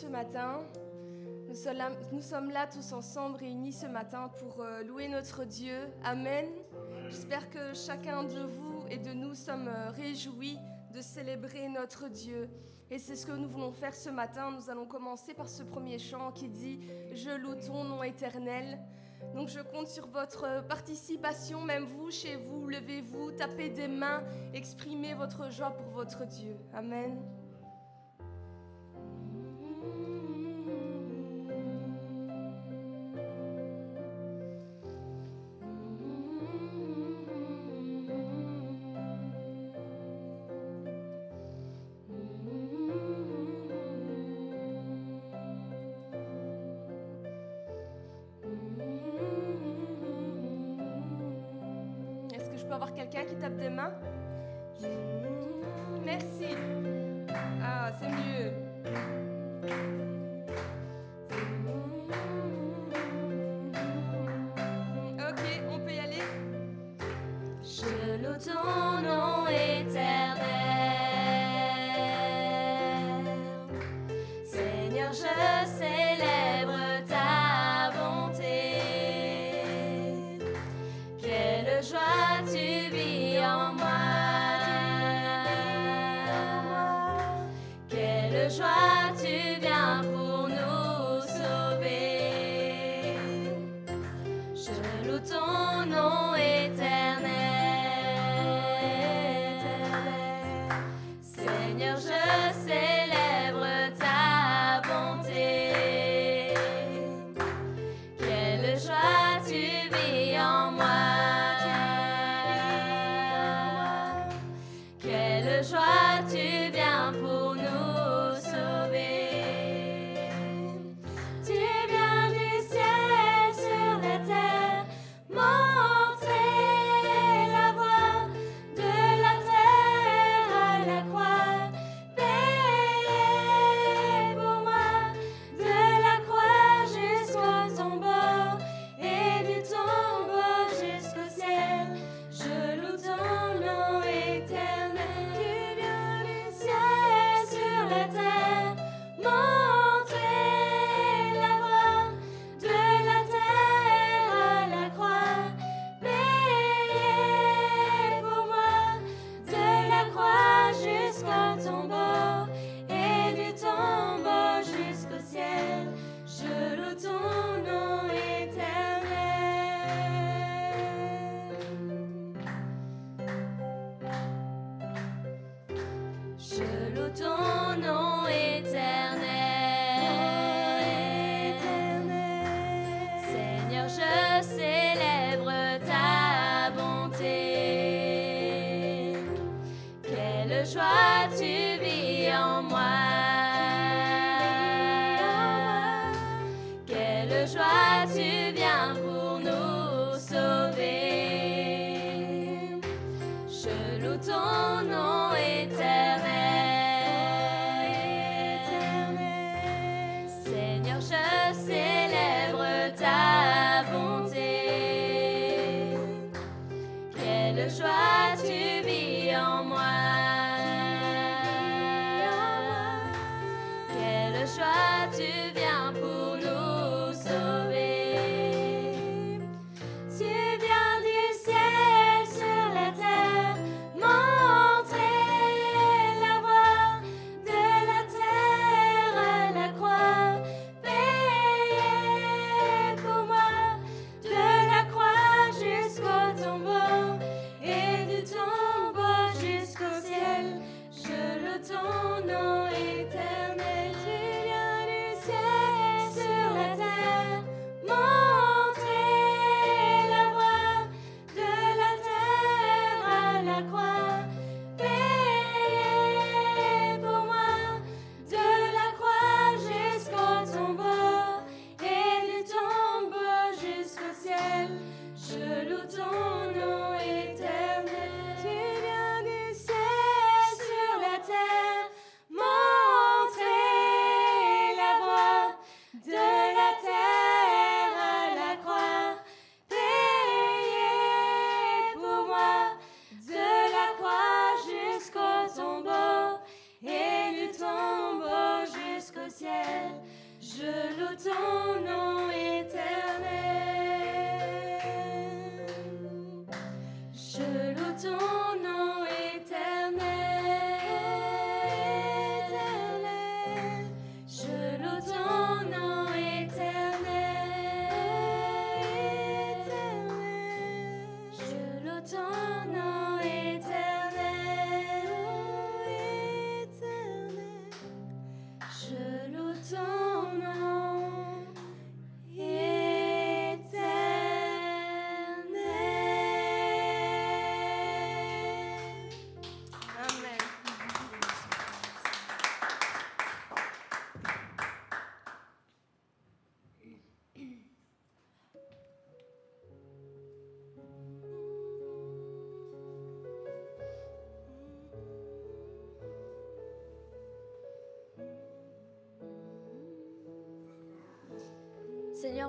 Ce matin, nous sommes, là, tous ensemble réunis ce matin pour euh, louer notre Dieu. Amen. J'espère que chacun de vous et de nous sommes euh, réjouis de célébrer notre Dieu. Et c'est ce que nous voulons faire ce matin. Nous allons commencer par ce premier chant qui dit ⁇ Je loue ton nom éternel ⁇ Donc je compte sur votre participation, même vous, chez vous, levez-vous, tapez des mains, exprimez votre joie pour votre Dieu. Amen.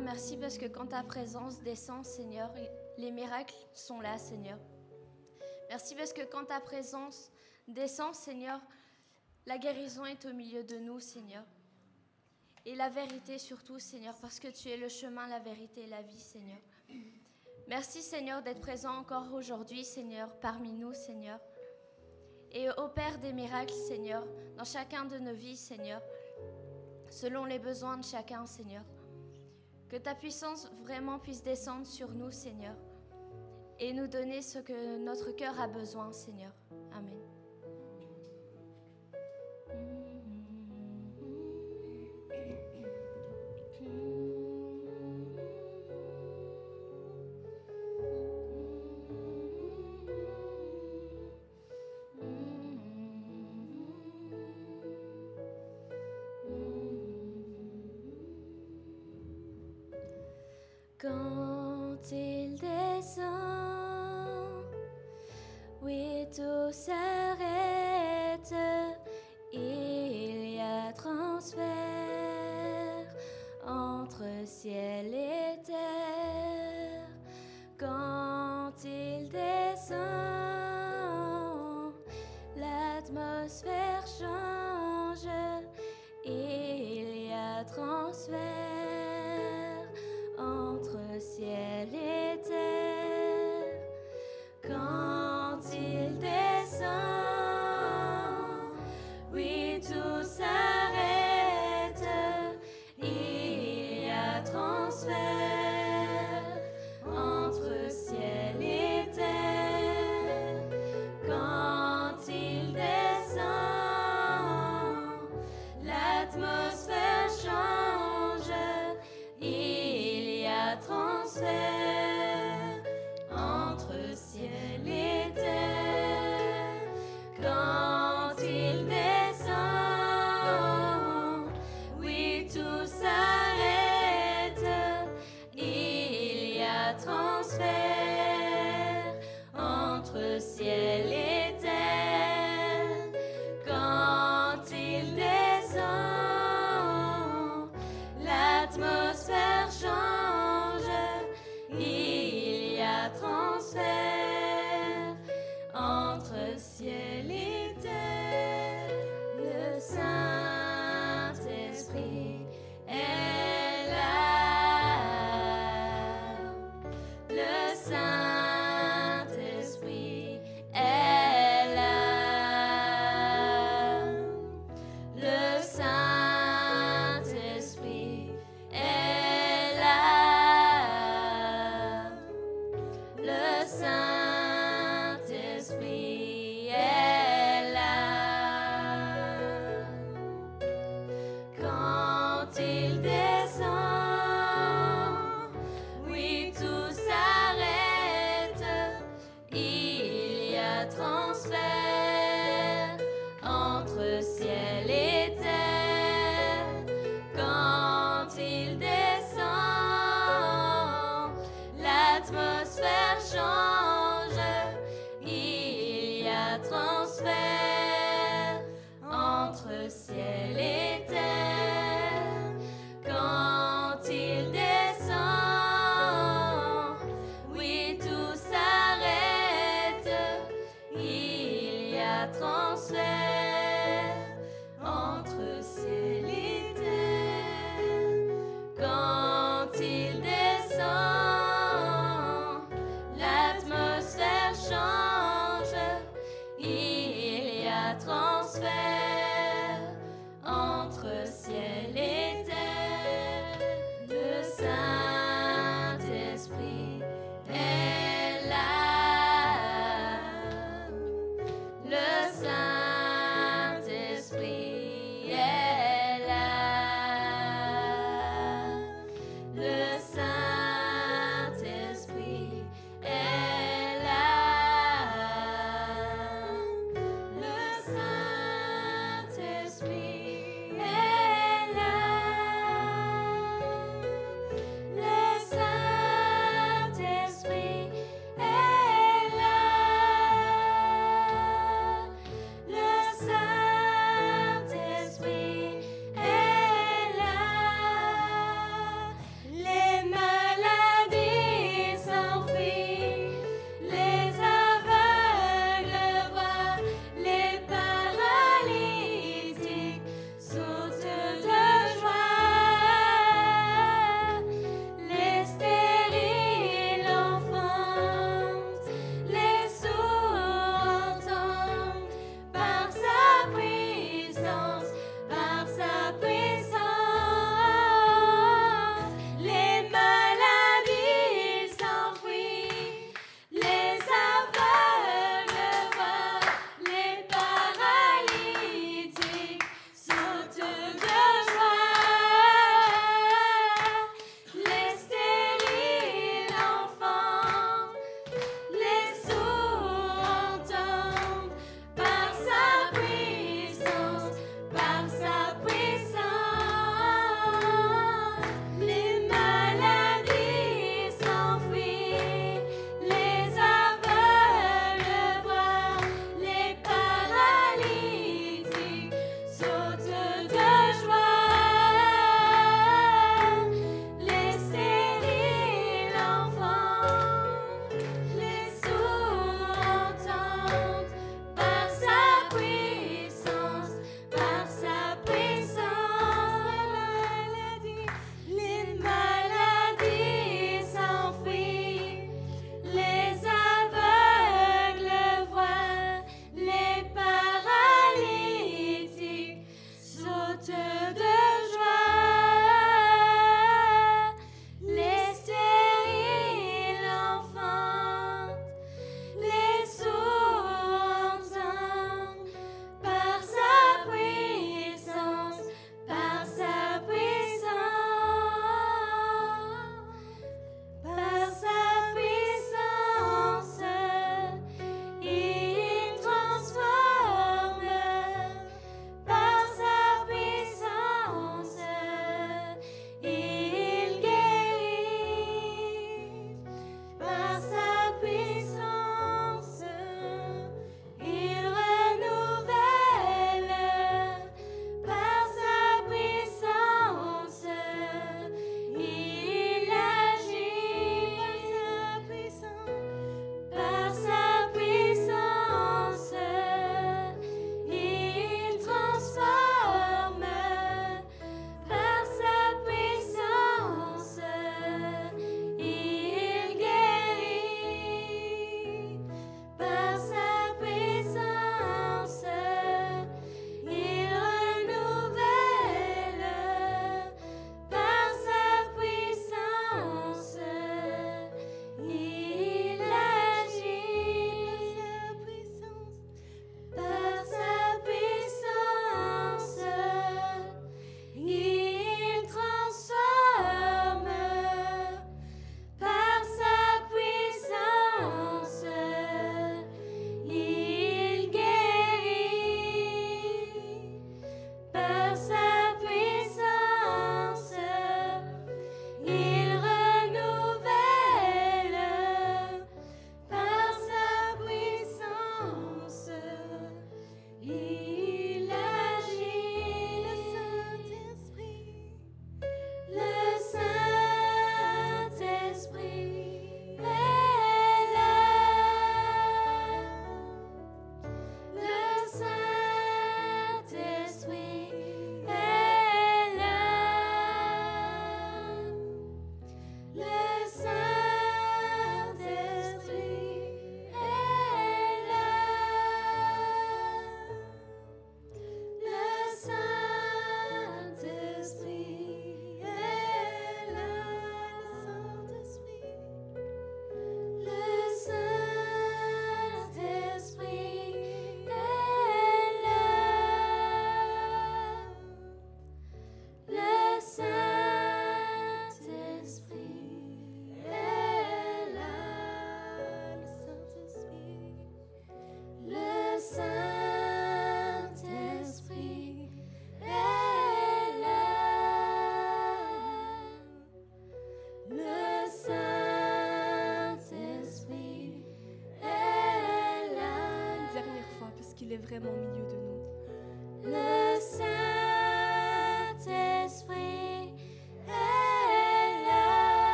Merci parce que quand ta présence descend, Seigneur, les miracles sont là, Seigneur. Merci parce que quand ta présence descend, Seigneur, la guérison est au milieu de nous, Seigneur. Et la vérité surtout, Seigneur, parce que tu es le chemin, la vérité et la vie, Seigneur. Merci, Seigneur, d'être présent encore aujourd'hui, Seigneur, parmi nous, Seigneur. Et opère des miracles, Seigneur, dans chacun de nos vies, Seigneur, selon les besoins de chacun, Seigneur. Que ta puissance vraiment puisse descendre sur nous, Seigneur, et nous donner ce que notre cœur a besoin, Seigneur. vraiment mignon.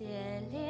接连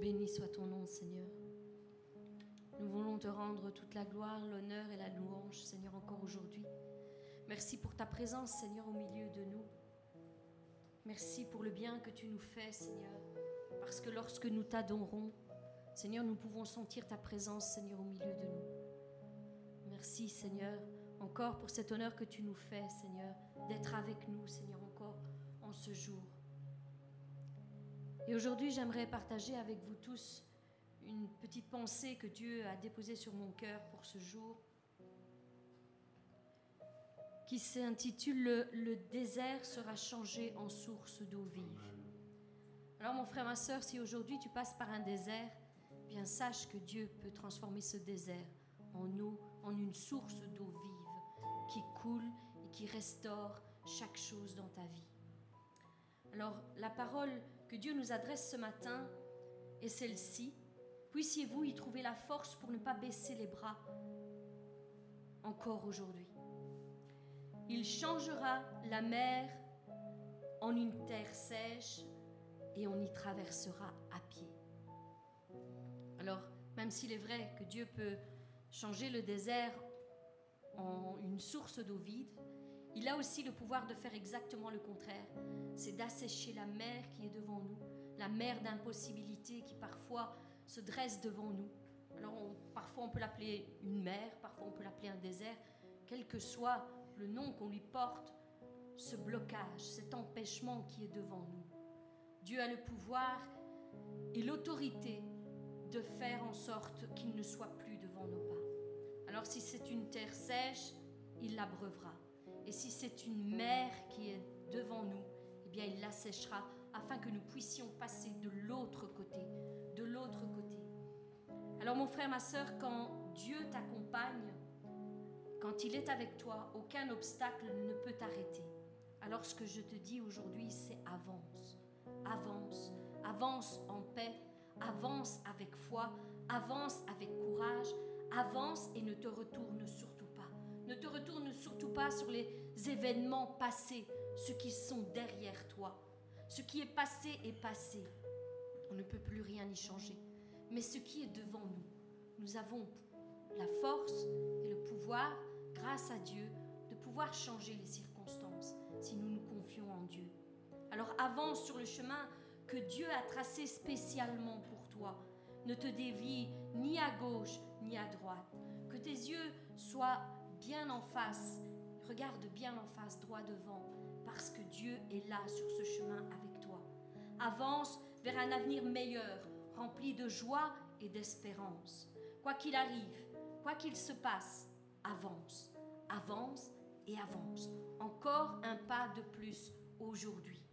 Béni soit ton nom, Seigneur. Nous voulons te rendre toute la gloire, l'honneur et la louange, Seigneur, encore aujourd'hui. Merci pour ta présence, Seigneur, au milieu de nous. Merci pour le bien que tu nous fais, Seigneur. Parce que lorsque nous t'adorons, Seigneur, nous pouvons sentir ta présence, Seigneur, au milieu de nous. Merci, Seigneur, encore pour cet honneur que tu nous fais, Seigneur, d'être avec nous, Seigneur, encore en ce jour. Et aujourd'hui, j'aimerais partager avec vous tous une petite pensée que Dieu a déposée sur mon cœur pour ce jour, qui s'intitule le, désert sera changé en source d'eau vive. Alors mon frère, ma soeur, si aujourd'hui tu passes par un désert, bien sache que Dieu peut transformer ce désert en eau, en une source d'eau vive qui coule et qui restaure chaque chose dans ta vie. Alors la parole que Dieu nous adresse ce matin est celle-ci. Puissiez-vous y trouver la force pour ne pas baisser les bras encore aujourd'hui. Il changera la mer en une terre sèche et on y traversera à pied. Alors, même s'il est vrai que Dieu peut changer le désert en une source d'eau vide, il a aussi le pouvoir de faire exactement le contraire. C'est d'assécher la mer qui est devant nous, la mer d'impossibilité qui parfois se dresse devant nous. Alors parfois on peut l'appeler une mer, parfois on peut l'appeler un désert, quel que soit le nom qu'on lui porte, ce blocage, cet empêchement qui est devant nous. Dieu a le pouvoir et l'autorité de faire en sorte qu'il ne soit plus devant nos pas. Alors si c'est une terre sèche, il l'abreuvera. Et si c'est une mer qui est devant nous, eh bien il l'asséchera afin que nous puissions passer de l'autre côté, de l'autre côté. Alors mon frère, ma sœur, quand Dieu t'accompagne, quand il est avec toi, aucun obstacle ne peut t'arrêter. Alors ce que je te dis aujourd'hui, c'est avance, avance, avance en paix, avance avec foi, avance avec courage, avance et ne te retourne surtout. Ne te retourne surtout pas sur les événements passés, ceux qui sont derrière toi. Ce qui est passé est passé. On ne peut plus rien y changer. Mais ce qui est devant nous, nous avons la force et le pouvoir, grâce à Dieu, de pouvoir changer les circonstances si nous nous confions en Dieu. Alors avance sur le chemin que Dieu a tracé spécialement pour toi. Ne te dévie ni à gauche ni à droite. Que tes yeux soient bien en face. Regarde bien en face, droit devant, parce que Dieu est là sur ce chemin avec toi. Avance vers un avenir meilleur, rempli de joie et d'espérance. Quoi qu'il arrive, quoi qu'il se passe, avance, avance et avance. Encore un pas de plus aujourd'hui.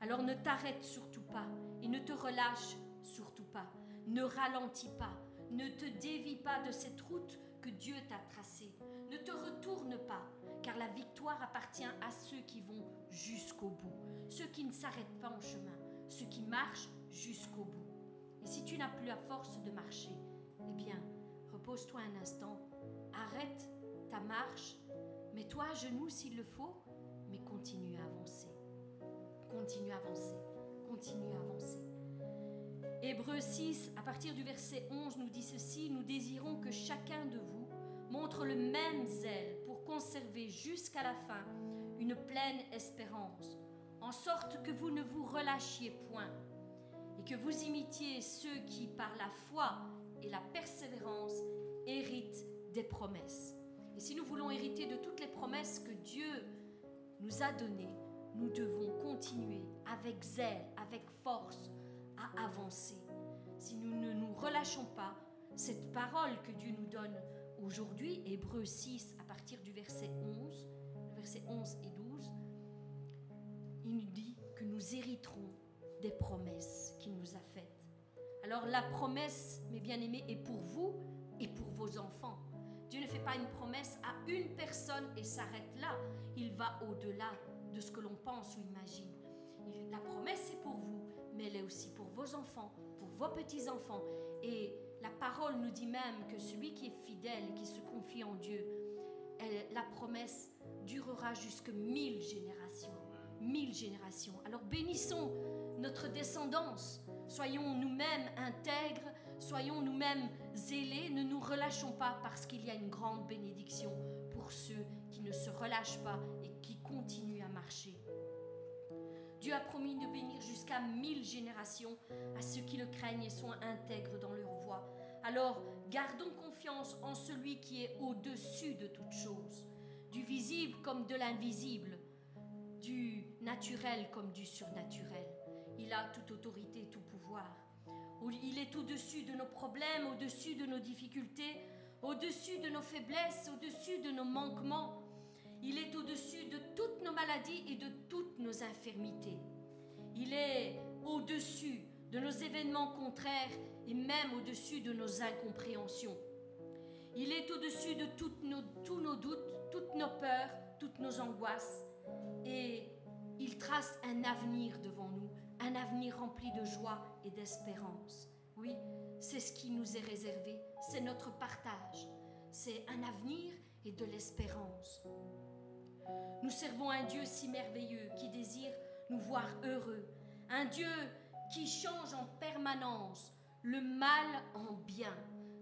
Alors ne t'arrête surtout pas et ne te relâche surtout pas. Ne ralentis pas, ne te dévie pas de cette route que Dieu t'a tracée. Ne te retourne pas, car la victoire appartient à ceux qui vont jusqu'au bout, ceux qui ne s'arrêtent pas en chemin, ceux qui marchent jusqu'au bout. Et si tu n'as plus la force de marcher, eh bien, repose-toi un instant, arrête ta marche, mets-toi à genoux s'il le faut, mais continue à avancer. Continue à avancer, continue à avancer. Hébreu 6, à partir du verset 11, nous dit ceci, nous désirons que chacun de vous montre le même zèle pour conserver jusqu'à la fin une pleine espérance, en sorte que vous ne vous relâchiez point et que vous imitiez ceux qui, par la foi et la persévérance, héritent des promesses. Et si nous voulons hériter de toutes les promesses que Dieu nous a données, nous devons continuer avec zèle, avec force, à avancer. Si nous ne nous relâchons pas, cette parole que Dieu nous donne aujourd'hui, Hébreu 6 à partir du verset 11, verset 11 et 12, il nous dit que nous hériterons des promesses qu'il nous a faites. Alors la promesse, mes bien-aimés, est pour vous et pour vos enfants. Dieu ne fait pas une promesse à une personne et s'arrête là. Il va au-delà de ce que l'on pense ou imagine. La promesse est pour vous, mais elle est aussi pour vos enfants, pour vos petits-enfants. Et la parole nous dit même que celui qui est fidèle qui se confie en Dieu, la promesse durera jusque mille générations. Mille générations. Alors bénissons notre descendance. Soyons nous-mêmes intègres, soyons nous-mêmes zélés, ne nous relâchons pas parce qu'il y a une grande bénédiction pour ceux qui ne se relâchent pas et qui continuent à marcher. Dieu a promis de bénir jusqu'à mille générations à ceux qui le craignent et sont intègres dans leur voie. Alors, gardons confiance en celui qui est au-dessus de toutes choses, du visible comme de l'invisible, du naturel comme du surnaturel. Il a toute autorité, tout pouvoir. Il est au-dessus de nos problèmes, au-dessus de nos difficultés, au-dessus de nos faiblesses, au-dessus de nos manquements. Il est au-dessus de toutes nos maladies et de toutes nos infirmités. Il est au-dessus de nos événements contraires et même au-dessus de nos incompréhensions. Il est au-dessus de tous nos doutes, toutes nos peurs, toutes nos angoisses. Et il trace un avenir devant nous, un avenir rempli de joie et d'espérance. Oui, c'est ce qui nous est réservé, c'est notre partage, c'est un avenir et de l'espérance. Nous servons un Dieu si merveilleux qui désire nous voir heureux, un Dieu qui change en permanence le mal en bien.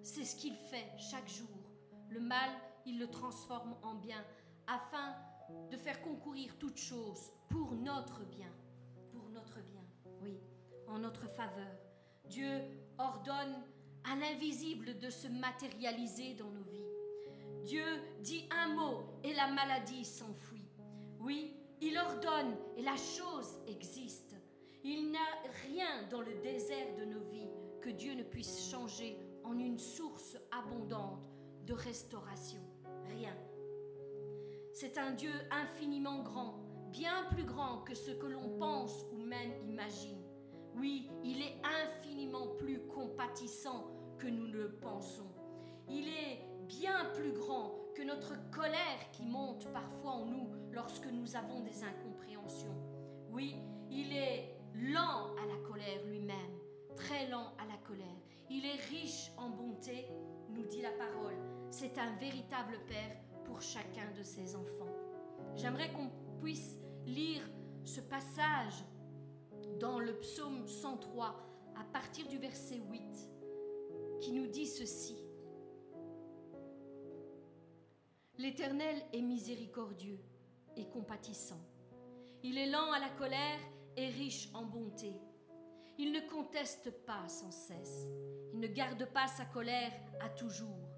C'est ce qu'il fait chaque jour. Le mal, il le transforme en bien afin de faire concourir toute chose pour notre bien, pour notre bien, oui, en notre faveur. Dieu ordonne à l'invisible de se matérialiser dans nos vies. Dieu dit un mot et la maladie s'enfuit. Oui, il ordonne et la chose existe. Il n'y a rien dans le désert de nos vies que Dieu ne puisse changer en une source abondante de restauration. Rien. C'est un Dieu infiniment grand, bien plus grand que ce que l'on pense ou même imagine. Oui, il est infiniment plus compatissant que nous le pensons. Il est bien plus grand que notre colère qui monte parfois en nous lorsque nous avons des incompréhensions. Oui, il est lent à la colère lui-même, très lent à la colère. Il est riche en bonté, nous dit la parole. C'est un véritable Père pour chacun de ses enfants. J'aimerais qu'on puisse lire ce passage dans le psaume 103 à partir du verset 8 qui nous dit ceci. L'Éternel est miséricordieux et compatissant. Il est lent à la colère et riche en bonté. Il ne conteste pas sans cesse. Il ne garde pas sa colère à toujours.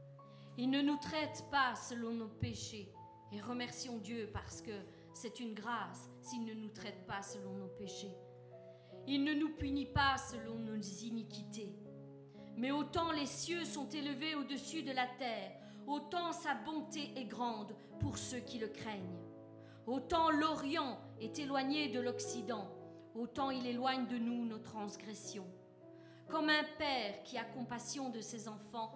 Il ne nous traite pas selon nos péchés. Et remercions Dieu parce que c'est une grâce s'il ne nous traite pas selon nos péchés. Il ne nous punit pas selon nos iniquités. Mais autant les cieux sont élevés au-dessus de la terre, autant sa bonté est grande pour ceux qui le craignent. Autant l'Orient est éloigné de l'Occident, autant il éloigne de nous nos transgressions. Comme un père qui a compassion de ses enfants,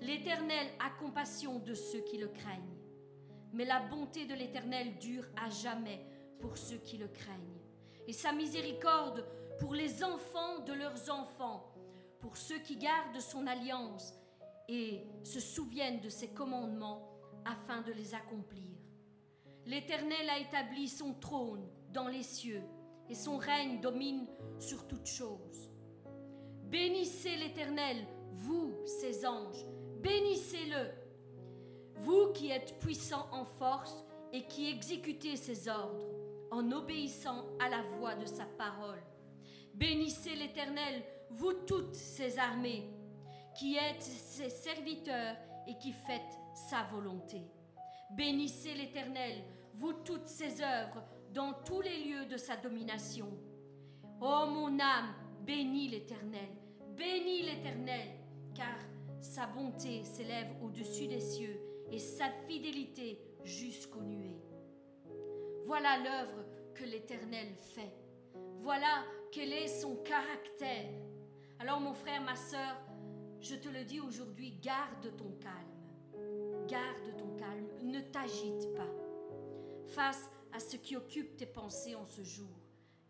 l'Éternel a compassion de ceux qui le craignent. Mais la bonté de l'Éternel dure à jamais pour ceux qui le craignent, et sa miséricorde pour les enfants de leurs enfants, pour ceux qui gardent son alliance et se souviennent de ses commandements afin de les accomplir. L'Éternel a établi son trône dans les cieux et son règne domine sur toutes choses. Bénissez l'Éternel, vous, ses anges, bénissez-le, vous qui êtes puissants en force et qui exécutez ses ordres en obéissant à la voix de sa parole. Bénissez l'Éternel, vous toutes ses armées, qui êtes ses serviteurs et qui faites sa volonté. Bénissez l'Éternel, vous toutes ses œuvres, dans tous les lieux de sa domination. Ô mon âme, bénis l'Éternel, bénis l'Éternel, car sa bonté s'élève au-dessus des cieux et sa fidélité jusqu'aux nuées. Voilà l'œuvre que l'Éternel fait. Voilà quel est son caractère. Alors mon frère, ma sœur, je te le dis aujourd'hui, garde ton calme. Garde ton calme, ne t'agite pas. Face à ce qui occupe tes pensées en ce jour,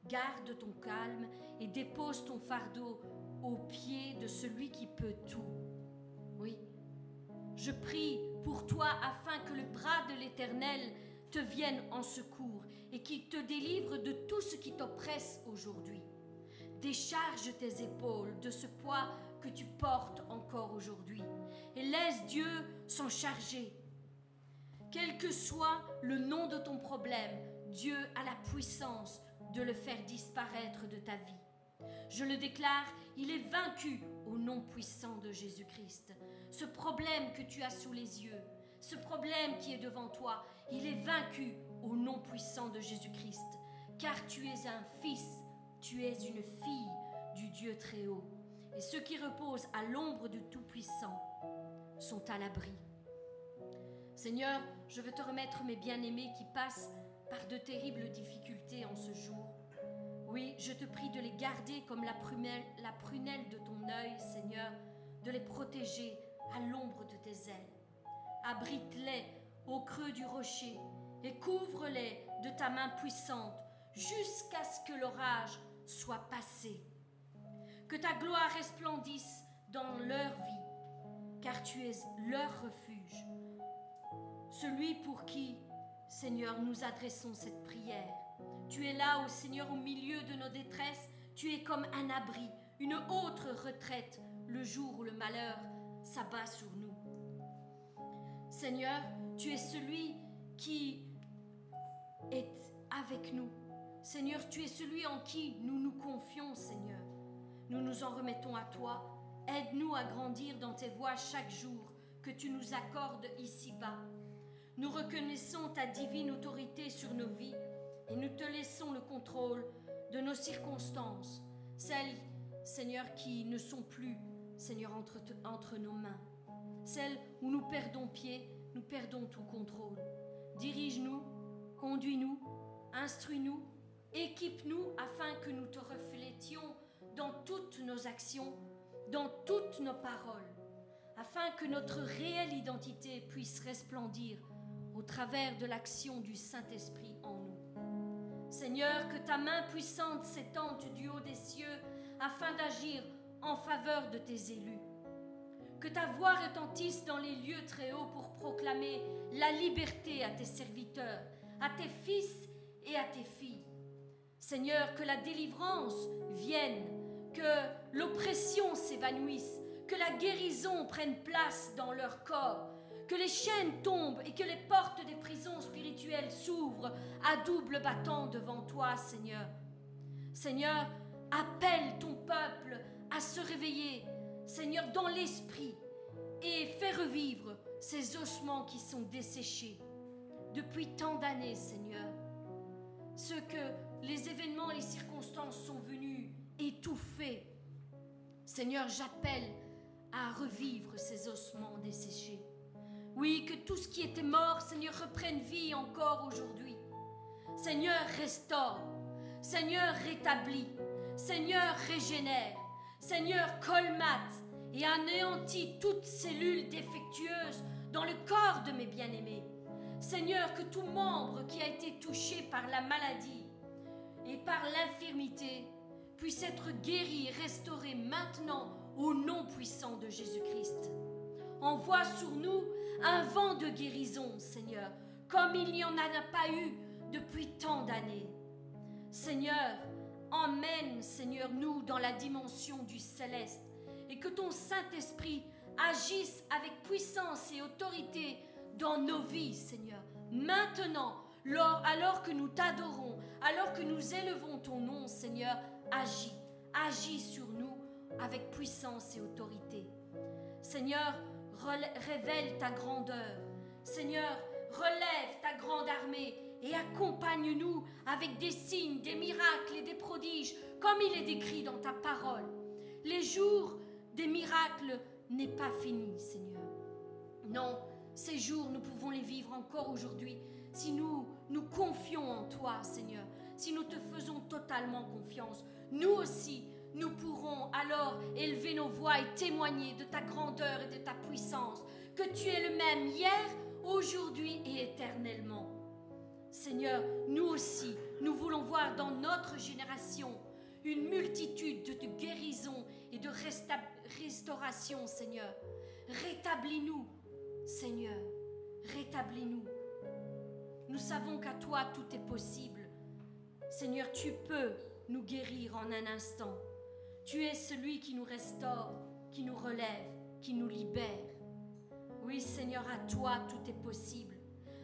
garde ton calme et dépose ton fardeau aux pieds de celui qui peut tout. Oui, je prie pour toi afin que le bras de l'Éternel te vienne en secours et qu'il te délivre de tout ce qui t'oppresse aujourd'hui. Décharge tes épaules de ce poids que tu portes encore aujourd'hui et laisse Dieu s'en charger. Quel que soit le nom de ton problème, Dieu a la puissance de le faire disparaître de ta vie. Je le déclare, il est vaincu au nom puissant de Jésus-Christ. Ce problème que tu as sous les yeux, ce problème qui est devant toi, il est vaincu au nom puissant de Jésus-Christ. Car tu es un fils, tu es une fille du Dieu très haut. Et ceux qui reposent à l'ombre du Tout-Puissant sont à l'abri. Seigneur, je veux te remettre mes bien-aimés qui passent par de terribles difficultés en ce jour. Oui, je te prie de les garder comme la prunelle, de ton œil, Seigneur, de les protéger à l'ombre de tes ailes. Abrite-les au creux du rocher et couvre-les de ta main puissante jusqu'à ce que l'orage soit passé. Que ta gloire resplendisse dans leur vie, car tu es leur refuge. Celui pour qui, Seigneur, nous adressons cette prière. Tu es là, ô Seigneur, au milieu de nos détresses. Tu es comme un abri, une autre retraite le jour où le malheur s'abat sur nous. Seigneur, tu es celui qui est avec nous. Seigneur, tu es celui en qui nous nous confions, Seigneur. Nous nous en remettons à toi. Aide-nous à grandir dans tes voies chaque jour que tu nous accordes ici-bas. Nous reconnaissons ta divine autorité sur nos vies et nous te laissons le contrôle de nos circonstances, celles, Seigneur, qui ne sont plus, Seigneur, entre, entre nos mains, celles où nous perdons pied, nous perdons tout contrôle. Dirige-nous, conduis-nous, instruis-nous, équipe-nous afin que nous te reflétions dans toutes nos actions, dans toutes nos paroles, afin que notre réelle identité puisse resplendir au travers de l'action du Saint-Esprit en nous. Seigneur, que ta main puissante s'étende du haut des cieux afin d'agir en faveur de tes élus. Que ta voix retentisse dans les lieux très hauts pour proclamer la liberté à tes serviteurs, à tes fils et à tes filles. Seigneur, que la délivrance vienne, que l'oppression s'évanouisse, que la guérison prenne place dans leur corps, que les chaînes tombent et que les portes des prisons spirituelles s'ouvrent à double battant devant toi, Seigneur. Seigneur, appelle ton peuple à se réveiller, Seigneur, dans l'esprit et fais revivre ces ossements qui sont desséchés depuis tant d'années, Seigneur. Ce que les événements et les circonstances sont venus étouffer. Seigneur, j'appelle à revivre ces ossements desséchés. Oui, que tout ce qui était mort, Seigneur, reprenne vie encore aujourd'hui. Seigneur, restaure. Seigneur, rétablit. Seigneur, régénère. Seigneur, colmate et anéantit toute cellule défectueuse dans le corps de mes bien-aimés. Seigneur, que tout membre qui a été touché par la maladie et par l'infirmité puisse être guéri restauré maintenant au nom puissant de Jésus-Christ. Envoie sur nous un vent de guérison, Seigneur, comme il n'y en a pas eu depuis tant d'années. Seigneur, emmène, Seigneur, nous dans la dimension du céleste et que ton Saint-Esprit agisse avec puissance et autorité dans nos vies, Seigneur. Maintenant, alors que nous t'adorons, alors que nous élevons ton nom, Seigneur, agis, agis sur nous avec puissance et autorité. Seigneur, révèle ta grandeur. Seigneur, relève ta grande armée et accompagne-nous avec des signes, des miracles et des prodiges, comme il est décrit dans ta parole. Les jours des miracles n'est pas fini, Seigneur. Non, ces jours, nous pouvons les vivre encore aujourd'hui si nous nous confions en toi, Seigneur, si nous te faisons totalement confiance. Nous aussi, nous pourrons alors élever nos voix et témoigner de ta grandeur et de ta puissance, que tu es le même hier, aujourd'hui et éternellement. Seigneur, nous aussi, nous voulons voir dans notre génération une multitude de guérisons et de restauration, Seigneur. Rétablis-nous, Seigneur, rétablis-nous. Nous savons qu'à toi tout est possible. Seigneur, tu peux nous guérir en un instant. Tu es celui qui nous restaure, qui nous relève, qui nous libère. Oui, Seigneur, à toi tout est possible.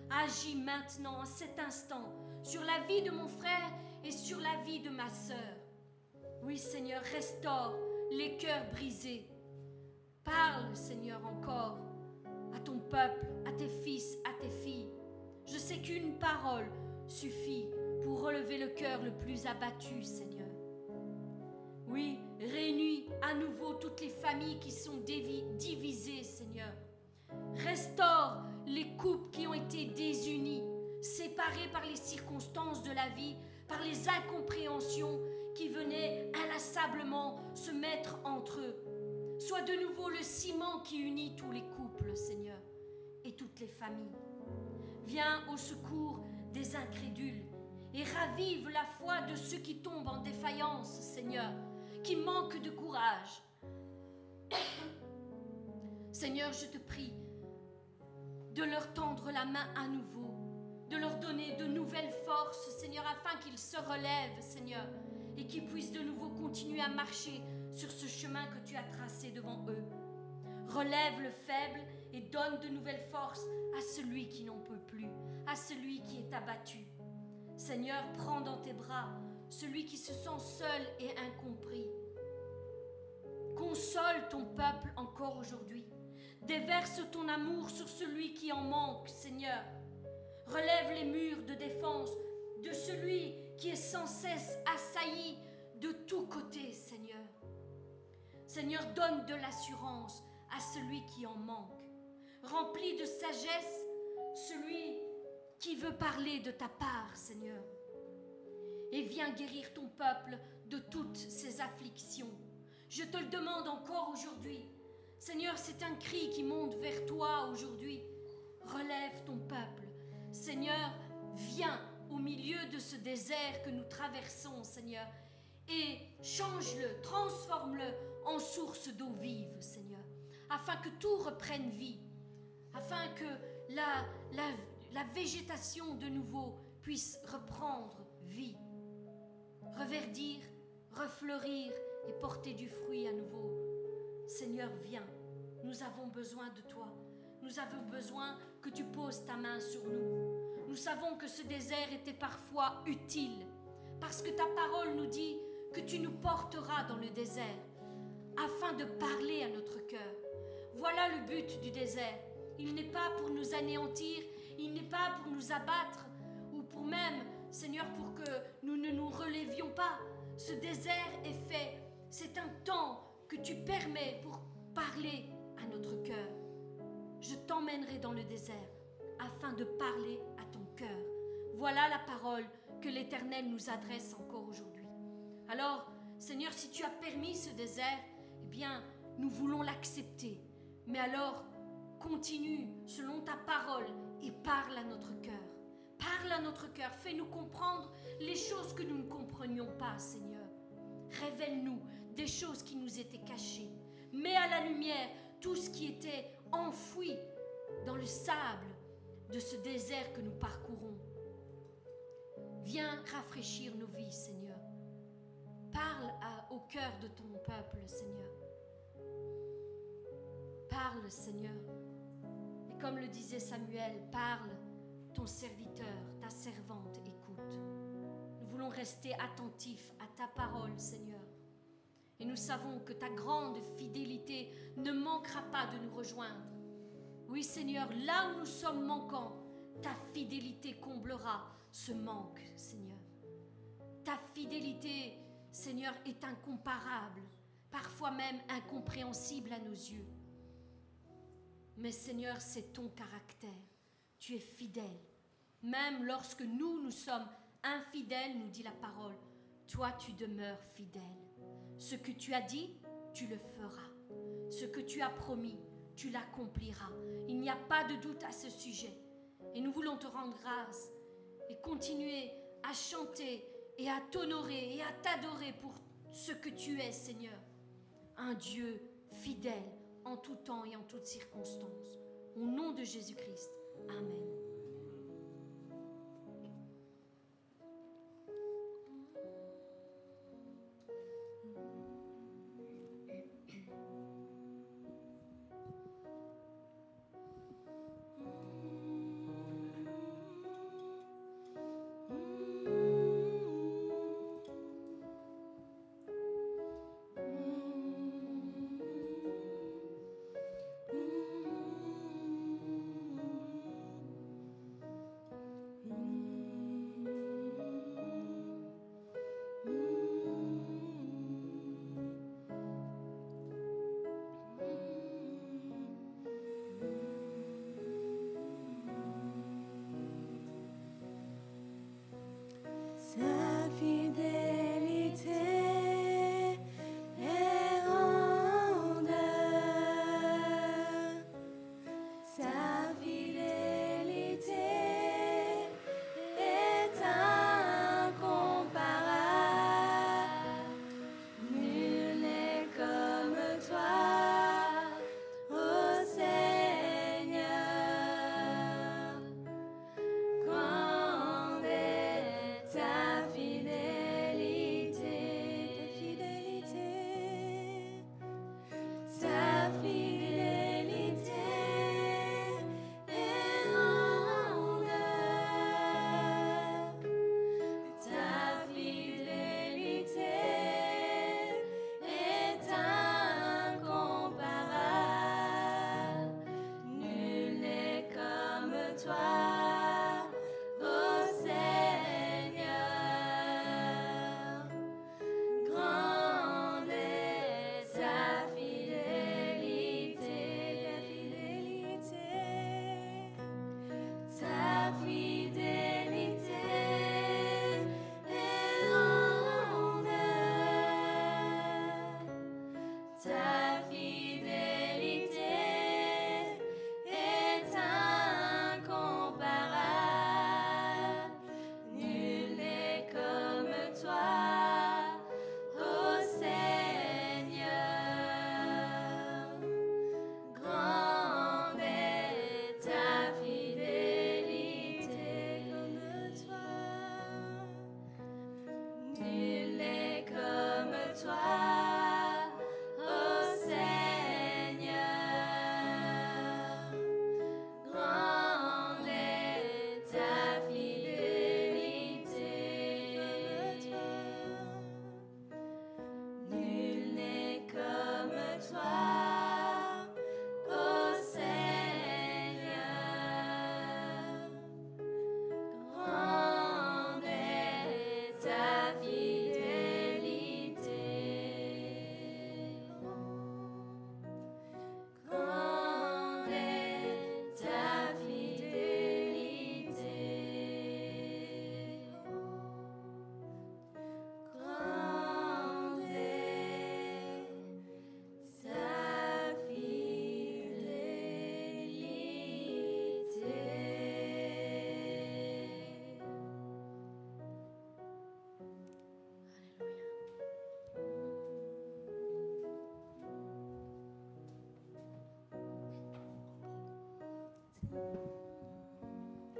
Agis maintenant, en cet instant, sur la vie de mon frère et sur la vie de ma sœur. Oui, Seigneur, restaure les cœurs brisés. Parle, Seigneur, encore à ton peuple, à tes fils, à tes filles. Je sais qu'une parole suffit pour relever le cœur le plus abattu, Seigneur. Oui, réunis à nouveau toutes les familles qui sont divisées, Seigneur. Restaure les couples qui ont été désunies, séparés par les circonstances de la vie, par les incompréhensions qui venaient inlassablement se mettre entre eux. Sois de nouveau le ciment qui unit tous les couples, Seigneur, et toutes les familles. Viens au secours des incrédules et ravive la foi de ceux qui tombent en défaillance, Seigneur, qui manquent de courage. Seigneur, je te prie de leur tendre la main à nouveau, de leur donner de nouvelles forces, Seigneur, afin qu'ils se relèvent, Seigneur, et qu'ils puissent de nouveau continuer à marcher sur ce chemin que tu as tracé devant eux. Relève le faible et donne de nouvelles forces à celui qui n'en peut plus, à celui qui est abattu. Seigneur, prends dans tes bras celui qui se sent seul et incompris. Console ton peuple encore aujourd'hui. Déverse ton amour sur celui qui en manque, Seigneur. Relève les murs de défense de celui qui est sans cesse assailli de tous côtés, Seigneur. Seigneur, donne de l'assurance à celui qui en manque. Remplis de sagesse celui qui veut parler de ta part, Seigneur? Et viens guérir ton peuple de toutes ses afflictions. Je te le demande encore aujourd'hui. Seigneur, c'est un cri qui monte vers toi aujourd'hui. Relève ton peuple. Seigneur, viens au milieu de ce désert que nous traversons, Seigneur, et change-le, transforme-le en source d'eau vive, Seigneur, afin que tout reprenne vie, afin que la, la, la végétation de nouveau puisse reprendre vie, reverdir, refleurir et porter du fruit à nouveau. Seigneur, viens, nous avons besoin de toi. Nous avons besoin que tu poses ta main sur nous. Nous savons que ce désert était parfois utile, parce que ta parole nous dit que tu nous porteras dans le désert, afin de parler à notre cœur. Voilà le but du désert. Il n'est pas pour nous anéantir, il n'est pas pour nous abattre, ou pour même, Seigneur, pour que nous ne nous relévions pas. Ce désert est fait. C'est un temps que tu permets pour parler à notre cœur. Je t'emmènerai dans le désert afin de parler à ton cœur. Voilà la parole que l'Éternel nous adresse encore aujourd'hui. Alors, Seigneur, si tu as permis ce désert, eh bien, nous voulons l'accepter. Mais alors, continue selon ta parole et parle à notre cœur. Parle à notre cœur, fais-nous comprendre les choses que nous ne comprenions pas, Seigneur. Révèle-nous des choses qui nous étaient cachées. Mets à la lumière tout ce qui était enfoui dans le sable de ce désert que nous parcourons. Viens rafraîchir nos vies, Seigneur. Parle au cœur de ton peuple, Seigneur. Parle, Seigneur. Comme le disait Samuel, parle, ton serviteur, ta servante écoute. Nous voulons rester attentifs à ta parole, Seigneur. Et nous savons que ta grande fidélité ne manquera pas de nous rejoindre. Oui, Seigneur, là où nous sommes manquants, ta fidélité comblera ce manque, Seigneur. Ta fidélité, Seigneur, est incomparable, parfois même incompréhensible à nos yeux. Mais Seigneur, c'est ton caractère. Tu es fidèle. Même lorsque nous, nous sommes infidèles, nous dit la parole, toi, tu demeures fidèle. Ce que tu as dit, tu le feras. Ce que tu as promis, tu l'accompliras. Il n'y a pas de doute à ce sujet. Et nous voulons te rendre grâce et continuer à chanter et à t'honorer et à t'adorer pour ce que tu es, Seigneur. Un Dieu fidèle en tout temps et en toutes circonstances. Au nom de Jésus-Christ. Amen.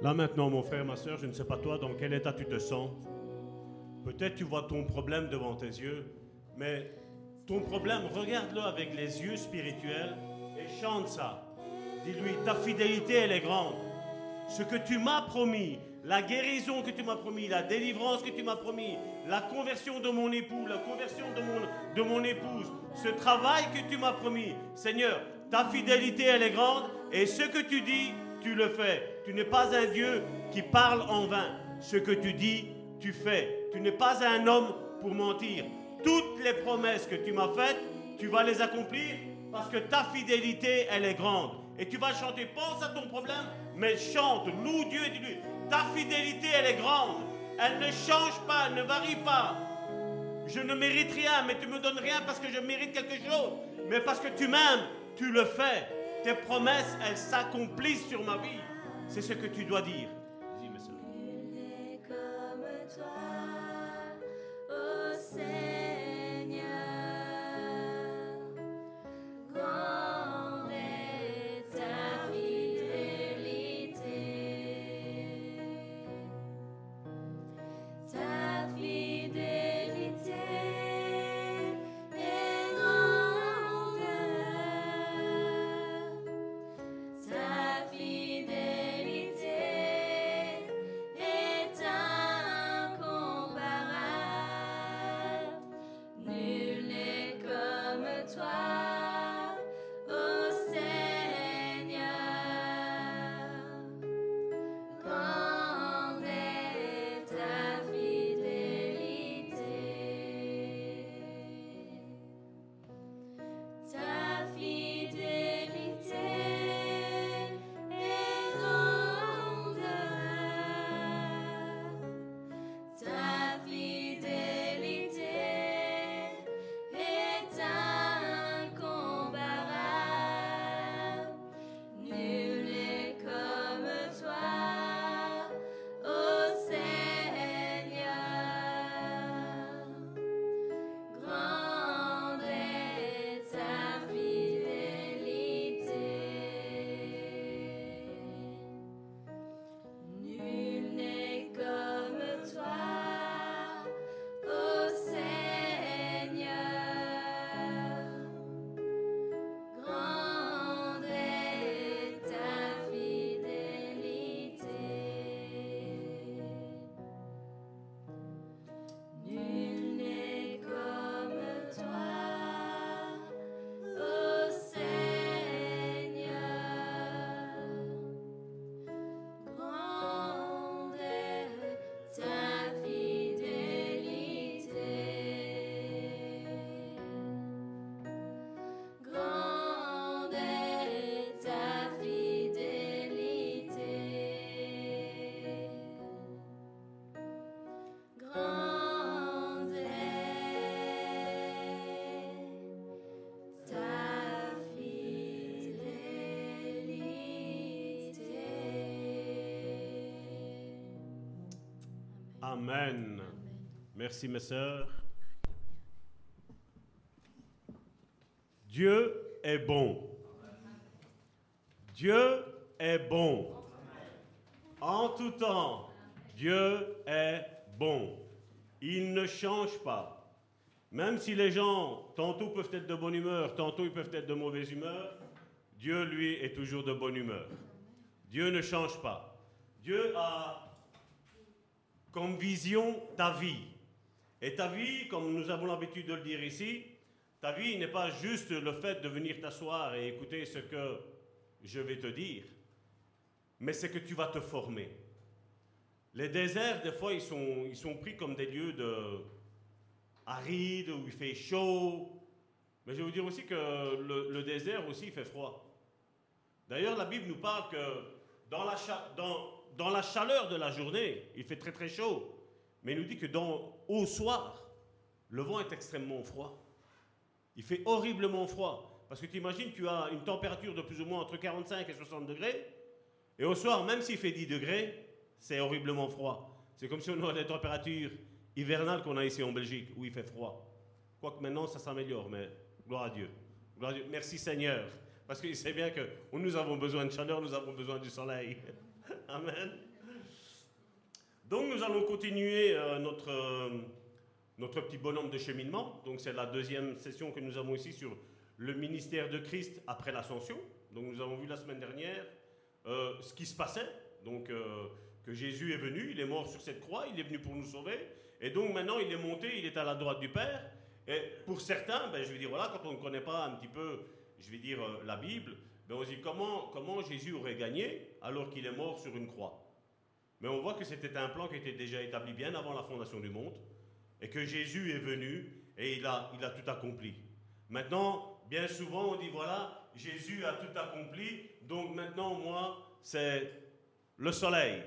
Là maintenant, mon frère, ma soeur, je ne sais pas toi dans quel état tu te sens. Peut-être tu vois ton problème devant tes yeux, mais ton problème, regarde-le avec les yeux spirituels et chante ça. Dis-lui, ta fidélité, elle est grande. Ce que tu m'as promis, la guérison que tu m'as promis, la délivrance que tu m'as promis, la conversion de mon époux, la conversion de mon, de mon épouse, ce travail que tu m'as promis, Seigneur, ta fidélité, elle est grande et ce que tu dis, tu le fais. Tu n'es pas un Dieu qui parle en vain. Ce que tu dis, tu fais. Tu n'es pas un homme pour mentir. Toutes les promesses que tu m'as faites, tu vas les accomplir parce que ta fidélité, elle est grande. Et tu vas chanter, pense à ton problème, mais chante, loue Dieu et dis-lui, ta fidélité, elle est grande. Elle ne change pas, elle ne varie pas. Je ne mérite rien, mais tu me donnes rien parce que je mérite quelque chose. Mais parce que tu m'aimes, tu le fais. Tes promesses, elles s'accomplissent sur ma vie. C'est ce que tu dois dire. Amen. Merci mes sœurs. Dieu est bon. Dieu est bon. En tout temps, Dieu est bon. Il ne change pas. Même si les gens, tantôt peuvent être de bonne humeur, tantôt ils peuvent être de mauvaise humeur, Dieu, lui, est toujours de bonne humeur. Dieu ne change pas. Dieu a comme vision ta vie. Et ta vie, comme nous avons l'habitude de le dire ici, Ta vie n'est pas juste le fait de venir t'asseoir et écouter ce que je vais te dire, mais c'est que tu vas te former. Les déserts, des fois, ils sont, ils sont pris comme des lieux de arides, où il fait chaud. Mais je vais vous dire aussi que le, le désert aussi, il fait froid. D'ailleurs, la Bible nous parle que dans la, dans, dans la chaleur de la journée, il fait très très chaud. Mais il nous dit que dans, au soir, le vent est extrêmement froid. Il fait horriblement froid. Parce que tu imagines, tu as une température de plus ou moins entre 45 et 60 degrés. Et au soir, même s'il fait 10 degrés, c'est horriblement froid. C'est comme si on avait les températures hivernales qu'on a ici en Belgique, où il fait froid. Quoique maintenant, ça s'améliore, mais gloire à Dieu. Gloire à Dieu. Merci Seigneur. Parce qu'il sait bien que nous avons besoin de chaleur, nous avons besoin du soleil. Amen. Donc nous allons continuer euh, notre, euh, notre petit bonhomme de cheminement. Donc c'est la deuxième session que nous avons ici sur le ministère de Christ après l'ascension. Donc nous avons vu la semaine dernière euh, ce qui se passait. Donc que Jésus est venu, il est mort sur cette croix, il est venu pour nous sauver. Et donc maintenant il est monté, il est à la droite du Père. Et pour certains, ben, je vais dire voilà, quand on ne connaît pas un petit peu, je vais dire la Bible, ben, on se dit comment, comment Jésus aurait gagné alors qu'il est mort sur une croix? Mais on voit que c'était un plan qui était déjà établi bien avant la fondation du monde, et que Jésus est venu et il a, il a tout accompli. Maintenant, bien souvent, on dit, voilà, Jésus a tout accompli, donc maintenant, moi, c'est le soleil.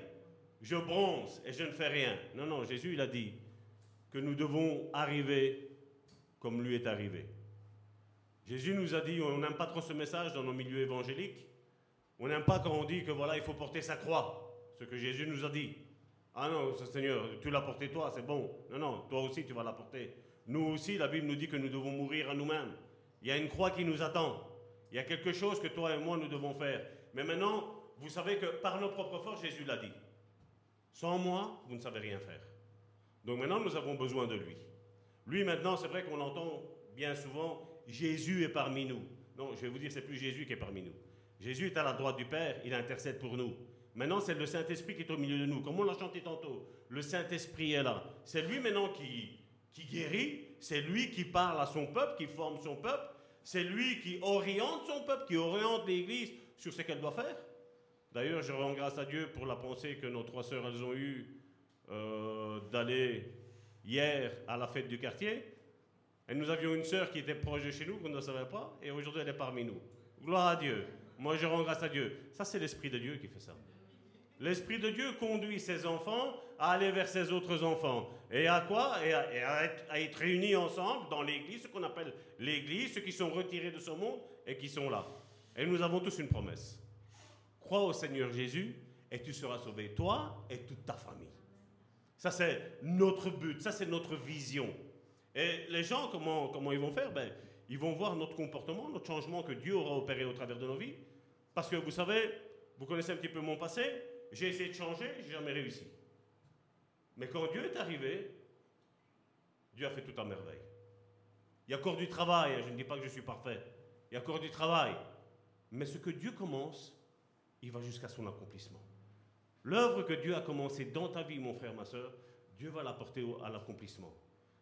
Je bronze et je ne fais rien. Non, non, Jésus, il a dit que nous devons arriver comme lui est arrivé. Jésus nous a dit, on n'aime pas trop ce message dans nos milieux évangéliques. On n'aime pas quand on dit que voilà, il faut porter sa croix ce que Jésus nous a dit. Ah non, Seigneur, tu l'as porté toi, c'est bon. Non, non, toi aussi tu vas la porter. Nous aussi, la Bible nous dit que nous devons mourir à nous-mêmes. Il y a une croix qui nous attend. Il y a quelque chose que toi et moi nous devons faire. Mais maintenant, vous savez que par nos propres forces, Jésus l'a dit. Sans moi, vous ne savez rien faire. Donc maintenant, nous avons besoin de lui. Lui, maintenant, c'est vrai qu'on entend bien souvent, Jésus est parmi nous. Non, je vais vous dire, c'est plus Jésus qui est parmi nous. Jésus est à la droite du Père, il intercède pour nous. Maintenant, c'est le Saint-Esprit qui est au milieu de nous. Comme on l'a chanté tantôt, le Saint-Esprit est là. C'est lui maintenant qui, qui guérit, c'est lui qui parle à son peuple, qui forme son peuple, c'est lui qui oriente son peuple, qui oriente l'Église sur ce qu'elle doit faire. D'ailleurs, je rends grâce à Dieu pour la pensée que nos trois sœurs elles ont eue euh, d'aller hier à la fête du quartier. Et nous avions une sœur qui était proche de chez nous, qu'on ne savait pas, et aujourd'hui elle est parmi nous. Gloire à Dieu. Moi, je rends grâce à Dieu. Ça, c'est l'Esprit de Dieu qui fait ça. L'Esprit de Dieu conduit ses enfants à aller vers ses autres enfants. Et à quoi Et, à, être, réunis ensemble dans l'Église, ce qu'on appelle l'Église, ceux qui sont retirés de ce monde et qui sont là. Et nous avons tous une promesse. Crois au Seigneur Jésus et tu seras sauvé, toi et toute ta famille. Ça, c'est notre but, ça, c'est notre vision. Et les gens, comment, comment ils vont faire? Ben, Ils vont voir notre comportement, notre changement que Dieu aura opéré au travers de nos vies. Parce que vous savez, vous connaissez un petit peu mon passé, j'ai essayé de changer, j'ai jamais réussi. Mais quand Dieu est arrivé, Dieu a fait tout à merveille. Il y a encore du travail, hein, je ne dis pas que je suis parfait. Il y a encore du travail. Mais ce que Dieu commence, il va jusqu'à son accomplissement. L'œuvre que Dieu a commencée dans ta vie, mon frère, ma soeur, Dieu va la porter à l'accomplissement.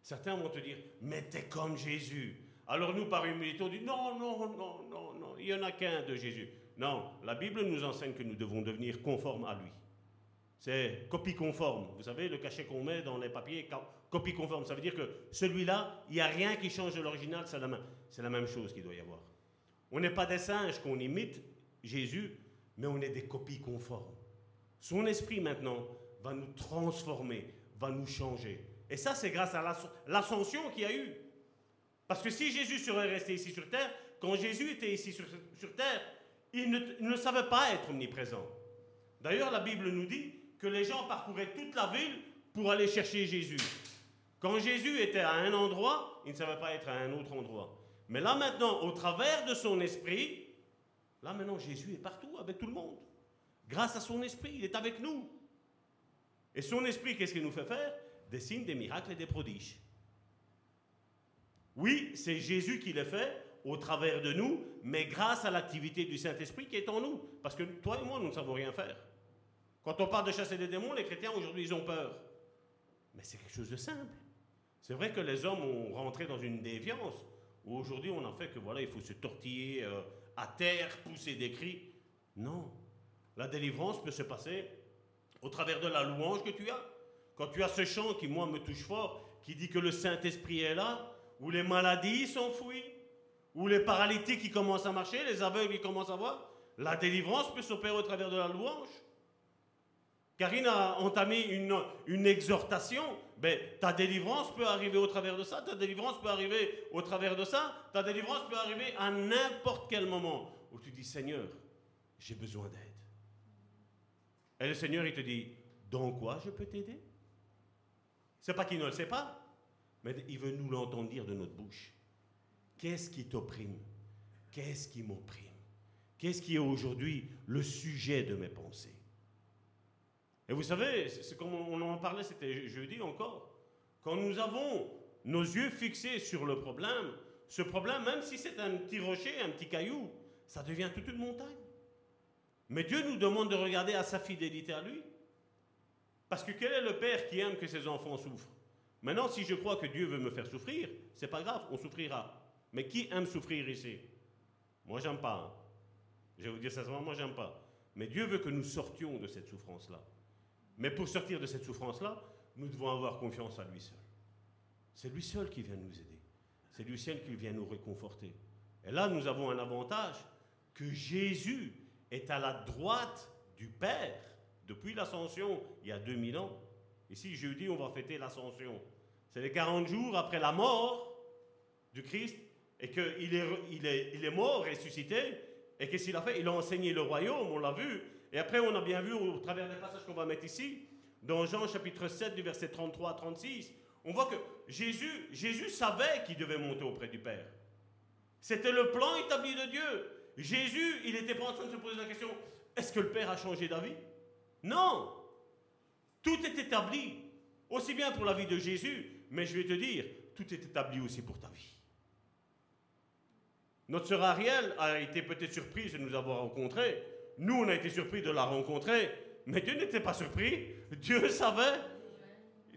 Certains vont te dire, mais t'es comme Jésus. Alors nous, par humilité, on dit, non, non, non, non, non, il n'y en a qu'un de Jésus. Non, la Bible nous enseigne que nous devons devenir conformes à lui. C'est copie conforme. Vous savez, le cachet qu'on met dans les papiers, copie conforme. Ça veut dire que celui-là, il n'y a rien qui change de l'original, c'est la, même, la même chose qu'il doit y avoir. On n'est pas des singes qu'on imite Jésus, mais on est des copies conformes. Son esprit maintenant va nous transformer, va nous changer. Et ça, c'est grâce à l'ascension qu'il y a eu. Parce que si Jésus serait resté ici sur terre, quand Jésus était ici sur, terre, il ne, savait pas être omniprésent. D'ailleurs, la Bible nous dit que les gens parcouraient toute la ville pour aller chercher Jésus. Quand Jésus était à un endroit, il ne savait pas être à un autre endroit. Mais là maintenant, au travers de son esprit, là maintenant Jésus est partout avec tout le monde. Grâce à son esprit, il est avec nous. Et son esprit, qu'est-ce qu'il nous fait faire? Des signes, des miracles et des prodiges. Oui, c'est Jésus qui les fait, au travers de nous, mais grâce à l'activité du Saint-Esprit qui est en nous. Parce que toi et moi, nous ne savons rien faire. Quand on parle de chasser des démons, les chrétiens aujourd'hui, ils ont peur. Mais c'est quelque chose de simple. C'est vrai que les hommes ont rentré dans une déviance Ou aujourd'hui, on en fait que voilà, il faut se tortiller euh, à terre, pousser des cris. Non. La délivrance peut se passer au travers de la louange que tu as. Quand tu as ce chant qui, moi, me touche fort, qui dit que le Saint-Esprit est là, où les maladies s'enfuient, où les paralytiques qui commencent à marcher, les aveugles qui commencent à voir, la délivrance peut s'opérer au travers de la louange. Karine a entamé une, une exhortation. Ben, ta délivrance peut arriver au travers de ça, ta délivrance peut arriver au travers de ça, ta délivrance peut arriver à n'importe quel moment où tu dis Seigneur, j'ai besoin d'aide. Et le Seigneur, il te dit Dans quoi je peux t'aider? C'est pas qu'il ne le sait pas, mais il veut nous l'entendre dire de notre bouche. Qu'est-ce qui t'opprime? Qu'est-ce qui m'opprime? Qu'est-ce qui est aujourd'hui le sujet de mes pensées? Et vous savez, c'est comme on en parlait, c'était jeudi encore. Quand nous avons nos yeux fixés sur le problème, ce problème, même si c'est un petit rocher, un petit caillou, ça devient toute une montagne. Mais Dieu nous demande de regarder à sa fidélité à lui. Parce que quel est le père qui aime que ses enfants souffrent? Maintenant, si je crois que Dieu veut me faire souffrir, c'est pas grave, on souffrira. Mais qui aime souffrir ici? Moi, j'aime pas. Hein. Je vais vous dire sincèrement, moi, j'aime pas. Mais Dieu veut que nous sortions de cette souffrance-là. Mais pour sortir de cette souffrance-là, nous devons avoir confiance à lui seul. C'est lui seul qui vient nous aider. C'est lui seul qui vient nous réconforter. Et là, nous avons un avantage que Jésus est à la droite du Père depuis l'ascension il y a 2000 ans. Ici, jeudi, on va fêter l'ascension. C'est les 40 jours après la mort du Christ et qu'il est, il est, mort, ressuscité, et qu'est-ce qu'il a fait? Il a enseigné le royaume, on l'a vu. Et après, on a bien vu au travers des passages qu'on va mettre ici, dans Jean chapitre 7, du verset 33 à 36, on voit que Jésus, Jésus savait qu'il devait monter auprès du Père. C'était le plan établi de Dieu. Jésus, il n'était pas en train de se poser la question, est-ce que le Père a changé d'avis? Non. Tout est établi, aussi bien pour la vie de Jésus, mais je vais te dire, tout est établi aussi pour ta vie. Notre sœur Ariel a été peut-être surprise de nous avoir rencontrés. Nous, on a été surpris de la rencontrer. Mais Dieu n'était pas surpris. Dieu savait.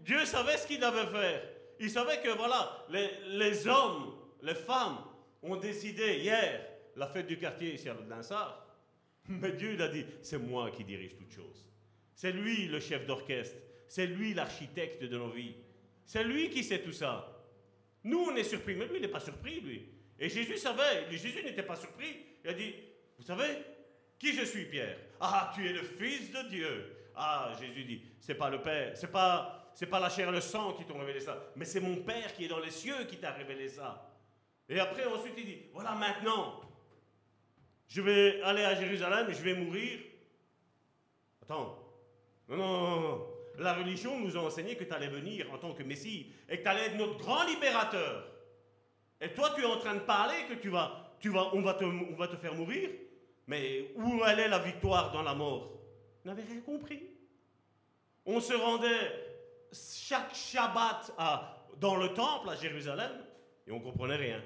Dieu savait ce qu'il devait faire. Il savait que, voilà, les, hommes, les femmes ont décidé hier la fête du quartier ici à Linsard. Mais Dieu, il a dit, c'est moi qui dirige toutes choses. C'est lui le chef d'orchestre. C'est lui l'architecte de nos vies. C'est lui qui sait tout ça. Nous, on est surpris, mais lui, il n'est pas surpris, lui. Et Jésus savait, Jésus n'était pas surpris. Il a dit, vous savez, qui je suis, Pierre? Ah, tu es le Fils de Dieu. Ah, Jésus dit, c'est pas le Père, c'est pas, pas la chair et le sang qui t'ont révélé ça, mais c'est mon Père qui est dans les cieux qui t'a révélé ça. Et après, ensuite, il dit, voilà, maintenant, je vais aller à Jérusalem, je vais mourir. Attends, non, non, non. La religion nous a enseigné que tu allais venir en tant que Messie et que tu allais être notre grand libérateur. Et toi, tu es en train de parler que tu vas, tu vas, on, va te, faire mourir. Mais où allait la victoire dans la mort? On n'avait rien compris. On se rendait chaque Shabbat dans le temple à Jérusalem et on comprenait rien.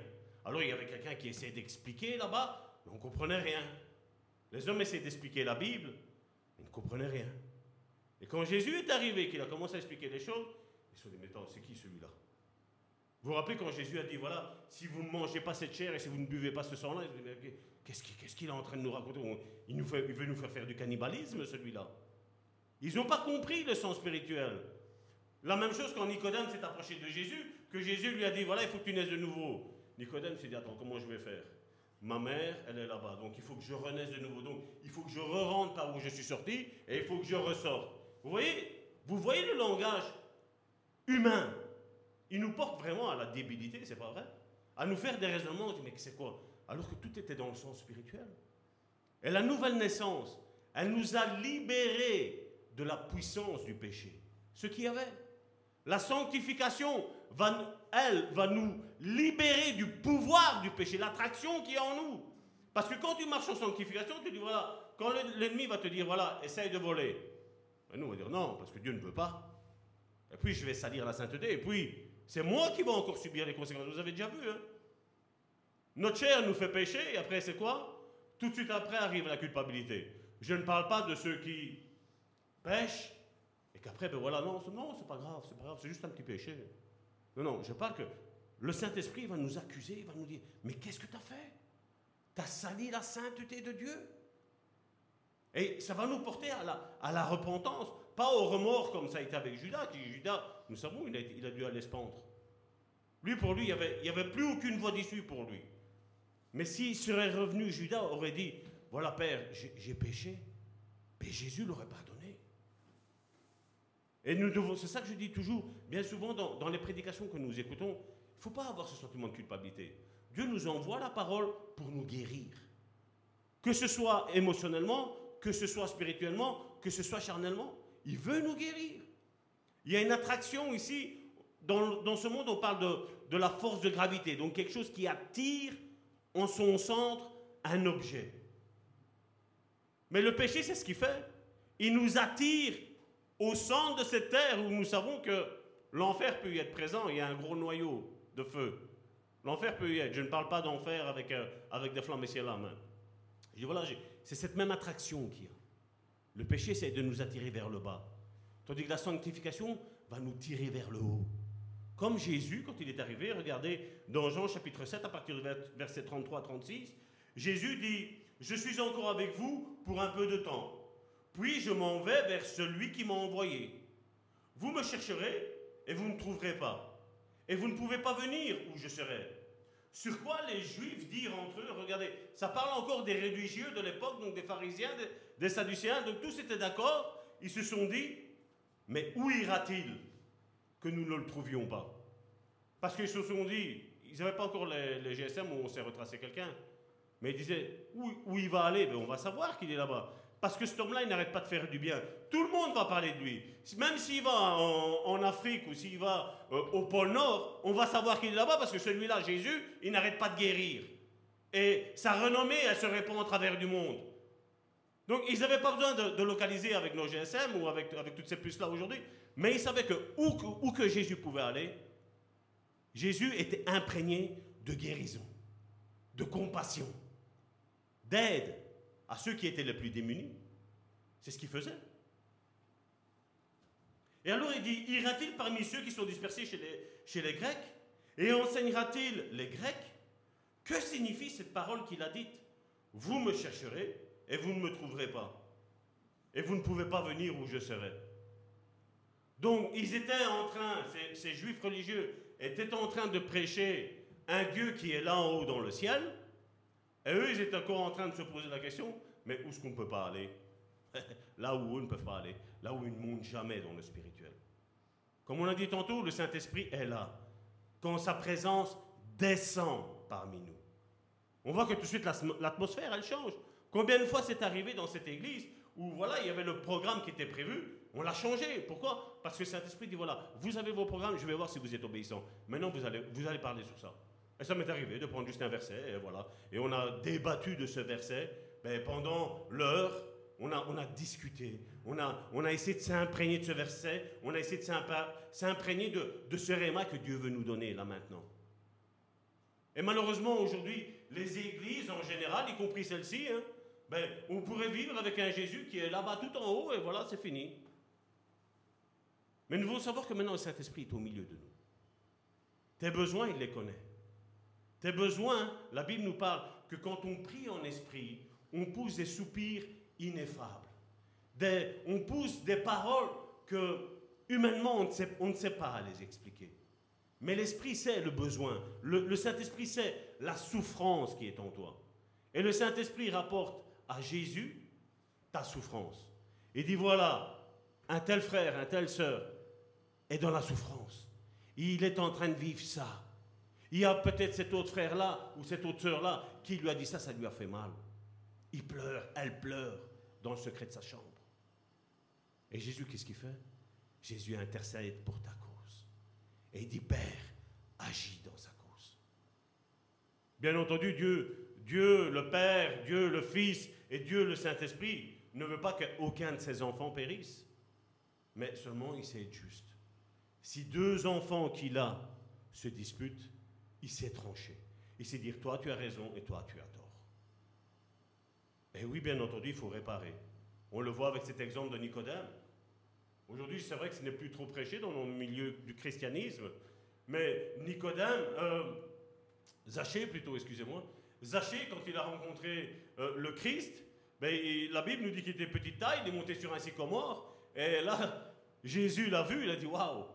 Alors il y avait quelqu'un qui essayait d'expliquer là-bas, mais on comprenait rien. Les hommes essayaient d'expliquer la Bible, ils ne comprenaient rien. Et quand Jésus est arrivé, qu'il a commencé à expliquer les choses, ils se sont dit, mais attends, c'est qui celui-là? Vous vous rappelez quand Jésus a dit, voilà, si vous ne mangez pas cette chair et si vous ne buvez pas ce sang-là, qu'est-ce qu'il est en train de nous raconter? Il, nous fait, il veut nous faire faire du cannibalisme, celui-là. Ils n'ont pas compris le sens spirituel. La même chose quand Nicodème s'est approché de Jésus, que Jésus lui a dit, voilà, il faut que tu naisses de nouveau. Nicodème s'est dit, attends, comment je vais faire? Ma mère, elle est là-bas, donc il faut que je renaisse de nouveau. Donc il faut que je re-rentre par où je suis sorti et il faut que je ressorte. Vous voyez Vous voyez le langage humain il nous porte vraiment à la débilité, c'est pas vrai? À nous faire des raisonnements, on dit mais c'est quoi? Alors que tout était dans le sens spirituel. Et la nouvelle naissance, elle nous a libérés de la puissance du péché. Ce qu'il y avait. La sanctification, va, elle, va nous libérer du pouvoir du péché, l'attraction qui est en nous. Parce que quand tu marches en sanctification, tu dis voilà, quand l'ennemi va te dire voilà, essaye de voler. Nous, on va dire non, parce que Dieu ne veut pas. Et puis je vais salir la sainteté. Et puis c'est moi qui vais encore subir les conséquences. Vous avez déjà vu, hein? Notre chair nous fait pécher, et après, c'est quoi? Tout de suite après arrive la culpabilité. Je ne parle pas de ceux qui pêchent, et qu'après, ben voilà, non, non, c'est pas grave, c'est pas grave, c'est juste un petit péché. Non, non, je parle que le Saint-Esprit va nous accuser, il va nous dire, mais qu'est-ce que tu as fait? Tu as sali la sainteté de Dieu? Et ça va nous porter à la, repentance, pas au remords comme ça a été avec Judas, Judas, nous savons, il a, dû aller se pendre. Lui, pour lui, il n'y avait plus aucune voie d'issue pour lui. Mais s'il serait revenu, Judas aurait dit, voilà Père, j'ai péché, mais Jésus l'aurait pardonné. Et nous devons, c'est ça que je dis toujours, bien souvent dans, dans les prédications que nous écoutons, il ne faut pas avoir ce sentiment de culpabilité. Dieu nous envoie la parole pour nous guérir. Que ce soit émotionnellement, que ce soit spirituellement, que ce soit charnellement. Il veut nous guérir. Il y a une attraction ici. Dans, ce monde, on parle de, la force de gravité, donc quelque chose qui attire en son centre un objet. Mais le péché, c'est ce qu'il fait. Il nous attire au centre de cette terre où nous savons que l'enfer peut y être présent. Il y a un gros noyau de feu. L'enfer peut y être. Je ne parle pas d'enfer avec, euh, avec des flammes et la main. Je voilà, c'est cette même attraction qu'il y a. Le péché, c'est de nous attirer vers le bas. Tandis que la sanctification va nous tirer vers le haut. Comme Jésus, quand il est arrivé, regardez dans Jean chapitre 7, à partir du verset 33 36, Jésus dit Je suis encore avec vous pour un peu de temps. Puis je m'en vais vers celui qui m'a envoyé. Vous me chercherez et vous ne trouverez pas. Et vous ne pouvez pas venir où je serai. Sur quoi les Juifs dirent entre eux, regardez, ça parle encore des religieux de l'époque, donc des pharisiens, des, des Sadducéens, donc tous étaient d'accord, ils se sont dit, mais où ira-t-il que nous ne le trouvions pas? Parce qu'ils se sont dit, ils n'avaient pas encore les, GSM où on s'est retracé quelqu'un, mais ils disaient, où, où il va aller? Ben, On va savoir qu'il est là-bas. Parce que cet homme-là, il n'arrête pas de faire du bien. Tout le monde va parler de lui. Même s'il va en, Afrique ou s'il va euh, au pôle Nord, on va savoir qu'il est là-bas parce que celui-là, Jésus, il n'arrête pas de guérir. Et sa renommée, elle se répand à travers du monde. Donc, ils n'avaient pas besoin de, localiser avec nos GSM ou avec, toutes ces puces-là aujourd'hui, mais ils savaient que où, où que Jésus pouvait aller, Jésus était imprégné de guérison, de compassion, d'aide à ceux qui étaient les plus démunis. C'est ce qu'il faisait. Et alors il dit, ira-t-il parmi ceux qui sont dispersés chez les, Grecs? Et enseignera-t-il les Grecs? Que signifie cette parole qu'il a dite? Vous me chercherez et vous ne me trouverez pas. Et vous ne pouvez pas venir où je serai. Donc ils étaient en train, ces, ces juifs religieux étaient en train de prêcher un Dieu qui est là en haut dans le ciel, et eux, ils étaient encore en train de se poser la question, mais où est-ce qu'on peut pas aller? Là où eux ne peuvent pas aller, là où ils ne montent jamais dans le spirituel. Comme on a dit tantôt, le Saint-Esprit est là. Quand sa présence descend parmi nous. On voit que tout de suite l'atmosphère, elle change. Combien de fois c'est arrivé dans cette église où voilà, il y avait le programme qui était prévu, on l'a changé. Pourquoi? Parce que le Saint-Esprit dit voilà, vous avez vos programmes, je vais voir si vous êtes obéissants. Maintenant, vous allez, vous allez parler sur ça. Et ça m'est arrivé de prendre juste un verset, et voilà. Et on a débattu de ce verset ben, pendant l'heure. On a, on a discuté, on a, on a essayé de s'imprégner de ce verset, on a essayé de s'imprégner de, de ce réma que Dieu veut nous donner là maintenant. Et malheureusement, aujourd'hui, les églises en général, y compris celle-ci, hein, ben, on pourrait vivre avec un Jésus qui est là-bas tout en haut, et voilà, c'est fini. Mais nous devons savoir que maintenant le Saint-Esprit est au milieu de nous. Tes besoins, il les connaît. Tes besoins, la Bible nous parle que quand on prie en esprit, on pousse des soupirs ineffables. on pousse des paroles que humainement on ne, sait, pas les expliquer. Mais l'Esprit sait le besoin. Le, Saint-Esprit sait la souffrance qui est en toi. Et le Saint-Esprit rapporte à Jésus ta souffrance. Il dit voilà, un tel frère, un tel sœur est dans la souffrance. Il est en train de vivre ça. Il y a peut-être cet autre frère-là ou cette autre sœur-là qui lui a dit ça, ça lui a fait mal. Il pleure, elle pleure dans le secret de sa chambre. Et Jésus, qu'est-ce qu'il fait? Jésus intercède pour ta cause. Et il dit, Père, agis dans sa cause. Bien entendu, Dieu, Dieu le Père, Dieu le Fils et Dieu le Saint-Esprit ne veut pas qu'aucun de ses enfants périsse. Mais seulement il sait être juste. Si deux enfants qu'il a se disputent, il s'est tranché. Il s'est dit, toi tu as raison et toi tu as tort. Et oui, bien entendu, il faut réparer. On le voit avec cet exemple de Nicodème. Aujourd'hui, c'est vrai que ce n'est plus trop prêché dans le milieu du christianisme, Mais Nicodème, euh, Zachée plutôt, excusez-moi, Zachée, quand il a rencontré euh, le Christ, ben, la Bible nous dit qu'il était petite taille, il est monté sur un sycomore, et là, Jésus l'a vu, il a dit Waouh,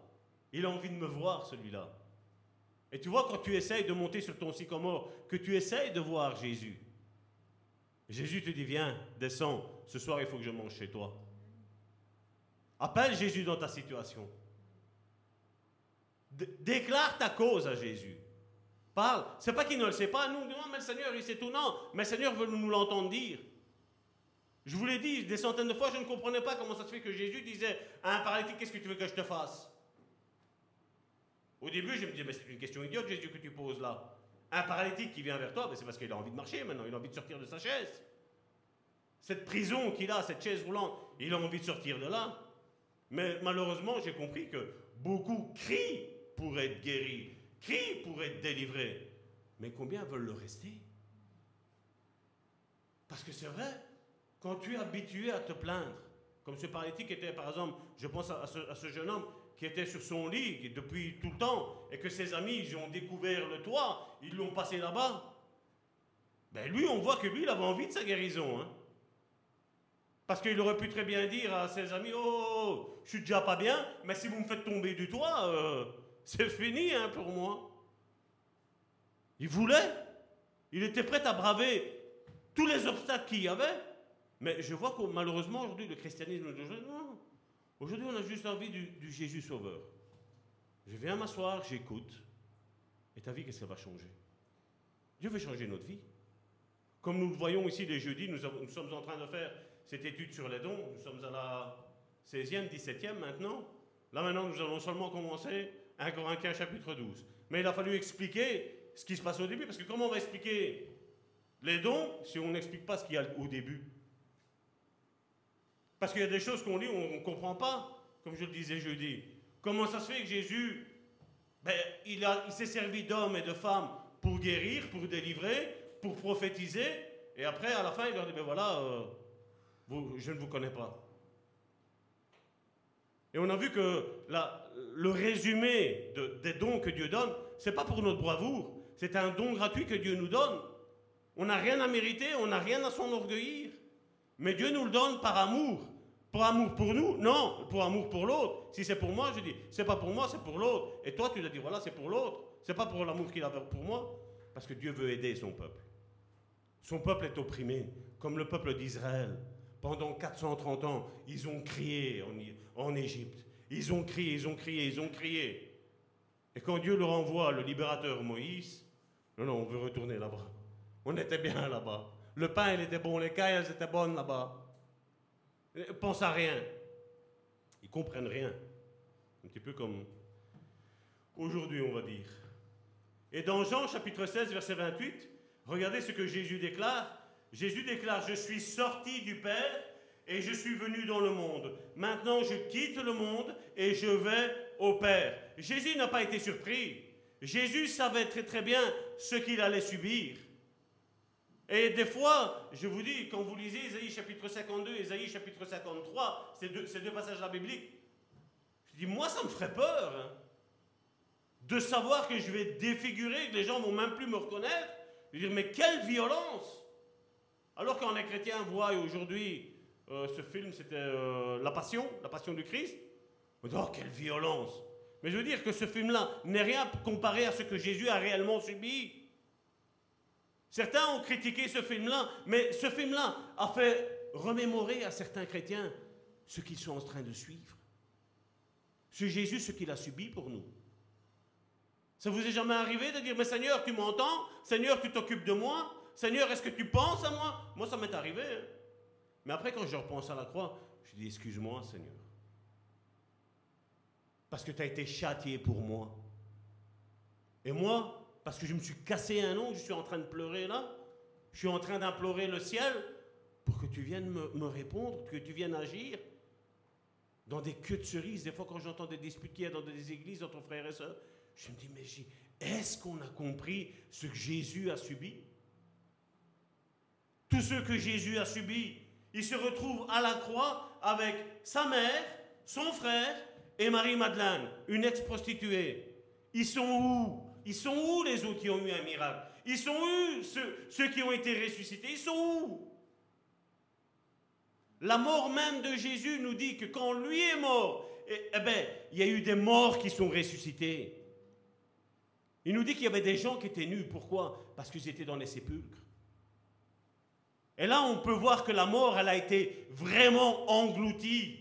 il a envie de me voir celui-là. Et tu vois, quand tu essayes de monter sur ton sycomore, que tu essayes de voir Jésus, Jésus te dit Viens, descends, ce soir il faut que je mange chez toi. Appelle Jésus dans ta situation. Déclare ta cause à Jésus. Parle. C'est pas qu'il ne le sait pas. Nous, non, mais le Seigneur, il sait tout. Non, mais le Seigneur veut nous l'entendre dire. Je vous l'ai dit des centaines de fois, je ne comprenais pas comment ça se fait que Jésus disait à un paralytique Qu'est-ce que tu veux que je te fasse? Au début, je me disais Mais c'est une question idiote, Jésus, que tu poses là. Un paralytique qui vient vers toi, ben, c'est parce qu'il a envie de marcher maintenant, il a envie de sortir de sa chaise. Cette prison qu'il a, cette chaise roulante, il a envie de sortir de là. Mais malheureusement, j'ai compris que beaucoup crient pour être guéris, crient pour être délivrés. Mais combien veulent le rester? Parce que c'est vrai, quand tu es habitué à te plaindre, comme ce paralytique était, par exemple, je pense à ce, à ce jeune homme qui était sur son lit depuis tout le temps, et que ses amis ils ont découvert le toit, ils l'ont passé là-bas. Ben lui, on voit que lui, il avait envie de sa guérison. Hein. Parce qu'il aurait pu très bien dire à ses amis, oh, je suis déjà pas bien, mais si vous me faites tomber du toit, euh, c'est fini hein, pour moi. Il voulait, il était prêt à braver tous les obstacles qu'il y avait, mais je vois que malheureusement aujourd'hui, le christianisme. Aujourd'hui, on a juste envie du, Jésus sauveur. Je viens m'asseoir, j'écoute, et ta vie, qu'est-ce qu'elle va changer? Dieu veut changer notre vie. Comme nous le voyons ici les jeudis, nous, nous sommes en train de faire cette étude sur les dons. Nous sommes à la 16e, 17e maintenant. Là maintenant, nous allons seulement commencer 1 Corinthiens chapitre 12. Mais il a fallu expliquer ce qui se passe au début, parce que comment on va expliquer les dons si on n'explique pas ce qu'il y a au début? Parce qu'il y a des choses qu'on lit, on ne comprend pas, comme je le disais jeudi. Comment ça se fait que Jésus, ben, il, s'est servi d'hommes et de femmes pour guérir, pour délivrer, pour prophétiser, et après, à la fin, il leur dit, ben voilà, euh, je ne vous connais pas. Et on a vu que le résumé de- des dons que Dieu donne, c'est pas pour notre bravoure, c'est un don gratuit que Dieu nous donne. On n'a rien à mériter, on n'a rien à s'enorgueillir. Mais Dieu nous le donne par amour. Pour amour pour nous Non, pour amour pour l'autre. Si c'est pour moi, je dis, c'est pas pour moi, c'est pour l'autre. Et toi, tu dois dire, voilà, c'est pour l'autre. C'est pas pour l'amour qu'il a pour moi. Parce que Dieu veut aider son peuple. Son peuple est opprimé, comme le peuple d'Israël. Pendant 430 ans, ils ont crié en Égypte. Ils ont crié, ils ont crié, ils ont crié. Et quand Dieu leur envoie le libérateur Moïse, non, non, on veut retourner là-bas. On était bien là-bas. Le pain, il était bon, les cailles, elles étaient bonnes là-bas. Euh, Pense à rien. Ils comprennent rien. Un petit peu comme aujourd'hui, on va dire. Et dans Jean chapitre 16, verset 28, regardez ce que Jésus déclare. Jésus déclare, je suis sorti du Père et je suis venu dans le monde. Maintenant, je quitte le monde et je vais au Père. Jésus n'a pas été surpris. Jésus savait très très bien ce qu'il allait subir. Et des fois, je vous dis, quand vous lisez Ésaïe chapitre 52, Ésaïe chapitre 53, ces deux, ces deux passages-là bibliques, je dis, moi, ça me ferait peur hein, de savoir que je vais défigurer, que les gens vont même plus me reconnaître. Je veux dire, mais quelle violence Alors quand les chrétiens voient aujourd'hui euh, ce film, c'était euh, La Passion, La Passion du Christ, oh, quelle violence Mais je veux dire que ce film-là n'est rien comparé à ce que Jésus a réellement subi. Certains ont critiqué ce film-là, mais ce film-là a fait remémorer à certains chrétiens ce qu'ils sont en train de suivre. Ce Jésus, ce qu'il a subi pour nous. Ça vous est jamais arrivé de dire, mais Seigneur, tu m'entends? Seigneur, tu t'occupes de moi? Seigneur, est-ce que tu penses à moi? Moi, ça m'est arrivé. hein. Mais après, quand je repense à la croix, je dis, excuse-moi, Seigneur. Parce que tu as été châtié pour moi. Et moi, parce que je me suis cassé un ongle, je suis en train de pleurer là. Je suis en train d'implorer le ciel pour que tu viennes me, répondre, que tu viennes agir. Dans des queues de cerises, des fois quand j'entends des disputes qu'il y a dans des églises entre frères et sœurs, je me dis, mais est-ce qu'on a compris ce que Jésus a subi? Tout ce que Jésus a subi, il se retrouve à la croix avec sa mère, son frère et Marie-Madeleine, une ex-prostituée. Ils sont où? Ils sont où les autres qui ont eu un miracle? Ils sont où ceux, qui ont été ressuscités? Ils sont où? La mort même de Jésus nous dit que quand lui est mort, eh, eh ben, il y a eu des morts qui sont ressuscités. Il nous dit qu'il y avait des gens qui étaient nus. Pourquoi? Parce qu'ils étaient dans les sépulcres. Et là, on peut voir que la mort, elle a été vraiment engloutie.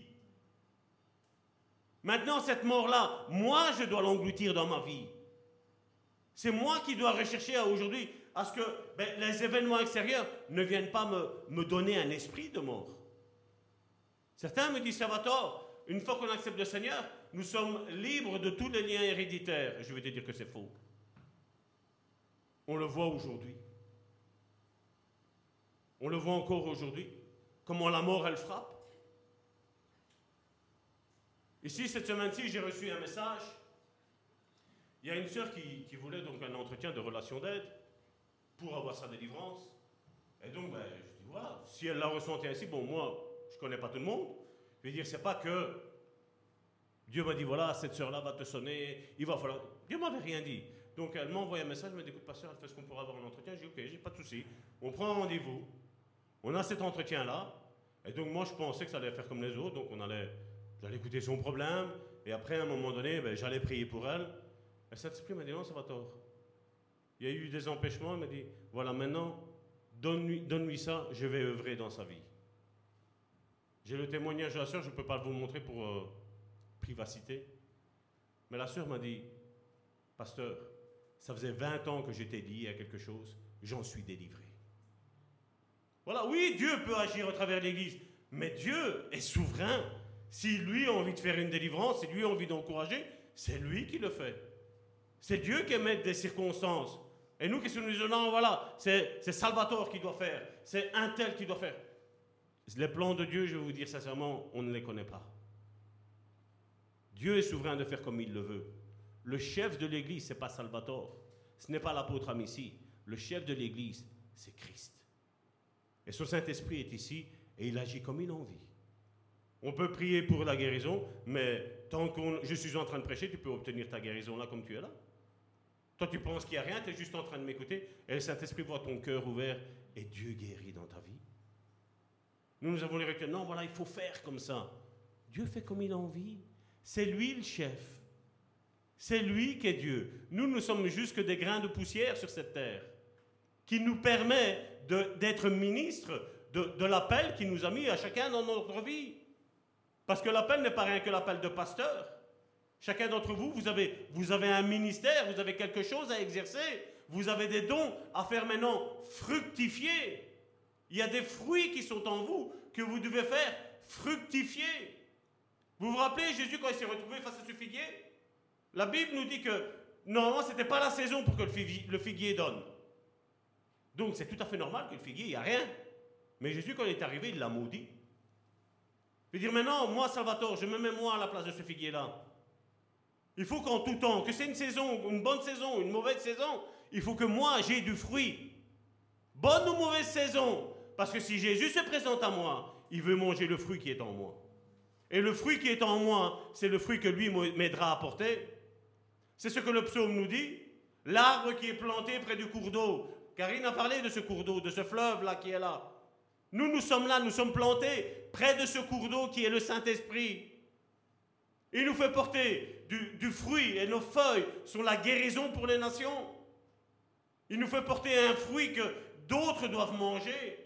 Maintenant, cette mort-là, moi, je dois l'engloutir dans ma vie. C'est moi qui dois rechercher aujourd'hui à ce que ben, les événements extérieurs ne viennent pas me, me donner un esprit de mort. Certains me disent, Salvatore, une fois qu'on accepte le Seigneur, nous sommes libres de tous les liens héréditaires. Je vais te dire que c'est faux. On le voit aujourd'hui. On le voit encore aujourd'hui. Comment la mort, elle frappe. Ici, cette semaine-ci, j'ai reçu un message. Il y a une sœur qui, voulait donc un entretien de relation d'aide pour avoir sa délivrance. Et donc, ben, je dis, voilà, si elle l'a ressenti ainsi, bon, moi, je ne connais pas tout le monde. Je veux dire, c'est pas que Dieu m'a dit, voilà, cette sœur-là va te sonner, il va falloir... Dieu m'avait rien dit. Donc, elle m'a envoyé un message, elle m'a dit, écoute, pasteur, elle fait ce qu'on pourra avoir un entretien. J'ai dit, ok, j'ai pas de souci. On prend un rendez-vous. On a cet entretien-là. Et donc, moi, je pensais que ça allait faire comme les autres. Donc, on allait J'allais écouter son problème, et après, à un moment donné, ben, j'allais prier pour elle. Et Saint-Esprit m'a dit non, ça va tort. Il y a eu des empêchements, il m'a dit voilà, maintenant, donne-lui donne ça, je vais œuvrer dans sa vie. J'ai le témoignage de la sœur, je ne peux pas vous montrer pour euh, privacité. Mais la sœur m'a dit Pasteur, ça faisait 20 ans que j'étais dit à quelque chose, j'en suis délivré. Voilà, oui, Dieu peut agir au travers de l'Église, mais Dieu est souverain. Si lui a envie de faire une délivrance, si lui a envie d'encourager, c'est lui qui le fait. C'est Dieu qui émet des circonstances. Et nous, qu'est-ce que nous Non, voilà, c'est Salvatore qui doit faire, c'est un tel qui doit faire. Les plans de Dieu, je vais vous dire sincèrement, on ne les connaît pas. Dieu est souverain de faire comme il le veut. Le chef de l'Église, ce n'est pas Salvatore. Ce n'est pas l'apôtre Amici. Le chef de l'Église, c'est Christ. Et son Saint-Esprit est ici et il agit comme il en envie. On peut prier pour la guérison, mais tant que je suis en train de prêcher, tu peux obtenir ta guérison là comme tu es là. Toi, tu penses qu'il n'y a rien, tu es juste en train de m'écouter, et le Saint-Esprit voit ton cœur ouvert, et Dieu guérit dans ta vie. Nous, nous avons les rituels. Non, voilà, il faut faire comme ça. Dieu fait comme il a envie. C'est lui le chef. C'est lui qui est Dieu. Nous, nous sommes juste que des grains de poussière sur cette terre, qui nous permet d'être ministres de, de l'appel qu'il nous a mis à chacun dans notre vie. Parce que l'appel n'est pas rien que l'appel de pasteur. Chacun d'entre vous, vous avez, vous avez un ministère, vous avez quelque chose à exercer, vous avez des dons à faire maintenant fructifier. Il y a des fruits qui sont en vous que vous devez faire fructifier. Vous vous rappelez Jésus quand il s'est retrouvé face à ce figuier? La Bible nous dit que normalement ce n'était pas la saison pour que le figuier, le figuier donne. Donc c'est tout à fait normal que le figuier, il n'y a rien. Mais Jésus quand il est arrivé, il l'a maudit. Il dire, mais non, moi, Salvatore, je me mets moi à la place de ce figuier-là. Il faut qu'en tout temps, que c'est une saison, une bonne saison, une mauvaise saison, il faut que moi, j'ai du fruit. Bonne ou mauvaise saison. Parce que si Jésus se présente à moi, il veut manger le fruit qui est en moi. Et le fruit qui est en moi, c'est le fruit que lui m'aidera à porter. C'est ce que le psaume nous dit. L'arbre qui est planté près du cours d'eau. Karine a parlé de ce cours d'eau, de ce fleuve-là qui est là. Nous, nous sommes là, nous sommes plantés près de ce cours d'eau qui est le Saint-Esprit. Il nous fait porter du, fruit et nos feuilles sont la guérison pour les nations. Il nous fait porter un fruit que d'autres doivent manger.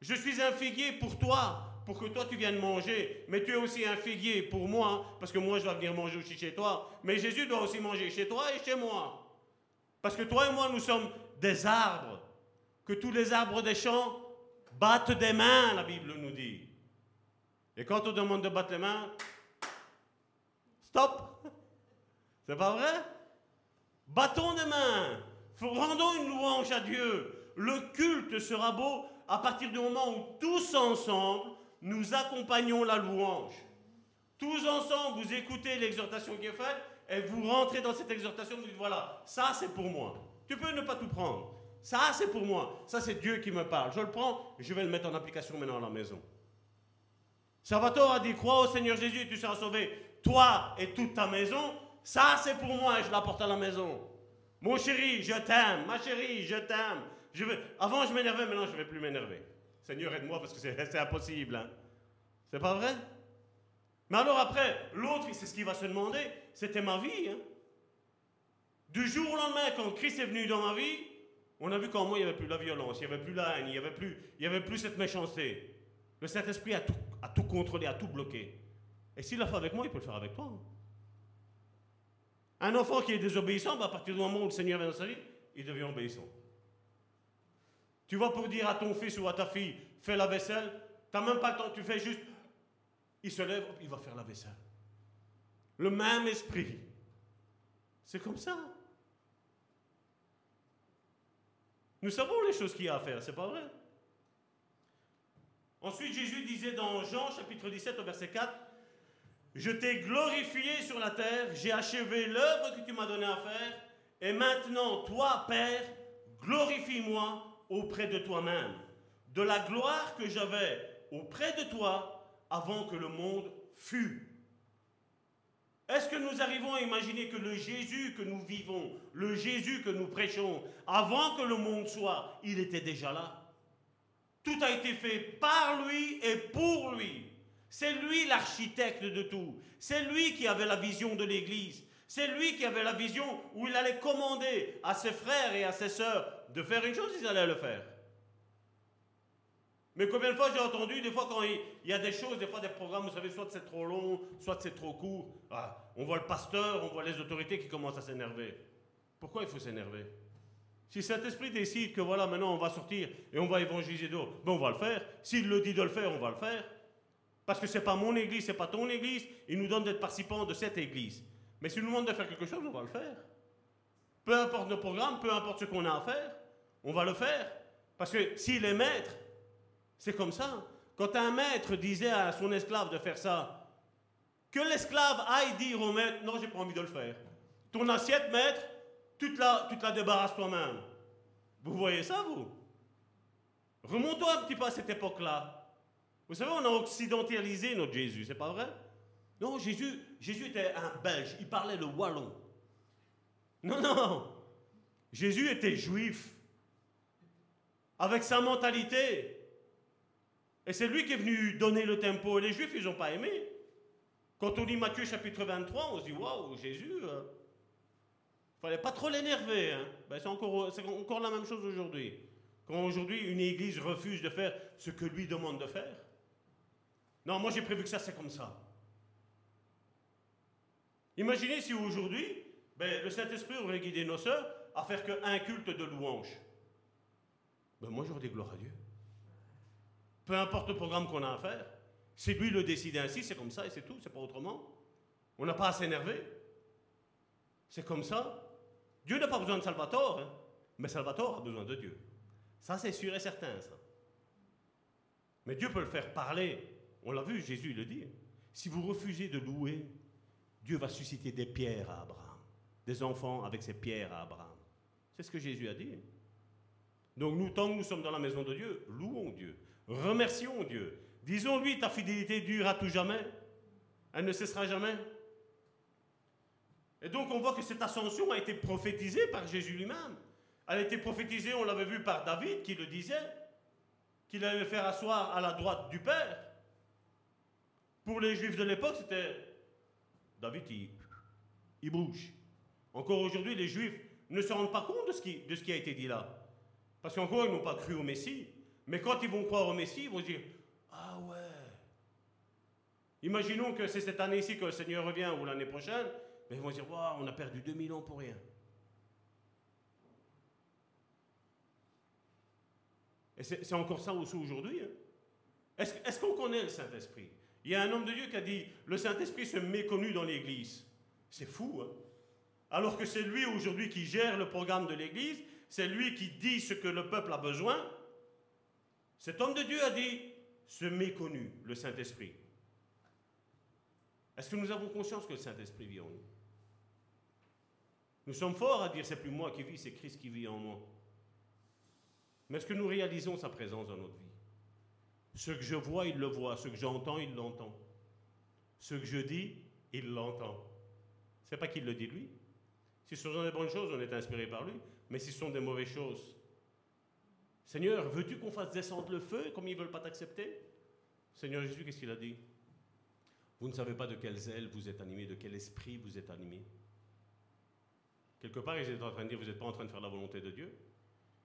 Je suis un figuier pour toi, pour que toi tu viennes manger, mais tu es aussi un figuier pour moi, parce que moi je dois venir manger aussi chez toi, mais Jésus doit aussi manger chez toi et chez moi. Parce que toi et moi nous sommes des arbres, que tous les arbres des champs Battre des mains, la Bible nous dit. Et quand on demande de battre les mains, stop. C'est pas vrai? Battons des mains. Rendons une louange à Dieu. Le culte sera beau à partir du moment où tous ensemble, nous accompagnons la louange. Tous ensemble, vous écoutez l'exhortation qui est faite et vous rentrez dans cette exhortation, vous dites voilà, ça c'est pour moi. Tu peux ne pas tout prendre. Ça, c'est pour moi. Ça, c'est Dieu qui me parle. Je le prends, je vais le mettre en application maintenant à la maison. Salvatore a dit, crois au Seigneur Jésus et tu seras sauvé, toi et toute ta maison. ça c'est pour moi et je l'apporte à la maison. Mon chéri, je t'aime. Ma chérie, je t'aime. Je veux... Avant, je m'énervais, maintenant, je ne vais plus m'énerver. Seigneur, aide-moi parce que c'est impossible. Hein. C'est pas vrai? Mais alors après, l'autre, c'est ce qu'il va se demander. C'était ma vie. Hein. Du jour au lendemain, quand Christ est venu dans ma vie, on a vu qu'en moi, il n'y avait plus la violence, il n'y avait plus la haine, il n'y avait, plus, il avait plus cette méchanceté. Le Saint-Esprit a tout, a tout contrôlé, a tout bloqué. Et s'il l'a fait avec moi, il peut le faire avec toi. Hein. Un enfant qui est désobéissant, bah, à partir du moment où le Seigneur vient dans sa vie, il devient obéissant. Tu vas pour dire à ton fils ou à ta fille, fais la vaisselle, tu n'as même pas le temps, tu fais juste, il se lève, il va faire la vaisselle. Le même esprit. C'est comme ça. Nous savons les choses qu'il y a à faire, c'est pas vrai? Ensuite, Jésus disait dans Jean chapitre 17 au verset 4, Je t'ai glorifié sur la terre, j'ai achevé l'œuvre que tu m'as donnée à faire, et maintenant, toi, Père, glorifie-moi auprès de toi-même, de la gloire que j'avais auprès de toi avant que le monde fût. Est-ce que nous arrivons à imaginer que le Jésus que nous vivons, le Jésus que nous prêchons, avant que le monde soit, il était déjà là? Tout a été fait par lui et pour lui. C'est lui l'architecte de tout. C'est lui qui avait la vision de l'Église. C'est lui qui avait la vision où il allait commander à ses frères et à ses sœurs de faire une chose, ils allaient le faire. Mais combien de fois j'ai entendu, des fois quand il, y a des choses, des fois des programmes, vous savez, soit c'est trop long, soit c'est trop court, ah, on voit le pasteur, on voit les autorités qui commencent à s'énerver. Pourquoi il faut s'énerver? Si cet esprit décide que voilà, maintenant on va sortir et on va évangéliser d'autres, ben on va le faire. S'il le dit de le faire, on va le faire. Parce que ce n'est pas mon église, ce n'est pas ton église, il nous donne d'être participants de cette église. Mais s'il nous demande de faire quelque chose, on va le faire. Peu importe nos programmes, peu importe ce qu'on a à faire, on va le faire. Parce que s'il est maître, c'est comme ça. Quand un maître disait à son esclave de faire ça, que l'esclave aille dire au maître, non, j'ai pas envie de le faire. Ton assiette, maître, tu te la, tu te la débarrasses toi-même. Vous voyez ça, vous? Remontons un petit peu à cette époque-là. Vous savez, on a occidentalisé notre Jésus, c'est pas vrai? Non, Jésus, Jésus était un Belge, il parlait le wallon. Non, non. Jésus était juif, avec sa mentalité. Et c'est lui qui est venu donner le tempo. Et les Juifs, ils n'ont pas aimé. Quand on lit Matthieu chapitre 23, on se dit Waouh, Jésus, il euh, ne fallait pas trop l'énerver. Hein. Ben, c'est encore, encore la même chose aujourd'hui. Quand aujourd'hui une église refuse de faire ce que lui demande de faire. Non, moi j'ai prévu que ça c'est comme ça. Imaginez si aujourd'hui, ben, le Saint-Esprit aurait guidé nos sœurs à faire qu'un culte de louange. Ben, moi j'aurais des gloires à Dieu. Peu importe le programme qu'on a à faire. Si lui le décide ainsi, c'est comme ça et c'est tout, c'est pas autrement. On n'a pas à s'énerver. C'est comme ça. Dieu n'a pas besoin de Salvatore, hein. mais Salvatore a besoin de Dieu. Ça, c'est sûr et certain, ça. Mais Dieu peut le faire parler. On l'a vu, Jésus le dit. Si vous refusez de louer, Dieu va susciter des pierres à Abraham, des enfants avec ces pierres à Abraham. C'est ce que Jésus a dit. Donc nous, tant que nous sommes dans la maison de Dieu, louons Dieu. Remercions Dieu. Disons-lui, ta fidélité dure à tout jamais. Elle ne cessera jamais. Et donc on voit que cette ascension a été prophétisée par Jésus lui-même. Elle a été prophétisée, on l'avait vu par David qui le disait, qu'il allait le faire asseoir à la droite du Père. Pour les Juifs de l'époque, c'était David, il, bouge. Encore aujourd'hui, les Juifs ne se rendent pas compte de ce qui, a été dit là. Parce qu'encore, ils n'ont pas cru au Messie. Mais quand ils vont croire au Messie, ils vont se dire Ah ouais. Imaginons que c'est cette année-ci que le Seigneur revient ou l'année prochaine, mais ils vont se dire Waouh, on a perdu 2000 ans pour rien. Et c'est encore ça aussi aujourd'hui. Hein. Est-ce qu'on connaît le Saint-Esprit? Il y a un homme de Dieu qui a dit Le Saint-Esprit se méconnu dans l'Église. C'est fou, hein Alors que c'est lui aujourd'hui qui gère le programme de l'Église, c'est lui qui dit ce que le peuple a besoin. Cet homme de Dieu a dit ce méconnu, le Saint-Esprit. Est-ce que nous avons conscience que le Saint-Esprit vit en nous? Nous sommes forts à dire c'est plus moi qui vis, c'est Christ qui vit en moi. Mais est-ce que nous réalisons sa présence dans notre vie? Ce que je vois, il le voit. Ce que j'entends, il l'entend. Ce que je dis, il l'entend. C'est pas qu'il le dit lui. Si ce sont des bonnes choses, on est inspiré par lui. Mais si ce sont des mauvaises choses, Seigneur, veux-tu qu'on fasse descendre le feu comme ils ne veulent pas t'accepter? Seigneur Jésus, qu'est-ce qu'il a dit? Vous ne savez pas de quel zèle vous êtes animé, de quel esprit vous êtes animé. Quelque part, il est en train de dire, vous n'êtes pas en train de faire la volonté de Dieu.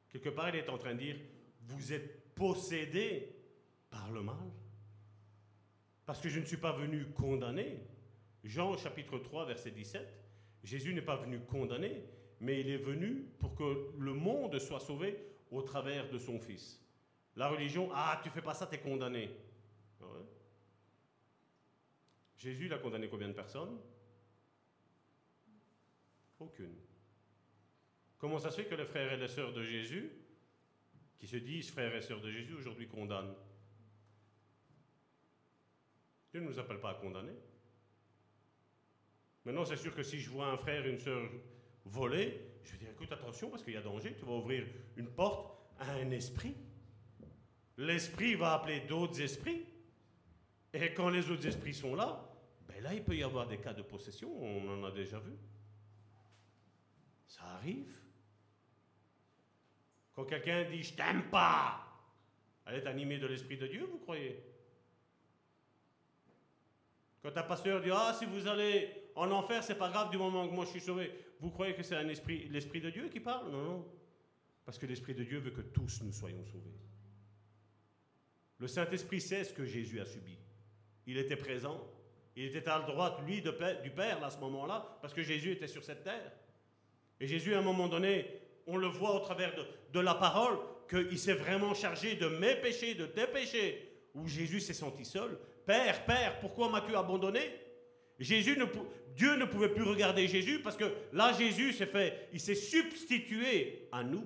Quelque part, il est en train de dire, vous êtes possédé par le mal. Parce que je ne suis pas venu condamner. Jean chapitre 3, verset 17, Jésus n'est pas venu condamner, mais il est venu pour que le monde soit sauvé au travers de son Fils. La religion, ah, tu fais pas ça, tu es condamné. Ah Jésus, il a condamné combien de personnes? Aucune. Comment ça se fait que les frères et les sœurs de Jésus, qui se disent frères et sœurs de Jésus, aujourd'hui condamnent? Dieu ne nous appelle pas à condamner. Maintenant, c'est sûr que si je vois un frère et une sœur voler, je vais dire écoute, attention, parce qu'il y a danger, tu vas ouvrir une porte à un esprit. L'esprit va appeler d'autres esprits. Et quand les autres esprits sont là, ben là, il peut y avoir des cas de possession, on en a déjà vu. Ça arrive. Quand quelqu'un dit je t'aime pas, elle est animée de l'Esprit de Dieu, vous croyez? Quand un pasteur dit ah si vous allez en enfer, c'est pas grave du moment que moi je suis sauvé, vous croyez que c'est l'Esprit de Dieu qui parle? Non, non. Parce que l'Esprit de Dieu veut que tous nous soyons sauvés. Le Saint-Esprit sait ce que Jésus a subi. Il était présent. Il était à la droite, lui, de, du Père à ce moment-là, parce que Jésus était sur cette terre. Et Jésus, à un moment donné, on le voit au travers de, la parole, qu'il s'est vraiment chargé de mes péchés, de tes péchés, où Jésus s'est senti seul. Père, Père, pourquoi m'as-tu abandonné? Jésus ne, Dieu ne pouvait plus regarder Jésus parce que là, Jésus s'est fait, il s'est substitué à nous.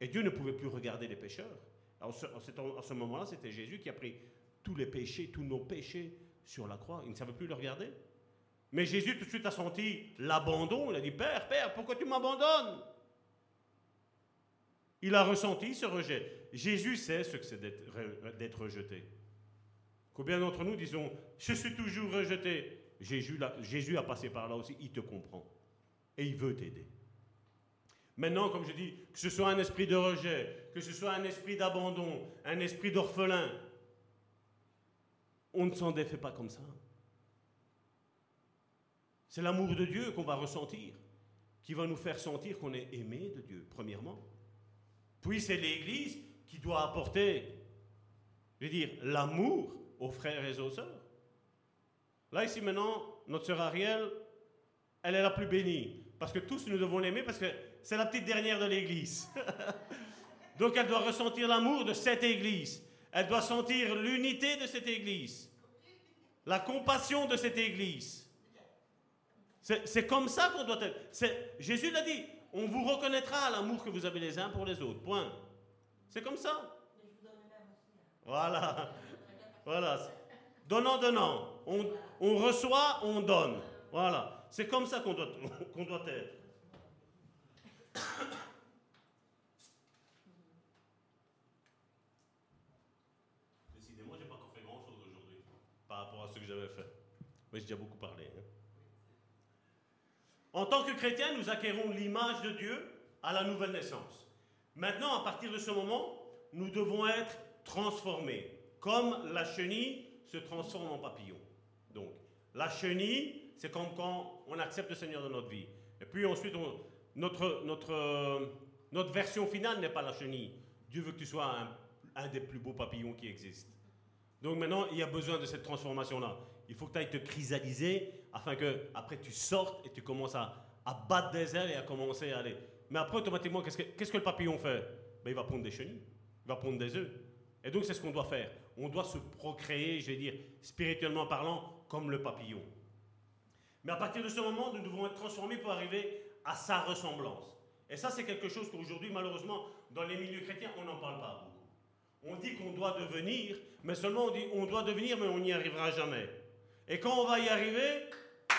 Et Dieu ne pouvait plus regarder les pécheurs. Alors, à ce moment-là, c'était Jésus qui a pris tous les péchés, tous nos péchés sur la croix. Il ne savait plus le regarder. Mais Jésus tout de suite a senti l'abandon. Il a dit, Père, Père, pourquoi tu m'abandonnes? Il a ressenti ce rejet. Jésus sait ce que c'est d'être rejeté. Combien d'entre nous disons, je suis toujours rejeté Jésus, Jésus a passé par là aussi, il te comprend. Et il veut t'aider. Maintenant, comme je dis, que ce soit un esprit de rejet, que ce soit un esprit d'abandon, un esprit d'orphelin, on ne s'en défait pas comme ça. C'est l'amour de Dieu qu'on va ressentir, qui va nous faire sentir qu'on est aimé de Dieu, premièrement. Puis c'est l'Église qui doit apporter, je veux dire, l'amour aux frères et aux sœurs. Là, ici, maintenant, notre sœur Ariel, elle est la plus bénie. Parce que tous, nous devons l'aimer parce que c'est la petite dernière de l'Église. Donc, elle doit ressentir l'amour de cette Église. Elle doit sentir l'unité de cette Église. La compassion de cette Église. C'est comme ça qu'on doit être. Jésus l'a dit, on vous reconnaîtra à l'amour que vous avez les uns pour les autres. Point. C'est comme ça. Voilà. Voilà. Donnant, donnant. On, on reçoit, on donne. Voilà. C'est comme ça qu'on doit, qu'on doit être. Décidément, je n'ai pas encore fait grand-chose aujourd'hui par rapport à ce que j'avais fait. Mais j'ai déjà beaucoup parlé. Hein. En tant que chrétiens, nous acquérons l'image de Dieu à la nouvelle naissance. Maintenant, à partir de ce moment, nous devons être transformés, comme la chenille se transforme en papillon. Donc, la chenille, c'est comme quand on accepte le Seigneur dans notre vie. Et puis ensuite, notre, notre, notre version finale n'est pas la chenille. Dieu veut que tu sois un, des plus beaux papillons qui existent. Donc maintenant, il y a besoin de cette transformation-là. Il faut que tu ailles te chrysaliser afin que après tu sortes et tu commences à, à battre des ailes et à commencer à aller. Mais après, automatiquement, qu'est-ce que, que le papillon fait? Ben, Il va pondre des chenilles, il va pondre des œufs. Et donc, c'est ce qu'on doit faire. On doit se procréer, je vais dire, spirituellement parlant, comme le papillon. Mais à partir de ce moment, nous devons être transformés pour arriver à sa ressemblance. Et ça, c'est quelque chose qu'aujourd'hui, malheureusement, dans les milieux chrétiens, on n'en parle pas beaucoup. On dit qu'on doit devenir, mais seulement on dit on doit devenir, mais on n'y arrivera jamais. Et quand on va y arriver,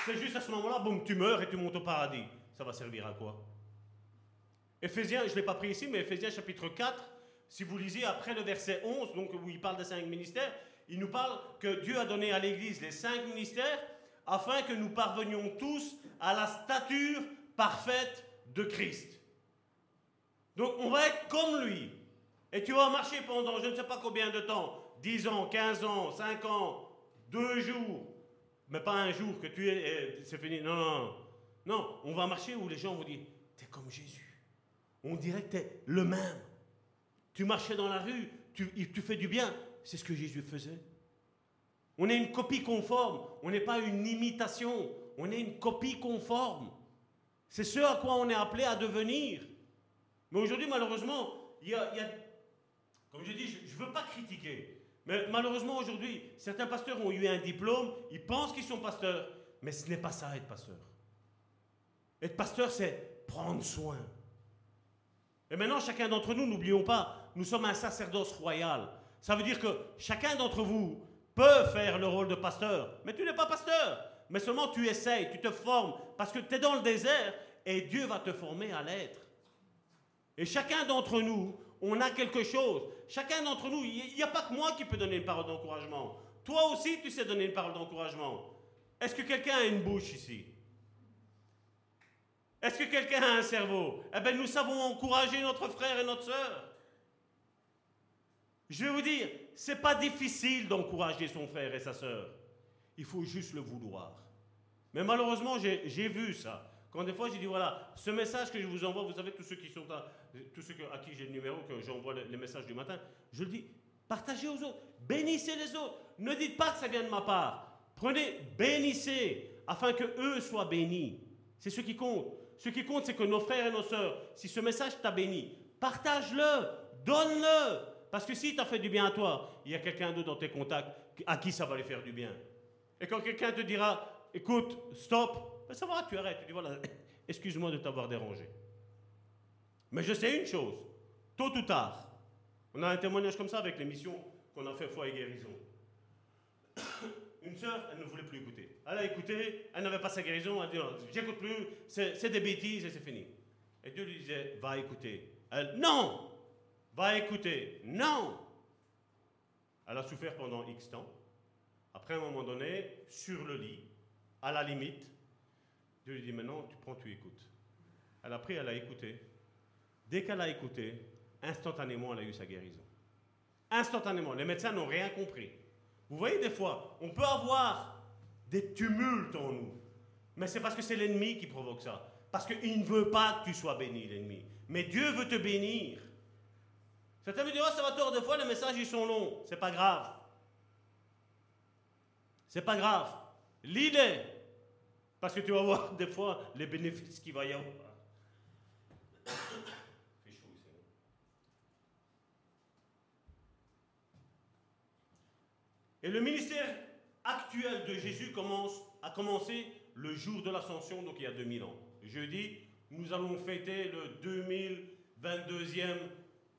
c'est juste à ce moment-là, boum, tu meurs et tu montes au paradis. Ça va servir à quoi? Éphésiens, je ne l'ai pas pris ici, mais Éphésiens chapitre 4, si vous lisez après le verset 11, donc où il parle des cinq ministères, il nous parle que Dieu a donné à l'Église les cinq ministères afin que nous parvenions tous à la stature parfaite de Christ. Donc on va être comme lui. Et tu vas marcher pendant je ne sais pas combien de temps, 10 ans, 15 ans, 5 ans, 2 jours, mais pas un jour que tu es, c'est fini. Non, non, non. Non, on va marcher où les gens vont dire, t'es comme Jésus. On dirait que t'es le même. Tu marchais dans la rue, tu, fais du bien. C'est ce que Jésus faisait. On est une copie conforme. On n'est pas une imitation. On est une copie conforme. C'est ce à quoi on est appelé à devenir. Mais aujourd'hui, malheureusement, il y, a, comme je dis, je ne veux pas critiquer. Mais malheureusement, aujourd'hui, certains pasteurs ont eu un diplôme, ils pensent qu'ils sont pasteurs, mais ce n'est pas ça être pasteur. Être pasteur, c'est prendre soin. Et maintenant, chacun d'entre nous, n'oublions pas, nous sommes un sacerdoce royal. Ça veut dire que chacun d'entre vous peut faire le rôle de pasteur, mais tu n'es pas pasteur. Mais seulement tu essayes, tu te formes, parce que tu es dans le désert et Dieu va te former à l'être. Et chacun d'entre nous, on a quelque chose. Chacun d'entre nous, il n'y a pas que moi qui peux donner une parole d'encouragement. Toi aussi, tu sais donner une parole d'encouragement. Est-ce que quelqu'un a une bouche ici? Est-ce que quelqu'un a un cerveau? Eh bien, nous savons encourager notre frère et notre soeur. Je vais vous dire, c'est pas difficile d'encourager son frère et sa soeur. Il faut juste le vouloir. Mais malheureusement, j'ai vu ça. Quand des fois, j'ai dit, voilà, ce message que je vous envoie, vous savez, tous ceux qui sont à, tous ceux à qui j'ai le numéro, que j'envoie les, messages du matin, je le dis, partagez aux autres, bénissez les autres. Ne dites pas que ça vient de ma part. Prenez, bénissez, afin que eux soient bénis. C'est ce qui compte. Ce qui compte, c'est que nos frères et nos sœurs, si ce message t'a béni, partage-le, donne-le. Parce que si tu as fait du bien à toi, il y a quelqu'un d'autre dans tes contacts à qui ça va lui faire du bien. Et quand quelqu'un te dira, écoute, stop, ben, ça va, tu arrêtes. Tu dis voilà, excuse-moi de t'avoir dérangé. Mais je sais une chose, tôt ou tard, on a un témoignage comme ça avec l'émission qu'on a fait Foi et Guérison. Une sœur, elle ne voulait plus écouter. Elle a écouté, elle n'avait pas sa guérison, elle a dit j'écoute plus, c'est des bêtises et c'est fini. Et Dieu lui disait va écouter. Elle, non Va écouter, non Elle a souffert pendant X temps. Après, un moment donné, sur le lit, à la limite, Dieu lui dit maintenant, tu prends, tu écoutes. Elle a pris, elle a écouté. Dès qu'elle a écouté, instantanément, elle a eu sa guérison. Instantanément. Les médecins n'ont rien compris. Vous voyez, des fois, on peut avoir des tumultes en nous. Mais c'est parce que c'est l'ennemi qui provoque ça. Parce qu'il ne veut pas que tu sois béni, l'ennemi. Mais Dieu veut te bénir. Certains me disent, oh, ça va tort, des fois les messages ils sont longs. C'est pas grave. C'est pas grave. L'idée, parce que tu vas voir des fois les bénéfices qu'il va y avoir. Et le ministère actuel de Jésus commence, a commencé le jour de l'ascension, donc il y a 2000 ans. Jeudi, nous allons fêter le 2022e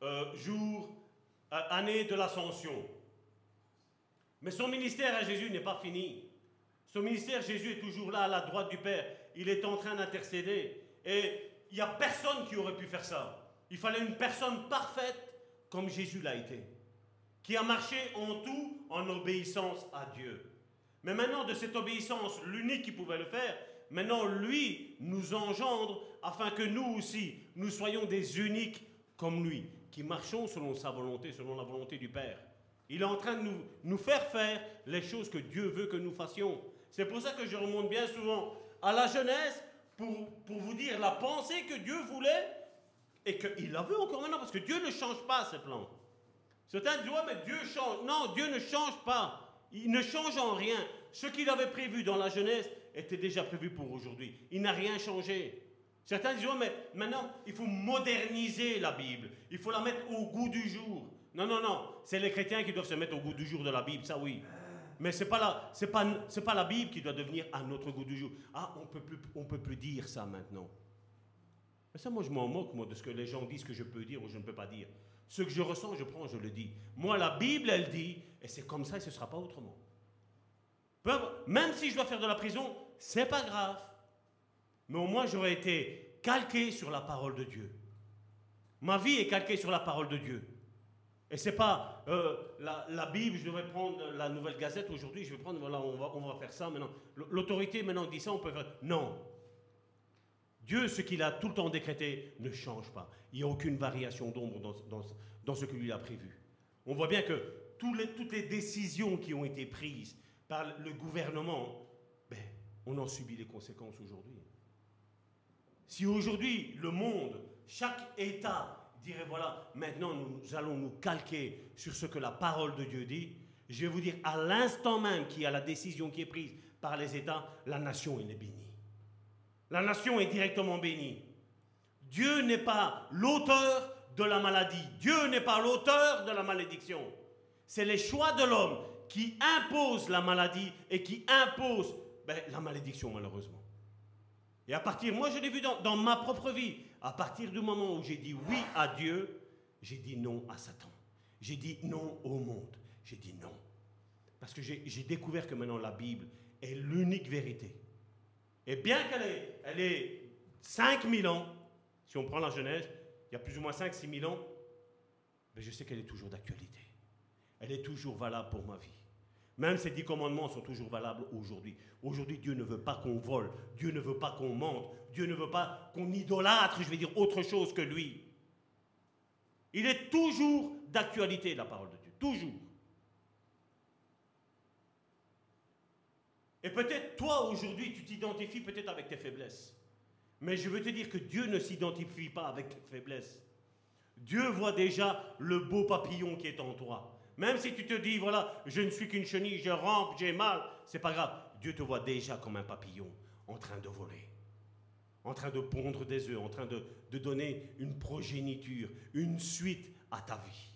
euh, jour, euh, année de l'ascension. Mais son ministère à Jésus n'est pas fini. Son ministère, Jésus est toujours là à la droite du Père. Il est en train d'intercéder. Et il n'y a personne qui aurait pu faire ça. Il fallait une personne parfaite comme Jésus l'a été. Qui a marché en tout en obéissance à Dieu. Mais maintenant, de cette obéissance, l'unique qui pouvait le faire, maintenant, lui nous engendre afin que nous aussi, nous soyons des uniques comme lui, qui marchons selon sa volonté, selon la volonté du Père. Il est en train de nous, nous faire faire les choses que Dieu veut que nous fassions. C'est pour ça que je remonte bien souvent à la jeunesse pour, pour vous dire la pensée que Dieu voulait et qu'il la veut encore maintenant parce que Dieu ne change pas ses plans. Certains disent, ouais, mais Dieu change. Non, Dieu ne change pas. Il ne change en rien. Ce qu'il avait prévu dans la jeunesse était déjà prévu pour aujourd'hui. Il n'a rien changé. Certains disent, mais maintenant, il faut moderniser la Bible. Il faut la mettre au goût du jour. Non, non, non. C'est les chrétiens qui doivent se mettre au goût du jour de la Bible, ça oui. Mais ce n'est pas, la, pas, pas la Bible qui doit devenir à notre goût du jour. Ah, on ne peut plus dire ça maintenant. Mais ça, moi, je m'en moque, moi, de ce que les gens disent que je peux dire ou je ne peux pas dire. Ce que je ressens, je prends, je le dis. Moi, la Bible, elle dit, et c'est comme ça et ce ne sera pas autrement. Même si je dois faire de la prison, c'est pas grave. Mais au moins, j'aurais été calqué sur la parole de Dieu. Ma vie est calquée sur la parole de Dieu. Et c'est pas euh, la, Bible, je devrais prendre la Nouvelle Gazette aujourd'hui, je vais prendre, voilà, on va, on va faire ça maintenant. L'autorité maintenant dit ça, on peut faire. Non. Dieu, ce qu'il a tout le temps décrété, ne change pas. Il n'y a aucune variation d'ombre dans, ce que lui a prévu. On voit bien que toutes les décisions qui ont été prises par le gouvernement, ben, on en subit les conséquences aujourd'hui. Si aujourd'hui le monde, chaque État dirait voilà, maintenant nous allons nous calquer sur ce que la parole de Dieu dit, je vais vous dire à l'instant même qu'il y a la décision qui est prise par les États, la nation est bénie. La nation est directement bénie. Dieu n'est pas l'auteur de la maladie. Dieu n'est pas l'auteur de la malédiction. C'est les choix de l'homme qui imposent la maladie et qui imposent ben, la malédiction malheureusement. Et à partir, moi je l'ai vu dans, ma propre vie, à partir du moment où j'ai dit oui à Dieu, j'ai dit non à Satan. J'ai dit non au monde. J'ai dit non. Parce que j'ai j'ai découvert que maintenant la Bible est l'unique vérité. Et bien qu'elle est, elle est 5000 ans, si on prend la Genèse, il y a plus ou moins 5-6 000 ans, mais je sais qu'elle est toujours d'actualité. Elle est toujours valable pour ma vie. Même ces dix commandements sont toujours valables aujourd'hui. Aujourd'hui, Dieu ne veut pas qu'on vole, Dieu ne veut pas qu'on mente, Dieu ne veut pas qu'on idolâtre, je vais dire, autre chose que lui. Il est toujours d'actualité, la parole de Dieu. Toujours. Et peut-être toi, aujourd'hui, tu t'identifies peut-être avec tes faiblesses. Mais je veux te dire que Dieu ne s'identifie pas avec tes faiblesses. Dieu voit déjà le beau papillon qui est en toi. Même si tu te dis, voilà, je ne suis qu'une chenille, je rampe, j'ai mal, c'est pas grave. Dieu te voit déjà comme un papillon en train de voler, en train de pondre des œufs, en train de, donner une progéniture, une suite à ta vie.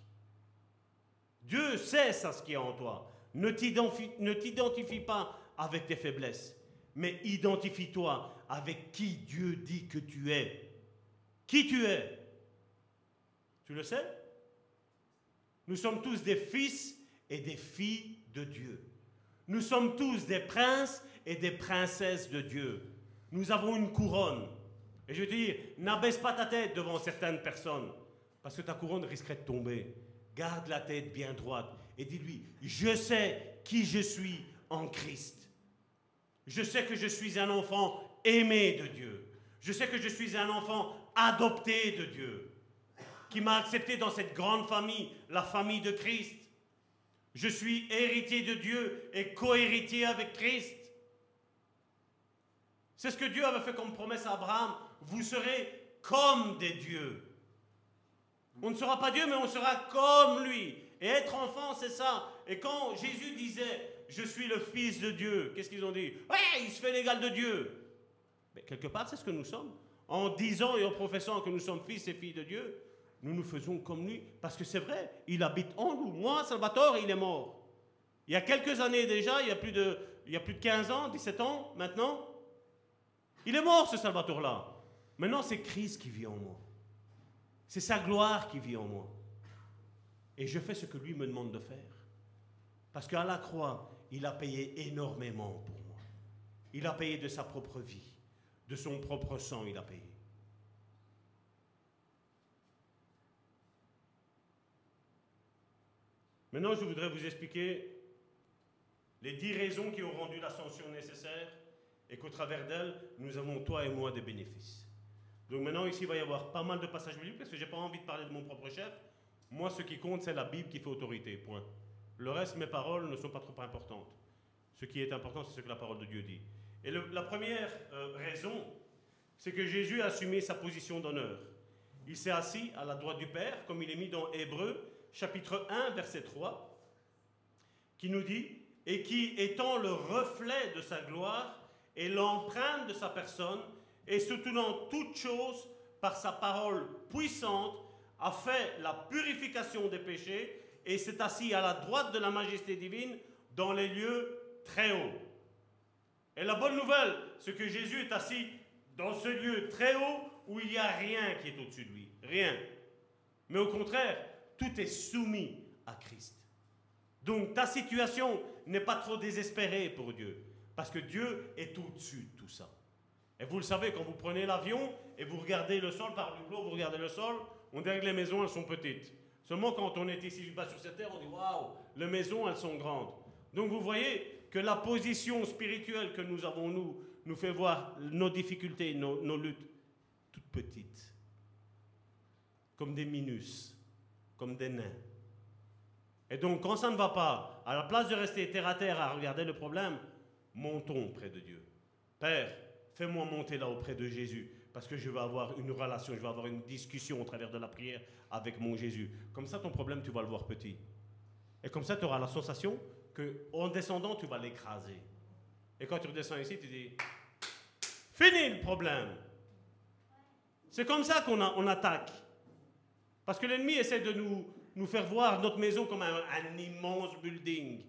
Dieu sait ça ce qui est en toi. Ne t'identifie ne t'identifie pas avec tes faiblesses, mais identifie-toi avec qui Dieu dit que tu es. Qui tu es? Tu le sais? Nous sommes tous des fils et des filles de Dieu. Nous sommes tous des princes et des princesses de Dieu. Nous avons une couronne. Et je dire, n'abaisse pas ta tête devant certaines personnes, parce que ta couronne risquerait de tomber. Garde la tête bien droite et dis-lui, je sais qui je suis en Christ. Je sais que je suis un enfant aimé de Dieu. Je sais que je suis un enfant adopté de Dieu, qui m'a accepté dans cette grande famille, la famille de Christ. Je suis héritier de Dieu et co-héritier avec Christ. C'est ce que Dieu avait fait comme promesse à Abraham. Vous serez comme des dieux. On ne sera pas Dieu, mais on sera comme lui. Et être enfant, c'est ça. Et quand Jésus disait, je suis le Fils de Dieu, qu'est-ce qu'ils ont dit? Ouais, il se fait l'égal de Dieu. Mais quelque part, c'est ce que nous sommes. En disant et en professant que nous sommes fils et filles de Dieu, nous nous faisons comme lui. Parce que c'est vrai, il habite en nous. Moi, Salvatore, il est mort. Il y a quelques années déjà, il y a plus de, il y a plus de 15 ans, 17 ans maintenant. Il est mort, ce Salvatore-là. Maintenant, c'est Christ qui vit en moi. C'est sa gloire qui vit en moi. Et je fais ce que lui me demande de faire. Parce qu'à la croix, il a payé énormément pour moi. Il a payé de sa propre vie, de son propre sang, il a payé. Maintenant, je voudrais vous expliquer les dix raisons qui ont rendu l'ascension nécessaire et qu'au travers d'elles, nous avons, toi et moi, des bénéfices. Donc maintenant, ici, il va y avoir pas mal de passages bibliques parce que je n'ai pas envie de parler de mon propre chef. Moi, ce qui compte, c'est la Bible qui fait autorité, point. Le reste, mes paroles ne sont pas trop importantes. Ce qui est important, c'est ce que la parole de Dieu dit. Et la première euh, raison, c'est que Jésus a assumé sa position d'honneur. Il s'est assis à la droite du Père, comme il est mis dans Hébreu, chapitre 1, verset 3, qui nous dit, et qui, étant le reflet de sa gloire et l'empreinte de sa personne, et soutenant toutes choses par sa parole puissante, a fait la purification des péchés et s'est assis à la droite de la majesté divine dans les lieux très hauts. Et la bonne nouvelle, c'est que Jésus est assis dans ce lieu très haut où il n'y a rien qui est au-dessus de lui. Rien. Mais au contraire, tout est soumis à Christ. Donc ta situation n'est pas trop désespérée pour Dieu, parce que Dieu est au-dessus de tout ça. Et vous le savez, quand vous prenez l'avion et vous regardez le sol par le hublot, vous regardez le sol, on dirait que les maisons, elles sont petites. Seulement quand on est ici bas sur cette terre, on dit waouh, les maisons, elles sont grandes. Donc vous voyez que la position spirituelle que nous avons, nous, nous fait voir nos difficultés, nos, nos luttes, toutes petites. Comme des minus, comme des nains. Et donc, quand ça ne va pas, à la place de rester terre à terre à regarder le problème, montons près de Dieu. Père, fais-moi monter là auprès de Jésus, parce que je veux avoir une relation, je veux avoir une discussion au travers de la prière avec mon Jésus. Comme ça, ton problème, tu vas le voir petit. Et comme ça, tu auras la sensation que, en descendant, tu vas l'écraser. Et quand tu redescends ici, tu dis, fini le problème. C'est comme ça qu'on on attaque. Parce que l'ennemi essaie de nous, nous faire voir notre maison comme un, immense building.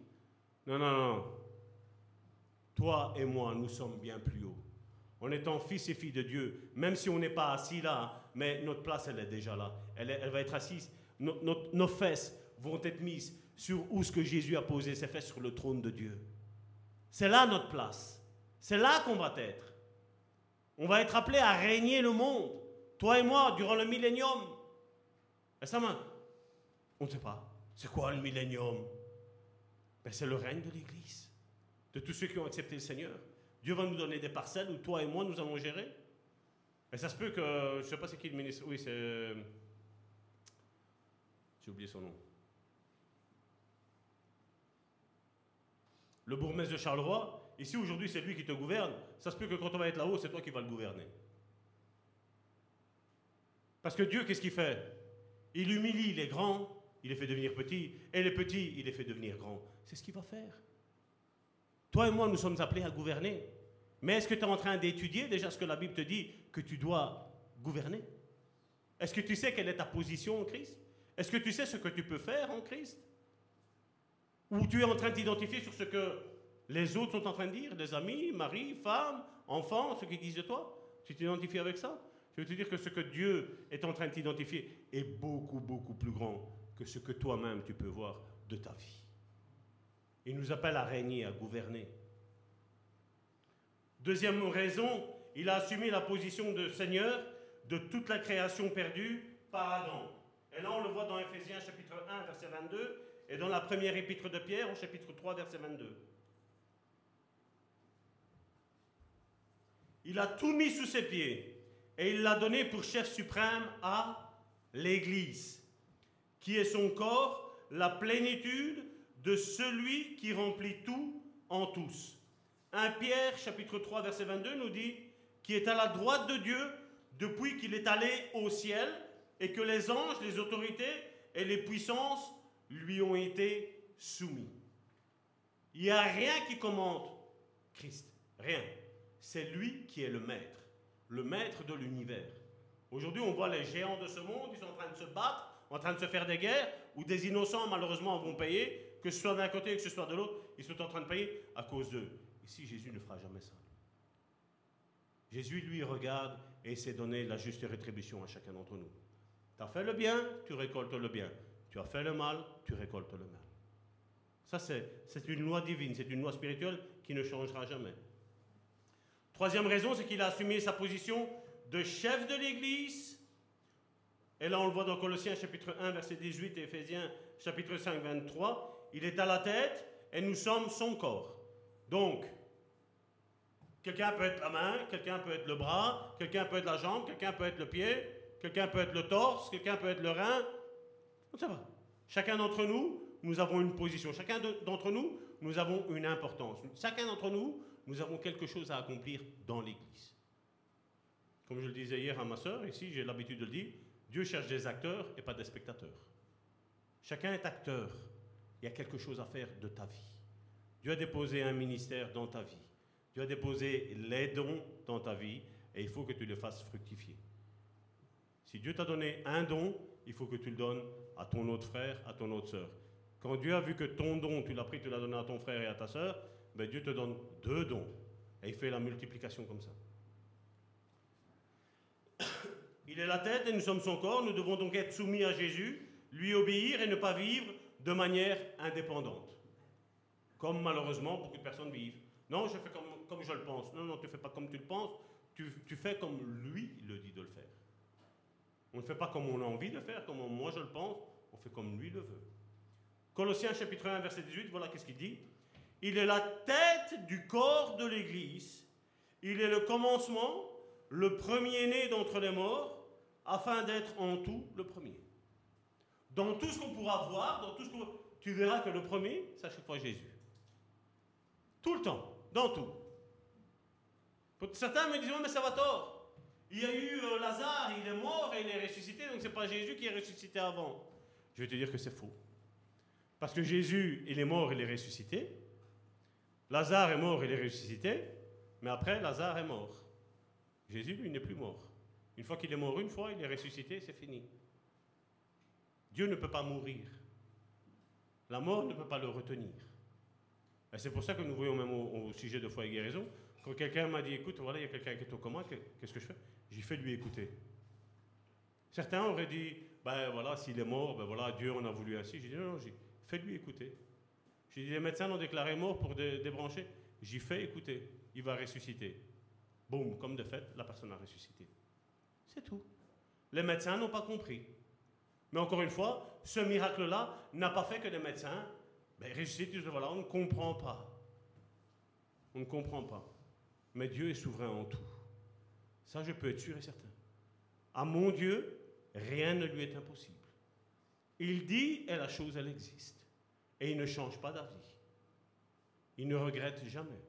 Non, non, non. Toi et moi, nous sommes bien plus haut. En étant fils et filles de Dieu, même si on n'est pas assis là, mais notre place, elle est déjà là. Elle, elle va être assise. Nos- nos- nos fesses vont être mises sur où ce que Jésus a posé ses fesses sur le trône de Dieu. C'est là notre place. C'est là qu'on va être. On va être appelé à régner le monde. Toi et moi, durant le millénium. Man, on ne sait pas. C'est quoi le millénium? Ben, C'est le règne de l'Église. De tous ceux qui ont accepté le Seigneur. Dieu va nous donner des parcelles où toi et moi, nous allons gérer. Et ça se peut que, je ne sais pas c'est qui le ministre. Oui, c'est... J'ai oublié son nom. Le bourgmestre de Charleroi, ici aujourd'hui c'est lui qui te gouverne, ça se peut que quand on va être là-haut, c'est toi qui vas le gouverner. Parce que Dieu, qu'est-ce qu'il fait? Il humilie les grands, il les fait devenir petits, et les petits, il les fait devenir grands. C'est ce qu'il va faire. Toi et moi, nous sommes appelés à gouverner. Mais est-ce que tu es en train d'étudier déjà ce que la Bible te dit que tu dois gouverner? Est-ce que tu sais quelle est ta position en Christ? Est-ce que tu sais ce que tu peux faire en Christ? Ou tu es en train d'identifier sur ce que les autres sont en train de dire, des amis, mari, femme, enfants, ce qu'ils disent de toi? Tu t'identifies avec ça? Je veux te dire que ce que Dieu est en train de t'identifier est beaucoup, beaucoup plus grand que ce que toi-même tu peux voir de ta vie. Il nous appelle à régner, à gouverner. Deuxième raison, il a assumé la position de Seigneur de toute la création perdue par Adam. Et là, on le voit dans Éphésiens chapitre 1, verset 22, et dans la première épître de Pierre, au chapitre 3, verset 22. Il a tout mis sous ses pieds, et il l'a donné pour chef suprême à l'Église, qui est son corps, la plénitude de celui qui remplit tout en tous. 1 Pierre chapitre 3 verset 22 nous dit qui est à la droite de Dieu depuis qu'il est allé au ciel et que les anges, les autorités et les puissances lui ont été soumis. Il n'y a rien qui commande Christ, rien. C'est lui qui est le maître, le maître de l'univers. Aujourd'hui, on voit les géants de ce monde, ils sont en train de se battre, en train de se faire des guerres, où des innocents, malheureusement, vont payer, que ce soit d'un côté, que ce soit de l'autre, ils sont en train de payer à cause d'eux. Ici, Jésus ne fera jamais ça. Jésus, lui, regarde et de donner la juste rétribution à chacun d'entre nous. Tu as fait le bien, tu récoltes le bien. Tu as fait le mal, tu récoltes le mal. Ça, c'est une loi divine, c'est une loi spirituelle qui ne changera jamais. Troisième raison, c'est qu'il a assumé sa position de chef de l'Église. Et là, on le voit dans Colossiens chapitre 1, verset 18 et Éphésiens chapitre 5, 23. Il est à la tête et nous sommes son corps. Donc, quelqu'un peut être la main, quelqu'un peut être le bras, quelqu'un peut être la jambe, quelqu'un peut être le pied, quelqu'un peut être le torse, quelqu'un peut être le rein. Sait pas. Chacun d'entre nous, nous avons une position. Chacun de- d'entre nous, nous avons une importance. Chacun d'entre nous, nous avons quelque chose à accomplir dans l'Église. Comme je le disais hier à ma soeur, ici j'ai l'habitude de le dire, Dieu cherche des acteurs et pas des spectateurs. Chacun est acteur. Il y a quelque chose à faire de ta vie. Dieu a déposé un ministère dans ta vie. Dieu a déposé les dons dans ta vie et il faut que tu les fasses fructifier. Si Dieu t'a donné un don, il faut que tu le donnes à ton autre frère, à ton autre sœur. Quand Dieu a vu que ton don, tu l'as pris, tu l'as donné à ton frère et à ta sœur, ben Dieu te donne deux dons. Et il fait la multiplication comme ça. Il est la tête et nous sommes son corps. Nous devons donc être soumis à Jésus, lui obéir et ne pas vivre de manière indépendante. Comme malheureusement beaucoup de personnes vivent. Non, je fais comme, je le pense. Non, non, tu ne fais pas comme tu le penses. Tu, tu fais comme lui le dit de le faire. On ne fait pas comme on a envie de faire, comme moi je le pense. on fait comme lui le veut. Colossiens chapitre 1, verset 18, voilà qu'est-ce qu'il dit. Il est la tête du corps de l'Église. Il est le commencement, le premier-né d'entre les morts, afin d'être en tout le premier. Dans tout ce qu'on pourra voir, dans tout ce qu'on... Tu verras que le premier, c'est à chaque fois Jésus. Tout le temps, dans tout. Certains me disent, mais ça va tort. Il y a eu euh, Lazare, il est mort et il est ressuscité, donc c'est pas Jésus qui est ressuscité avant. Je vais te dire que c'est faux. Parce que Jésus, il est mort, il est ressuscité. Lazare est mort, il est ressuscité. Mais après, Lazare est mort. Jésus, lui, n'est plus mort. Une fois qu'il est mort une fois, il est ressuscité, c'est fini. Dieu ne peut pas mourir. La mort ne peut pas le retenir. Et c'est pour ça que nous voyons même au, sujet de foi et guérison, quand quelqu'un m'a dit, écoute, voilà, il y a quelqu'un qui est au coma, qu'est-ce que je fais? J'ai fait lui écouter. Certains auraient dit, ben voilà, s'il est mort, ben voilà, Dieu en a voulu ainsi. J'ai dit, non, non, fais-lui écouter. J'ai dit, les médecins l'ont déclaré mort pour débrancher. J'y fais écouter, il va ressusciter. Boum, comme de fait, la personne a ressuscité. C'est tout. Les médecins n'ont pas compris. Mais encore une fois, ce miracle-là n'a pas fait que les médecins ben, ressuscitent. Voilà, on ne comprend pas. On ne comprend pas. Mais Dieu est souverain en tout. Ça, je peux être sûr et certain. À mon Dieu, rien ne lui est impossible. Il dit et la chose, elle existe. Et il ne change pas d'avis. Il ne regrette jamais.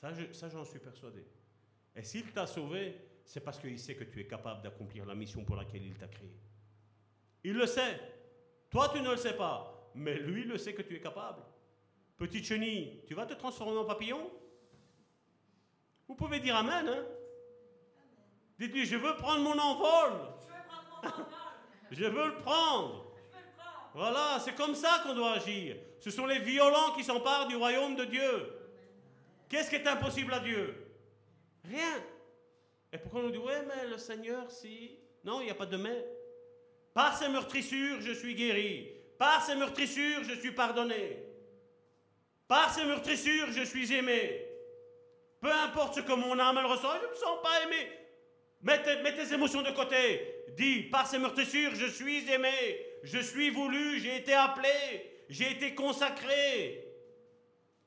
Ça, j'en suis persuadé. Et s'il t'a sauvé, c'est parce qu'il sait que tu es capable d'accomplir la mission pour laquelle il t'a créé. Il le sait. Toi, tu ne le sais pas. Mais lui, le sait que tu es capable. Petite chenille, tu vas te transformer en papillon? Vous pouvez dire Amen. Hein? Dites-lui, je veux prendre mon envol. Je veux le prendre. Voilà, c'est comme ça qu'on doit agir. Ce sont les violents qui s'emparent du royaume de Dieu. Qu'est-ce qui est impossible à Dieu? Rien. Et pourquoi on nous dit, ouais, mais le Seigneur, si. Non, il n'y a pas de mais. Par ses meurtrissures, je suis guéri. Par ses meurtrissures, je suis pardonné. Par ses meurtrissures, je suis aimé. Peu importe ce que mon âme elle ressent, je ne me sens pas aimé. Mets tes, émotions de côté. Dis, par ses meurtrissures, je suis aimé. Je suis voulu, j'ai été appelé, j'ai été consacré.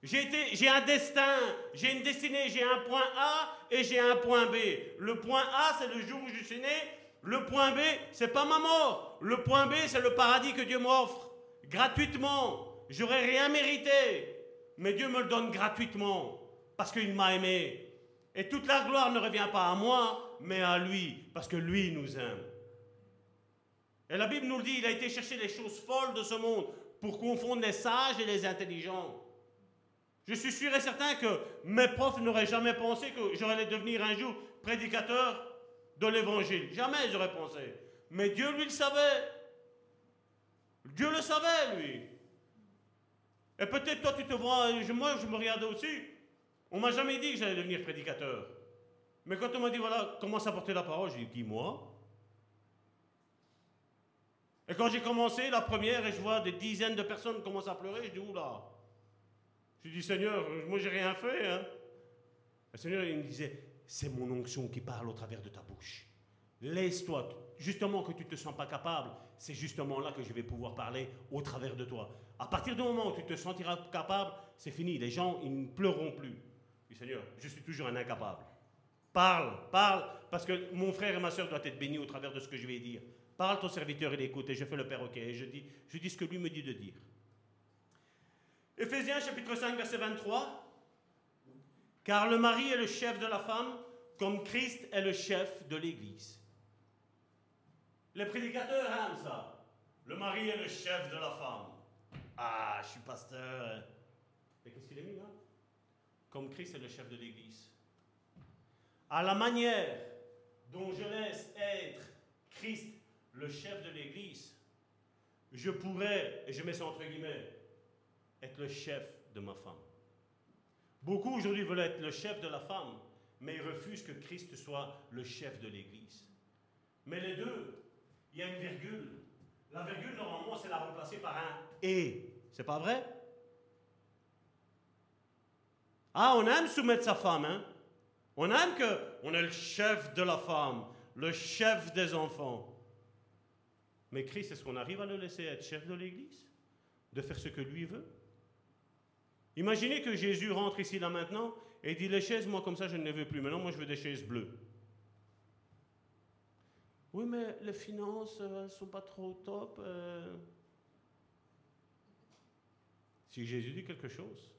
J'ai un destin, j'ai une destinée, j'ai un point A et j'ai un point B. Le point A, c'est le jour où je suis né. Le point B, c'est pas ma mort. Le point B, c'est le paradis que Dieu m'offre gratuitement. J'aurais rien mérité, mais Dieu me le donne gratuitement parce qu'il m'a aimé. Et toute la gloire ne revient pas à moi, mais à lui, parce que lui nous aime. Et la Bible nous le dit, il a été chercher les choses folles de ce monde pour confondre les sages et les intelligents. Je suis sûr et certain que mes profs n'auraient jamais pensé que j'aurais devenir un jour prédicateur de l'évangile. Jamais j'aurais pensé. Mais Dieu, lui, le savait. Dieu le savait, lui. Et peut-être toi, tu te vois, moi, je me regardais aussi. On m'a jamais dit que j'allais devenir prédicateur. Mais quand on m'a dit, voilà, commence à porter la parole, j'ai dit, qui, moi Et quand j'ai commencé la première et je vois des dizaines de personnes commencer à pleurer, je dis, oula. Je dis, Seigneur, moi j'ai rien fait. Hein. Le Seigneur, il me disait, c'est mon onction qui parle au travers de ta bouche. Laisse-toi, justement que tu ne te sens pas capable, c'est justement là que je vais pouvoir parler au travers de toi. À partir du moment où tu te sentiras capable, c'est fini. Les gens, ils ne pleureront plus. Dis, Seigneur, je suis toujours un incapable. Parle, parle, parce que mon frère et ma soeur doivent être bénis au travers de ce que je vais dire. Parle, ton serviteur, il écoute, et je fais le perroquet, et je dis, je dis ce que lui me dit de dire. Éphésiens chapitre 5, verset 23. Car le mari est le chef de la femme, comme Christ est le chef de l'Église. Les prédicateurs aiment ça. Le mari est le chef de la femme. Ah, je suis pasteur. Mais qu'est-ce qu'il est mis là? Comme Christ est le chef de l'Église. À la manière dont je laisse être Christ le chef de l'Église, je pourrais, et je mets ça entre guillemets, être le chef de ma femme. Beaucoup aujourd'hui veulent être le chef de la femme, mais ils refusent que Christ soit le chef de l'Église. Mais les deux, il y a une virgule. La virgule, normalement, c'est la remplacer par un et. C'est pas vrai? Ah, on aime soumettre sa femme, hein? On aime que on est le chef de la femme, le chef des enfants. Mais Christ, est-ce qu'on arrive à le laisser être chef de l'Église? De faire ce que lui veut? Imaginez que Jésus rentre ici là maintenant et dit les chaises, moi comme ça je ne les veux plus. Maintenant, moi je veux des chaises bleues. Oui, mais les finances ne sont pas trop top. euh. Si Jésus dit quelque chose,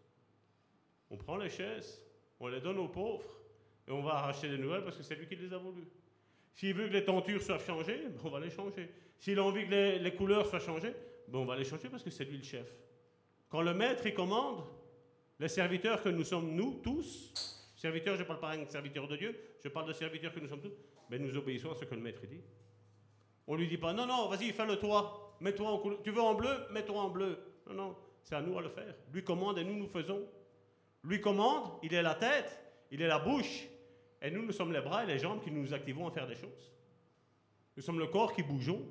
on prend les chaises, on les donne aux pauvres et on va arracher des nouvelles parce que c'est lui qui les a voulues. S'il veut que les tentures soient changées, ben, on va les changer. S'il a envie que les, les couleurs soient changées, ben, on va les changer parce que c'est lui le chef. Quand le maître il commande, les serviteurs que nous sommes, nous tous, serviteurs, je ne parle pas d'un serviteur de Dieu, je parle de serviteurs que nous sommes tous, ben, nous obéissons à ce que le maître dit. On lui dit pas, non, non, vas-y, fais-le toi, mets-toi en couleur. Tu veux en bleu, mets-toi en bleu. Non, non, c'est à nous à le faire. Lui commande et nous, nous faisons. Lui commande, il est la tête, il est la bouche, et nous, nous sommes les bras et les jambes qui nous activons à faire des choses. Nous sommes le corps qui bougeons.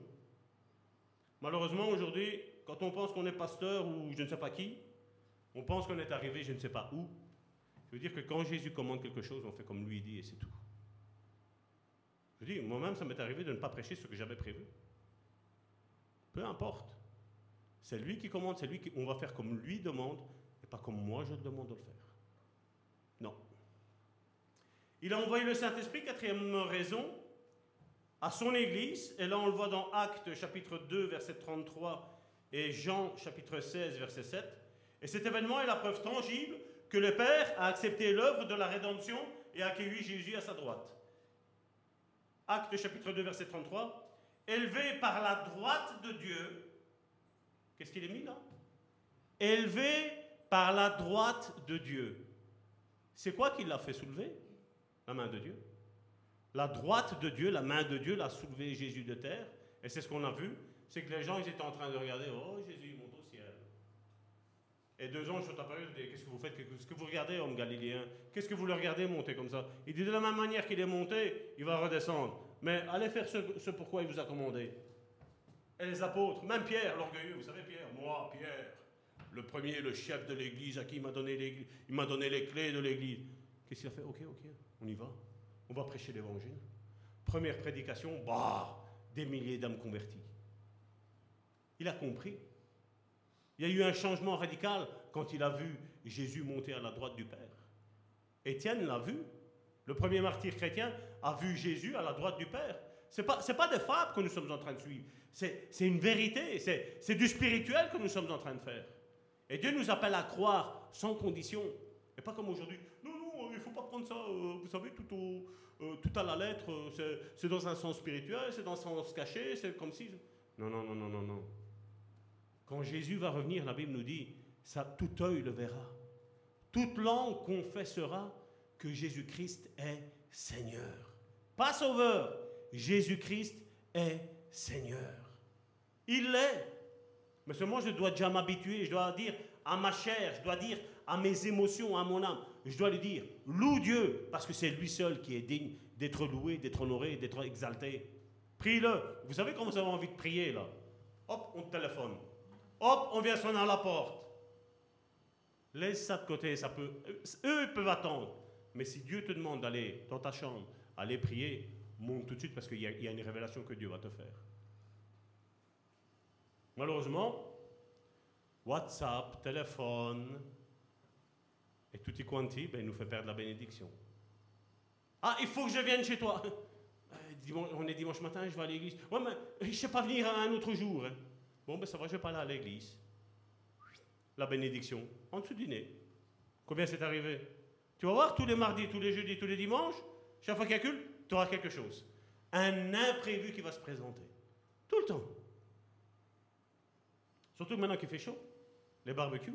Malheureusement, aujourd'hui, quand on pense qu'on est pasteur ou je ne sais pas qui, on pense qu'on est arrivé je ne sais pas où. Je veux dire que quand Jésus commande quelque chose, on fait comme lui dit et c'est tout. Je dis, moi-même, ça m'est arrivé de ne pas prêcher ce que j'avais prévu. Peu importe. C'est lui qui commande, c'est lui qui. On va faire comme lui demande et pas comme moi je demande de le faire. Non. Il a envoyé le Saint-Esprit, quatrième raison, à son Église. Et là, on le voit dans Actes chapitre 2, verset 33 et Jean chapitre 16, verset 7. Et cet événement est la preuve tangible que le Père a accepté l'œuvre de la rédemption et a accueilli Jésus à sa droite. Actes chapitre 2, verset 33. Élevé par la droite de Dieu, qu'est-ce qu'il est mis là? Élevé par la droite de Dieu. C'est quoi qui l'a fait soulever? La main de Dieu. La droite de Dieu, la main de Dieu l'a soulevé Jésus de terre. Et c'est ce qu'on a vu. C'est que les gens, ils étaient en train de regarder, oh Jésus, il monte au ciel. Et deux anges sont apparus, qu'est-ce que vous faites? Qu'est-ce que vous regardez, homme galiléen Qu'est-ce que vous le regardez monter comme ça? Il dit, de la même manière qu'il est monté, il va redescendre. Mais allez faire ce, pourquoi il vous a commandé. Et les apôtres, même Pierre, l'orgueilleux, vous savez Pierre, moi, Pierre, le premier, le chef de l'église, à qui il m'a donné, il m'a donné les clés de l'église. Qu'est-ce qu'il a fait? Ok, ok, on y va. On va prêcher l'évangile. Première prédication, bah, des milliers d'âmes converties. Il a compris. Il y a eu un changement radical quand il a vu Jésus monter à la droite du Père. Étienne l'a vu. Le premier martyr chrétien a vu Jésus à la droite du Père. Ce n'est pas, pas des fables que nous sommes en train de suivre. C'est, une vérité. C'est, du spirituel que nous sommes en train de faire. Et Dieu nous appelle à croire sans condition. Et pas comme aujourd'hui. Non, non, il ne faut pas prendre ça, euh, vous savez, tout, au, euh, tout à la lettre. euh, c'est dans un sens spirituel, c'est dans un sens caché, c'est comme si. Non, non, non, non, non, non. Quand Jésus va revenir, la Bible nous dit, tout œil le verra. Toute langue confessera que Jésus-Christ est Seigneur. Pas sauveur, Jésus-Christ est Seigneur. Il l'est. Mais seulement je dois déjà m'habituer, je dois dire à ma chair, je dois dire à mes émotions, à mon âme, je dois lui dire, loue Dieu, parce que c'est lui seul qui est digne d'être loué, d'être honoré, d'être exalté. Prie-le. Vous savez quand vous avez envie de prier, là? Hop, on te téléphone. Hop, on vient sonner à la porte. Laisse ça de côté, ça peut. Eux, peuvent attendre. Mais si Dieu te demande d'aller dans ta chambre, aller prier, monte tout de suite parce qu'il y, a- y une révélation que Dieu va te faire. Malheureusement, WhatsApp, téléphone et tutti quanti, ben, il nous fait perdre la bénédiction. Ah, il faut que je vienne chez toi. Euh, on est dimanche matin, je vais à l'église. Ouais, mais je ne sais pas venir un autre jour. hein. Bon, ben ça va, je vais pas aller à l'église. La bénédiction, en dessous du nez. Combien c'est arrivé? Tu vas voir, tous les mardis, tous les jeudis, tous les dimanches, chaque fois qu'il y a culte, tu auras quelque chose. Un imprévu qui va se présenter. Tout le temps. Surtout maintenant qu'il fait chaud. Les barbecues,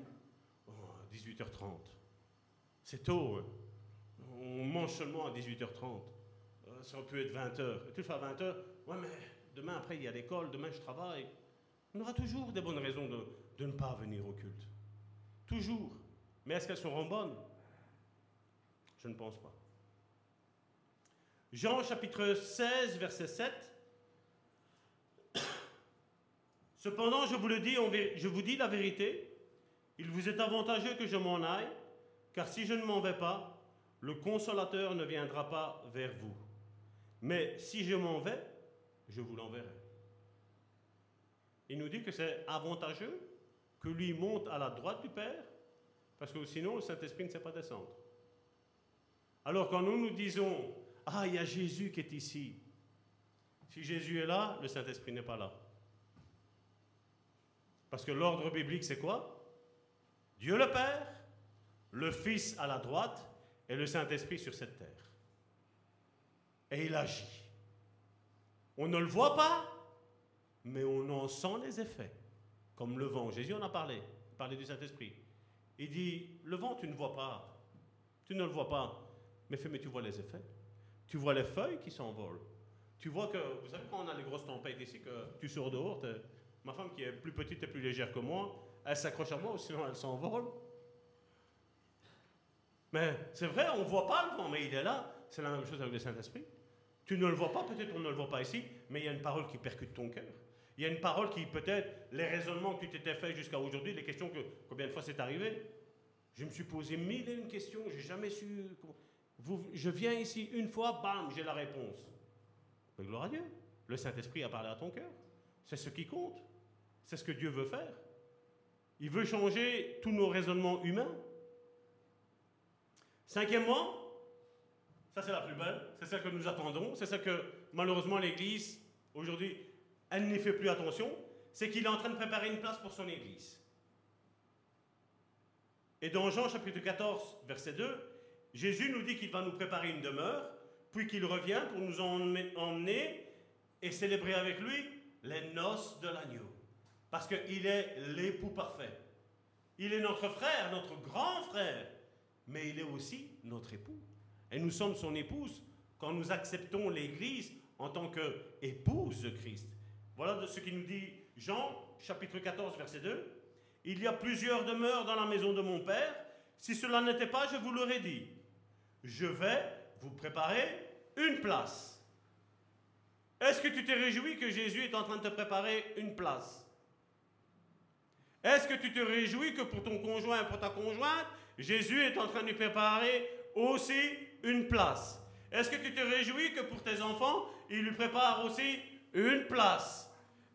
oh, 18h30. C'est tôt. hein. On mange seulement à 18h30. Euh, ça peut être 20h. Et tu le fais à 20h. Ouais, mais demain, après, il y a l'école, demain, je travaille. On aura toujours des bonnes raisons de, ne pas venir au culte. Toujours. Mais est-ce qu'elles seront bonnes? Je ne pense pas. Jean chapitre 16, verset 7. Cependant, je vous le dis, je vous dis la vérité, il vous est avantageux que je m'en aille, car si je ne m'en vais pas, le consolateur ne viendra pas vers vous. Mais si je m'en vais, je vous l'enverrai. Il nous dit que c'est avantageux que lui monte à la droite du Père, parce que sinon le Saint-Esprit ne sait pas descendre. Alors quand nous nous disons, ah, il y a Jésus qui est ici, si Jésus est là, le Saint-Esprit n'est pas là. Parce que l'ordre biblique, c'est quoi? Dieu le Père, le Fils à la droite et le Saint-Esprit sur cette terre. Et il agit. On ne le voit pas, mais on en sent les effets, comme le vent. Jésus en a parlé, parlait du Saint-Esprit. Il dit, le vent, tu ne vois pas, tu ne le vois pas, mais, fais, mais tu vois les effets. Tu vois les feuilles qui s'envolent. Tu vois que, vous savez, quand on a les grosses tempêtes ici, que tu sors dehors, ma femme qui est plus petite et plus légère que moi, elle s'accroche à moi, sinon elle s'envole. Mais c'est vrai, on ne voit pas le vent, mais il est là. C'est la même chose avec le Saint-Esprit. Tu ne le vois pas, peut-être on ne le voit pas ici, mais il y a une parole qui percute ton cœur. Il y a une parole qui, peut-être, les raisonnements que tu t'étais fait jusqu'à aujourd'hui, les questions que, combien de fois c'est arrivé Je me suis posé mille et une questions, j'ai jamais su. Je viens ici une fois, bam, j'ai la réponse. Mais gloire à Dieu. Le Saint-Esprit a parlé à ton cœur. C'est ce qui compte. C'est ce que Dieu veut faire. Il veut changer tous nos raisonnements humains. Cinquièmement, ça c'est la plus belle, c'est celle que nous attendons, c'est celle que malheureusement l'Église, aujourd'hui, elle n'y fait plus attention, c'est qu'il est en train de préparer une place pour son Église. Et dans Jean chapitre 14, verset 2, Jésus nous dit qu'il va nous préparer une demeure, puis qu'il revient pour nous emmener et célébrer avec lui les noces de l'agneau. Parce qu'il est l'époux parfait. Il est notre frère, notre grand frère, mais il est aussi notre époux. Et nous sommes son épouse quand nous acceptons l'Église en tant qu'épouse de Christ. Voilà ce qu'il nous dit Jean, chapitre 14, verset 2. Il y a plusieurs demeures dans la maison de mon Père. Si cela n'était pas, je vous l'aurais dit. Je vais vous préparer une place. Est-ce que tu t'es réjoui que Jésus est en train de te préparer une place? Est-ce que tu te réjouis que pour ton conjoint, pour ta conjointe, Jésus est en train de lui préparer aussi une place? Est-ce que tu te réjouis que pour tes enfants, il lui prépare aussi une place?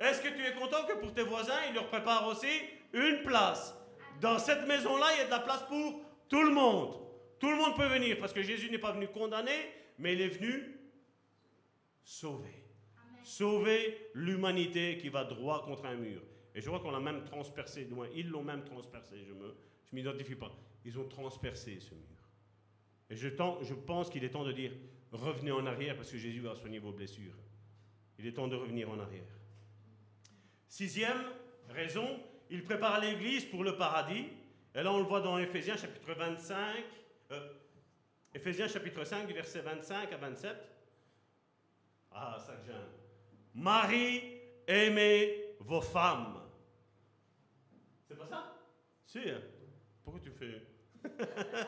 Est-ce que tu es content que pour tes voisins, il leur prépare aussi une place? Dans cette maison-là, il y a de la place pour tout le monde. Tout le monde peut venir parce que Jésus n'est pas venu condamner, mais il est venu sauver. Sauver l'humanité qui va droit contre un mur. Et je vois qu'on l'a même transpercé, loin. Ils l'ont même transpercé, je ne je m'identifie pas. Ils ont transpercé ce mur. Et je, je pense qu'il est temps de dire, revenez en arrière parce que Jésus va soigner vos blessures. Il est temps de revenir en arrière. Sixième raison, il prépare l'Église pour le paradis. Et là, on le voit dans Éphésiens chapitre 25, euh, Éphésiens chapitre 5, versets 25 à 27. Ah, ça que j'aime. Marie, aimez vos femmes. C'est pas ça? Si. Hein. Pourquoi tu fais?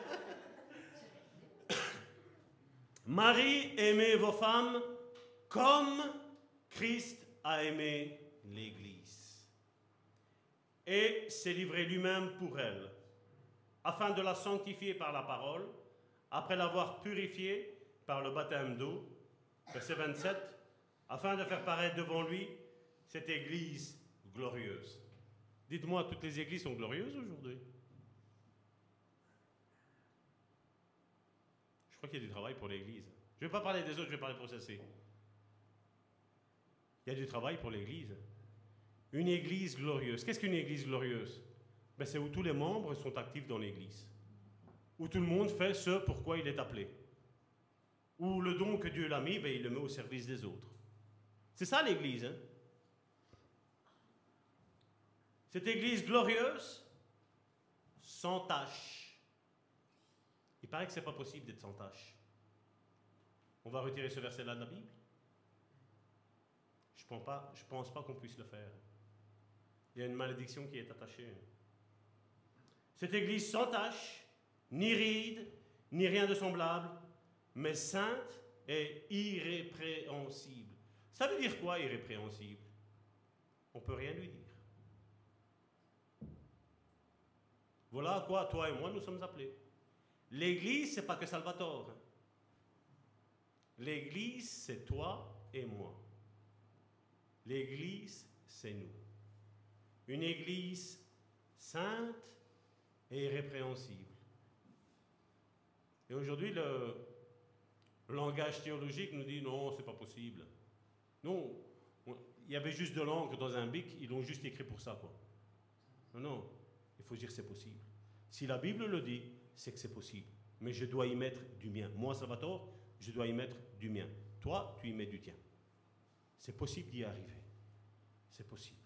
Marie, aimez vos femmes comme Christ a aimé l'Église et s'est livré lui-même pour elle, afin de la sanctifier par la parole, après l'avoir purifiée par le baptême d'eau. Verset 27, afin de faire paraître devant lui cette Église glorieuse. Dites-moi, toutes les églises sont glorieuses aujourd'hui? Je crois qu'il y a du travail pour l'Église. Je ne vais pas parler des autres, je vais parler pour celle-ci. Il y a du travail pour l'Église. Une Église glorieuse. Qu'est-ce qu'une Église glorieuse? Ben, C'est où tous les membres sont actifs dans l'Église. Où tout le monde fait ce pourquoi il est appelé. Où le don que Dieu l'a mis, ben, il le met au service des autres. C'est ça l'Église. Hein? Cette Église glorieuse, sans tâche. Il paraît que ce n'est pas possible d'être sans tâche. On va retirer ce verset-là de la Bible? Je ne pense pas, je pense pas qu'on puisse le faire. Il y a une malédiction qui est attachée. Cette Église sans tâche, ni ride, ni rien de semblable, mais sainte et irrépréhensible. Ça veut dire quoi, irrépréhensible? On ne peut rien lui dire. Voilà à quoi toi et moi nous sommes appelés. L'Église, c'est pas que Salvatore. L'Église, c'est toi et moi. L'Église, c'est nous. Une Église sainte et irrépréhensible. Et aujourd'hui, le, langage théologique nous dit non, c'est pas possible. Non, il y avait juste de l'encre dans un bic, ils l'ont juste écrit pour ça, quoi. Non, non, il faut dire c'est possible. Si la Bible le dit, c'est que c'est possible. Mais je dois y mettre du mien. Moi, Salvatore, je dois y mettre du mien. Toi, tu y mets du tien. C'est possible d'y arriver. C'est possible.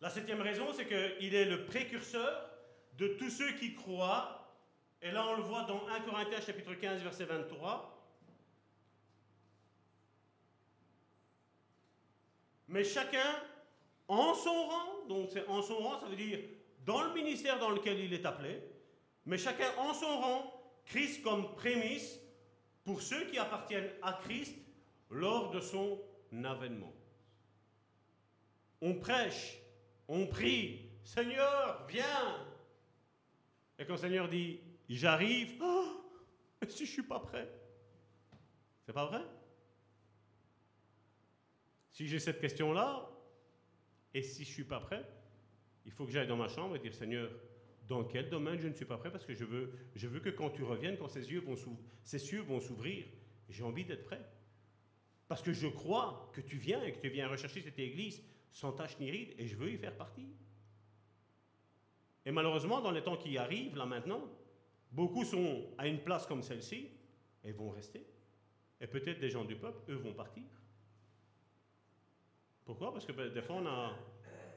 La septième raison, c'est qu'il est le précurseur de tous ceux qui croient. Et là, on le voit dans 1 Corinthiens chapitre 15, verset 23. Mais chacun en son rang, donc c'est en son rang, ça veut dire dans le ministère dans lequel il est appelé, mais chacun en son rang, Christ comme prémisse pour ceux qui appartiennent à Christ lors de son avènement. On prêche, on prie, Seigneur, viens. Et quand le Seigneur dit, j'arrive, oh, si je suis pas prêt? C'est pas vrai? Si j'ai cette question-là, et si je suis pas prêt, il faut que j'aille dans ma chambre et dire, Seigneur, dans quel domaine je ne suis pas prêt? Parce que je veux, je veux que quand tu reviennes, quand ces yeux vont ces cieux vont s'ouvrir, j'ai envie d'être prêt. Parce que je crois que tu viens et que tu viens rechercher cette église sans tache ni ride et je veux y faire partie. Et malheureusement, dans les temps qui arrivent, là maintenant, beaucoup sont à une place comme celle-ci et vont rester. Et peut-être des gens du peuple, eux, vont partir. Pourquoi? Parce que ben, des fois, on a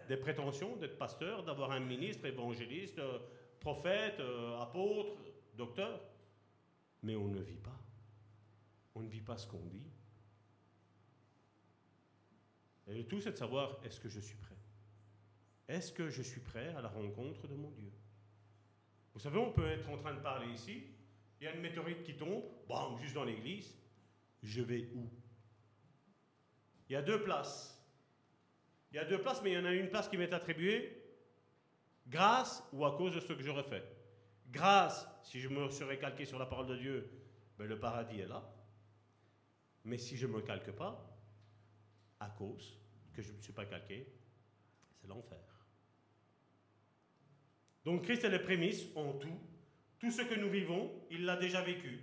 des prétentions d'être pasteur, d'avoir un ministre, évangéliste, euh, prophète, euh, apôtre, docteur. Mais on ne vit pas. On ne vit pas ce qu'on dit. Et le tout, c'est de savoir, est-ce que je suis prêt? Est-ce que je suis prêt à la rencontre de mon Dieu? Vous savez, on peut être en train de parler ici, il y a une météorite qui tombe, bam, juste dans l'église, je vais où? Il y a deux places. Il y a deux places, mais il y en a une place qui m'est attribuée grâce ou à cause de ce que j'aurais fait. Grâce, si je me serais calqué sur la parole de Dieu, ben le paradis est là. Mais si je ne me calque pas, à cause que je ne me suis pas calqué, c'est l'enfer. Donc Christ est les prémices en tout. Tout ce que nous vivons, il l'a déjà vécu.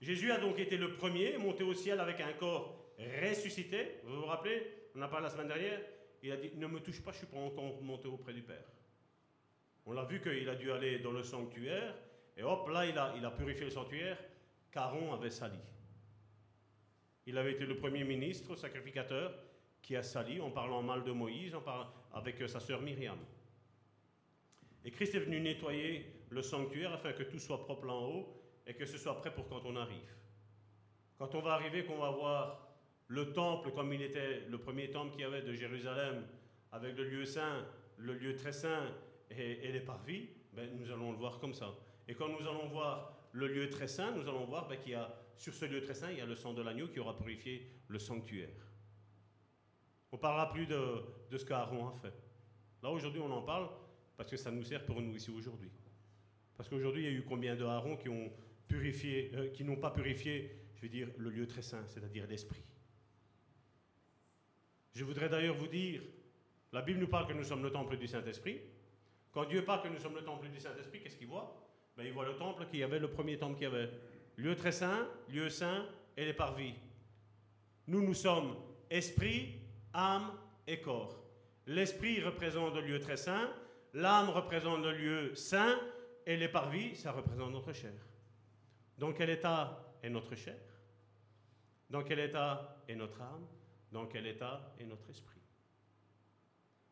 Jésus a donc été le premier monté au ciel avec un corps ressuscité. Vous vous rappelez On a parlé la semaine dernière. Il a dit Ne me touche pas, je ne suis pas encore monté auprès du Père. On l'a vu qu'il a dû aller dans le sanctuaire. Et hop, là, il a, il a purifié le sanctuaire qu'Aaron avait sali. Il avait été le premier ministre, sacrificateur, qui a sali en parlant mal de Moïse, en parlant avec sa sœur Myriam. Et Christ est venu nettoyer le sanctuaire afin que tout soit propre en haut et que ce soit prêt pour quand on arrive. Quand on va arriver, qu'on va voir le temple comme il était le premier temple qu'il y avait de Jérusalem, avec le lieu saint, le lieu très saint et, les parvis, ben, nous allons le voir comme ça. Et quand nous allons voir le lieu très saint, nous allons voir ben, qu'il y a, sur ce lieu très saint, il y a le sang de l'agneau qui aura purifié le sanctuaire. On ne parlera plus de, ce qu'Aaron a fait. Là, aujourd'hui, on en parle parce que ça nous sert pour nous ici aujourd'hui. Parce qu'aujourd'hui, il y a eu combien de Aaron euh, qui n'ont pas purifié, je veux dire, le lieu très saint, c'est-à-dire l'esprit. Je voudrais d'ailleurs vous dire, la Bible nous parle que nous sommes le temple du Saint-Esprit. Quand Dieu parle que nous sommes le temple du Saint-Esprit, qu'est-ce qu'il voit? Ben, Il voit le temple qui avait, le premier temple qu'il y avait. Lieu très saint, lieu saint et les parvis. Nous, nous sommes esprit, âme et corps. L'esprit représente le lieu très saint, l'âme représente le lieu saint, et les parvis, ça représente notre chair. Dans quel état est notre chair? Dans quel état est notre âme? Dans quel état est notre esprit?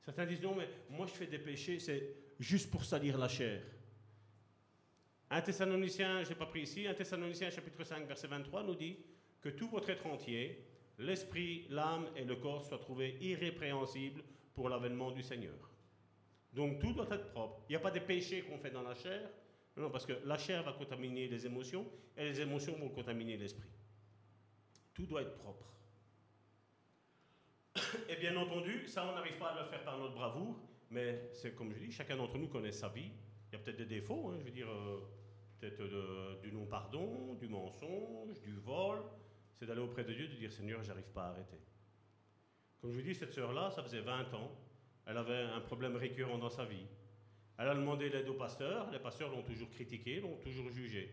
Certains disent non, mais moi je fais des péchés, c'est juste pour salir la chair. Un Thessalonicien, je n'ai pas pris ici, un Thessalonicien chapitre 5 verset 23 nous dit que tout votre être entier, l'esprit, l'âme et le corps soient trouvés irrépréhensibles pour l'avènement du Seigneur. Donc tout doit être propre. Il n'y a pas de péchés qu'on fait dans la chair. Non, parce que la chair va contaminer les émotions et les émotions vont contaminer l'esprit. Tout doit être propre. Et bien entendu, ça, on n'arrive pas à le faire par notre bravoure, mais c'est comme je dis, chacun d'entre nous connaît sa vie. Il y a peut-être des défauts, hein, je veux dire, euh, peut-être du non-pardon, du mensonge, du vol, c'est d'aller auprès de Dieu, de dire Seigneur, j'arrive pas à arrêter. Comme je vous dis, cette sœur-là, ça faisait 20 ans, elle avait un problème récurrent dans sa vie. Elle a demandé l'aide au pasteur, les pasteurs l'ont toujours critiqué, l'ont toujours jugé.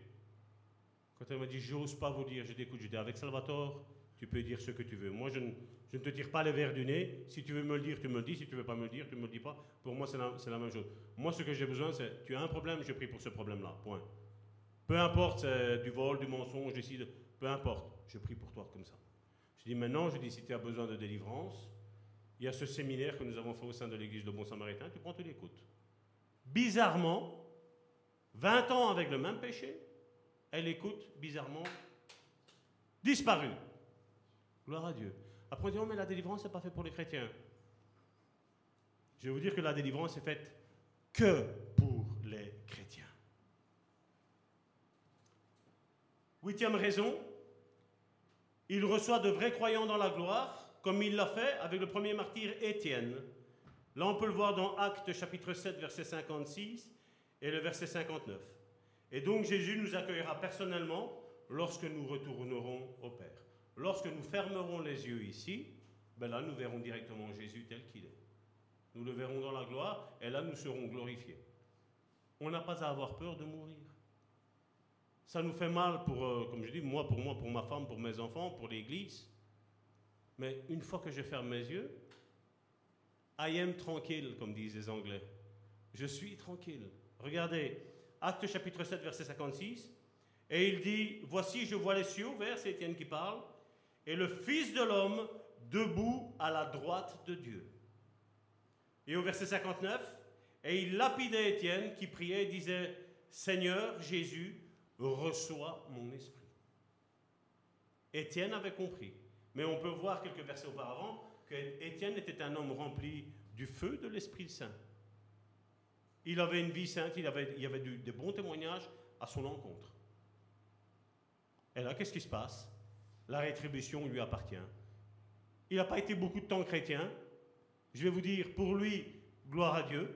Quand elle m'a dit, j'ose pas vous dire, je dis, écoute, je dis, avec Salvatore, tu peux dire ce que tu veux. Moi, je ne, je ne te tire pas les verres du nez. Si tu veux me le dire, tu me le dis. Si tu veux pas me le dire, tu me le dis pas. Pour moi, c'est la, la même chose. Moi, ce que j'ai besoin, c'est, tu as un problème, je prie pour ce problème-là. Point. Peu importe, c'est du vol, du mensonge, décide, peu importe, je prie pour toi comme ça. Je dis maintenant, je dis, si tu as besoin de délivrance, il y a ce séminaire que nous avons fait au sein de l'église de Bon Samaritain, tu prends, tu l'écoutes. Bizarrement, 20 ans avec le même péché, elle écoute, bizarrement, disparu. Gloire à Dieu. Après on dit, oh, mais la délivrance, n'est pas fait pour les chrétiens. Je vais vous dire que la délivrance est faite que pour les chrétiens. Huitième raison, il reçoit de vrais croyants dans la gloire, comme il l'a fait avec le premier martyr Étienne. Là, on peut le voir dans Actes chapitre 7, verset 56 et le verset 59. Et donc Jésus nous accueillera personnellement lorsque nous retournerons au Père. Lorsque nous fermerons les yeux ici, ben là, nous verrons directement Jésus tel qu'il est. Nous le verrons dans la gloire, et là, nous serons glorifiés. On n'a pas à avoir peur de mourir. Ça nous fait mal pour, euh, comme je dis, moi, pour moi, pour ma femme, pour mes enfants, pour l'Église. Mais une fois que je ferme mes yeux, I am tranquille, comme disent les Anglais. Je suis tranquille. Regardez, Acte chapitre 7, verset 56. Et il dit, voici, je vois les cieux ouverts, c'est Étienne qui parle, et le Fils de l'homme debout à la droite de Dieu. Et au verset 59, et il lapidait Étienne qui priait et disait, Seigneur Jésus, reçois mon esprit. Étienne avait compris. Mais on peut voir quelques versets auparavant que Étienne était un homme rempli du feu de l'Esprit Saint. Il avait une vie sainte, il, avait, il y avait du, des bons témoignages à son encontre. Et là, qu'est-ce qui se passe? La rétribution lui appartient. Il n'a pas été beaucoup de temps chrétien. Je vais vous dire, pour lui, gloire à Dieu.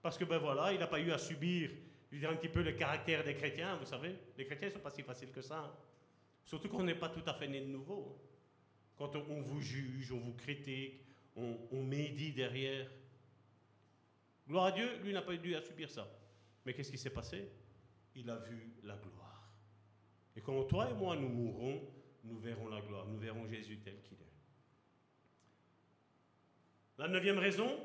Parce que ben voilà, il n'a pas eu à subir je dire, un petit peu le caractère des chrétiens, vous savez. Les chrétiens ne sont pas si faciles que ça. hein. Surtout qu'on n'est pas tout à fait né de nouveau. Quand on, vous juge, on vous critique, on, on médit derrière. Gloire à Dieu, lui n'a pas eu à subir ça. Mais qu'est-ce qui s'est passé? Il a vu la gloire. Et quand toi et moi nous mourrons, nous verrons la gloire, nous verrons Jésus tel qu'il est. La neuvième raison,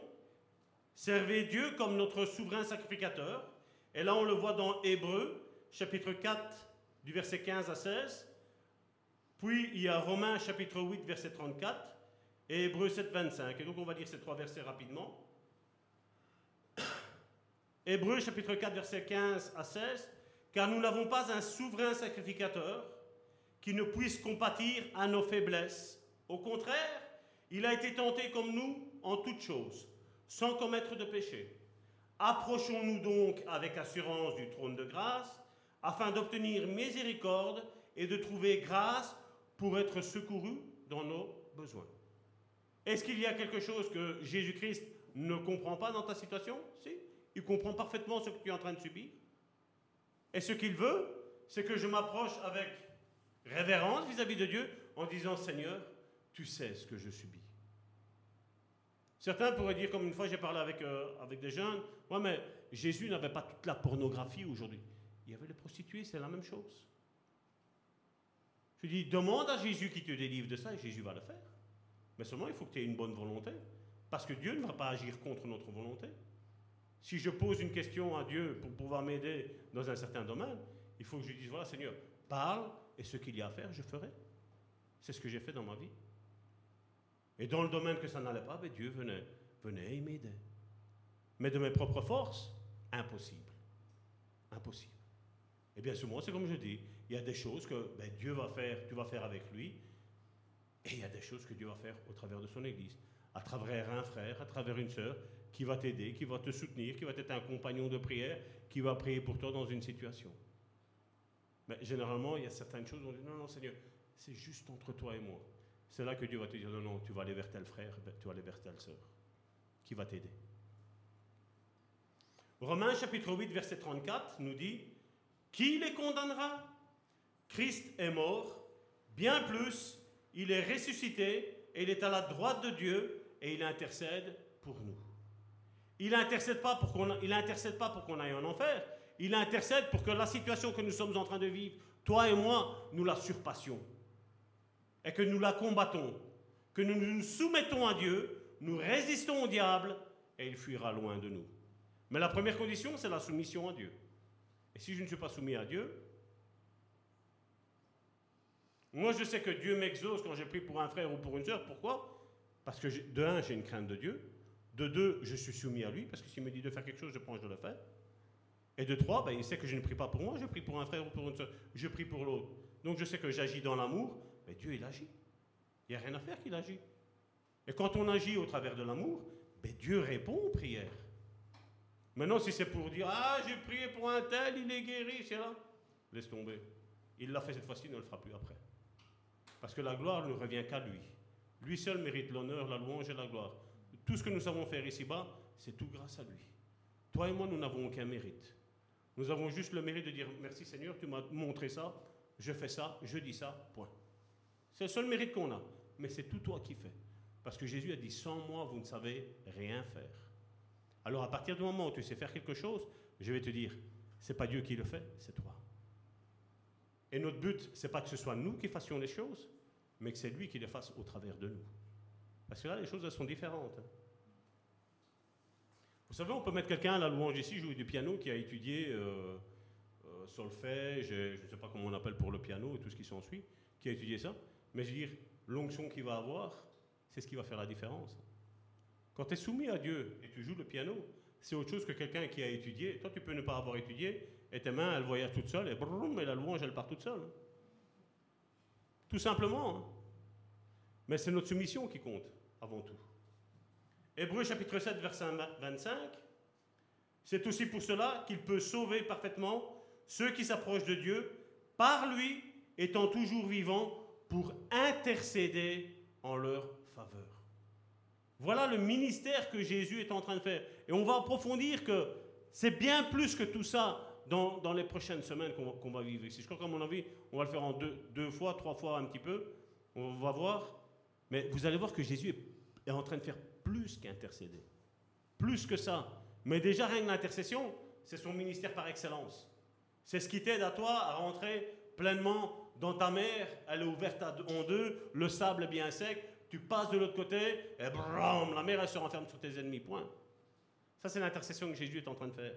servez Dieu comme notre souverain sacrificateur. Et là, on le voit dans Hébreu, chapitre 4, du verset 15 à 16. Puis, il y a Romains, chapitre 8, verset 34, et Hébreu 7, 25. Et donc, on va lire ces trois versets rapidement. Hébreu, chapitre 4, verset 15 à 16. Car nous n'avons pas un souverain sacrificateur qui ne puisse compatir à nos faiblesses. Au contraire, il a été tenté comme nous en toutes choses, sans commettre de péché. Approchons-nous donc avec assurance du trône de grâce, afin d'obtenir miséricorde et de trouver grâce pour être secouru dans nos besoins. Est-ce qu'il y a quelque chose que Jésus-Christ ne comprend pas dans ta situation? Si, il comprend parfaitement ce que tu es en train de subir. Et ce qu'il veut, c'est que je m'approche avec révérence vis-à-vis de Dieu en disant Seigneur, tu sais ce que je subis. Certains pourraient dire, comme une fois j'ai parlé avec, euh, avec des jeunes, ouais, mais Jésus n'avait pas toute la pornographie aujourd'hui. Il y avait les prostituées, c'est la même chose. Je dis, demande à Jésus qui te délivre de ça et Jésus va le faire. Mais seulement, il faut que tu aies une bonne volonté. Parce que Dieu ne va pas agir contre notre volonté. Si je pose une question à Dieu pour pouvoir m'aider dans un certain domaine, il faut que je dise, voilà Seigneur, parle et ce qu'il y a à faire, je ferai. C'est ce que j'ai fait dans ma vie. Et dans le domaine que ça n'allait pas, ben Dieu venait, venait et m'aidait. Mais de mes propres forces, impossible. Impossible. Et bien souvent, c'est comme je dis, il y a des choses que ben, Dieu va faire, tu vas faire avec lui, et il y a des choses que Dieu va faire au travers de son Église, à travers un frère, à travers une sœur, qui va t'aider, qui va te soutenir, qui va être un compagnon de prière, qui va prier pour toi dans une situation. Mais généralement, il y a certaines choses où on dit non, non, Seigneur, c'est juste entre toi et moi. C'est là que Dieu va te dire non, non, tu vas aller vers tel frère, ben, tu vas aller vers telle sœur, qui va t'aider. Romains chapitre 8, verset 34 nous dit Qui les condamnera? Christ est mort, bien plus, il est ressuscité, et il est à la droite de Dieu et il intercède pour nous. Il n'intercède pas pour qu'on il intercède pas pour qu'on aille en enfer. Il intercède pour que la situation que nous sommes en train de vivre, toi et moi, nous la surpassions et que nous la combattons, que nous nous soumettons à Dieu, nous résistons au diable et il fuira loin de nous. Mais la première condition, c'est la soumission à Dieu. Et si je ne suis pas soumis à Dieu, moi je sais que Dieu m'exauce quand j'ai pris pour un frère ou pour une soeur. Pourquoi? Parce que de un, j'ai une crainte de Dieu. De deux, je suis soumis à lui, parce que s'il me dit de faire quelque chose, je pense que je le fais. Et de trois, ben, il sait que je ne prie pas pour moi, je prie pour un frère ou pour une soeur, je prie pour l'autre. Donc je sais que j'agis dans l'amour, mais Dieu, il agit. Il n'y a rien à faire qu'il agit. Et quand on agit au travers de l'amour, ben, Dieu répond aux prières. Maintenant, si c'est pour dire Ah, j'ai prié pour un tel, il est guéri, c'est là, laisse tomber. Il l'a fait cette fois-ci, il ne le fera plus après. Parce que la gloire ne revient qu'à lui. Lui seul mérite l'honneur, la louange et la gloire. Tout ce que nous savons faire ici-bas, c'est tout grâce à lui. Toi et moi, nous n'avons aucun mérite. Nous avons juste le mérite de dire Merci Seigneur, tu m'as montré ça, je fais ça, je dis ça, point. C'est le seul mérite qu'on a. Mais c'est tout toi qui fais. Parce que Jésus a dit Sans moi, vous ne savez rien faire. Alors à partir du moment où tu sais faire quelque chose, je vais te dire C'est pas Dieu qui le fait, c'est toi. Et notre but, c'est pas que ce soit nous qui fassions les choses, mais que c'est lui qui les fasse au travers de nous. Parce que là, les choses, elles sont différentes. hein. Vous savez, on peut mettre quelqu'un à la louange ici, jouer du piano, qui a étudié euh, euh, solfège, je ne sais pas comment on appelle pour le piano et tout ce qui s'ensuit, qui a étudié ça. Mais je veux dire, l'onction qu'il va avoir, c'est ce qui va faire la différence. Quand tu es soumis à Dieu et tu joues le piano, c'est autre chose que quelqu'un qui a étudié. Toi, tu peux ne pas avoir étudié, et tes mains, elles voyagent toutes seules, et brum, et la louange, elle part toute seule. Tout simplement. hein. Mais c'est notre soumission qui compte, avant tout. Hébreu chapitre 7, verset 25. C'est aussi pour cela qu'il peut sauver parfaitement ceux qui s'approchent de Dieu, par lui étant toujours vivant pour intercéder en leur faveur. Voilà le ministère que Jésus est en train de faire. Et on va approfondir que c'est bien plus que tout ça dans, dans les prochaines semaines qu'on va, vivre ici. Je crois qu'à mon avis, on va le faire en deux, deux fois, trois fois un petit peu. On va voir. Mais vous allez voir que Jésus est en train de faire plus qu'intercéder. Plus que ça. Mais déjà, rien que l'intercession, c'est son ministère par excellence. C'est ce qui t'aide à toi à rentrer pleinement dans ta mer. Elle est ouverte en deux, le sable est bien sec. Tu passes de l'autre côté, et bram, la mer, elle se renferme sur tes ennemis. Point. Ça, c'est l'intercession que Jésus est en train de faire.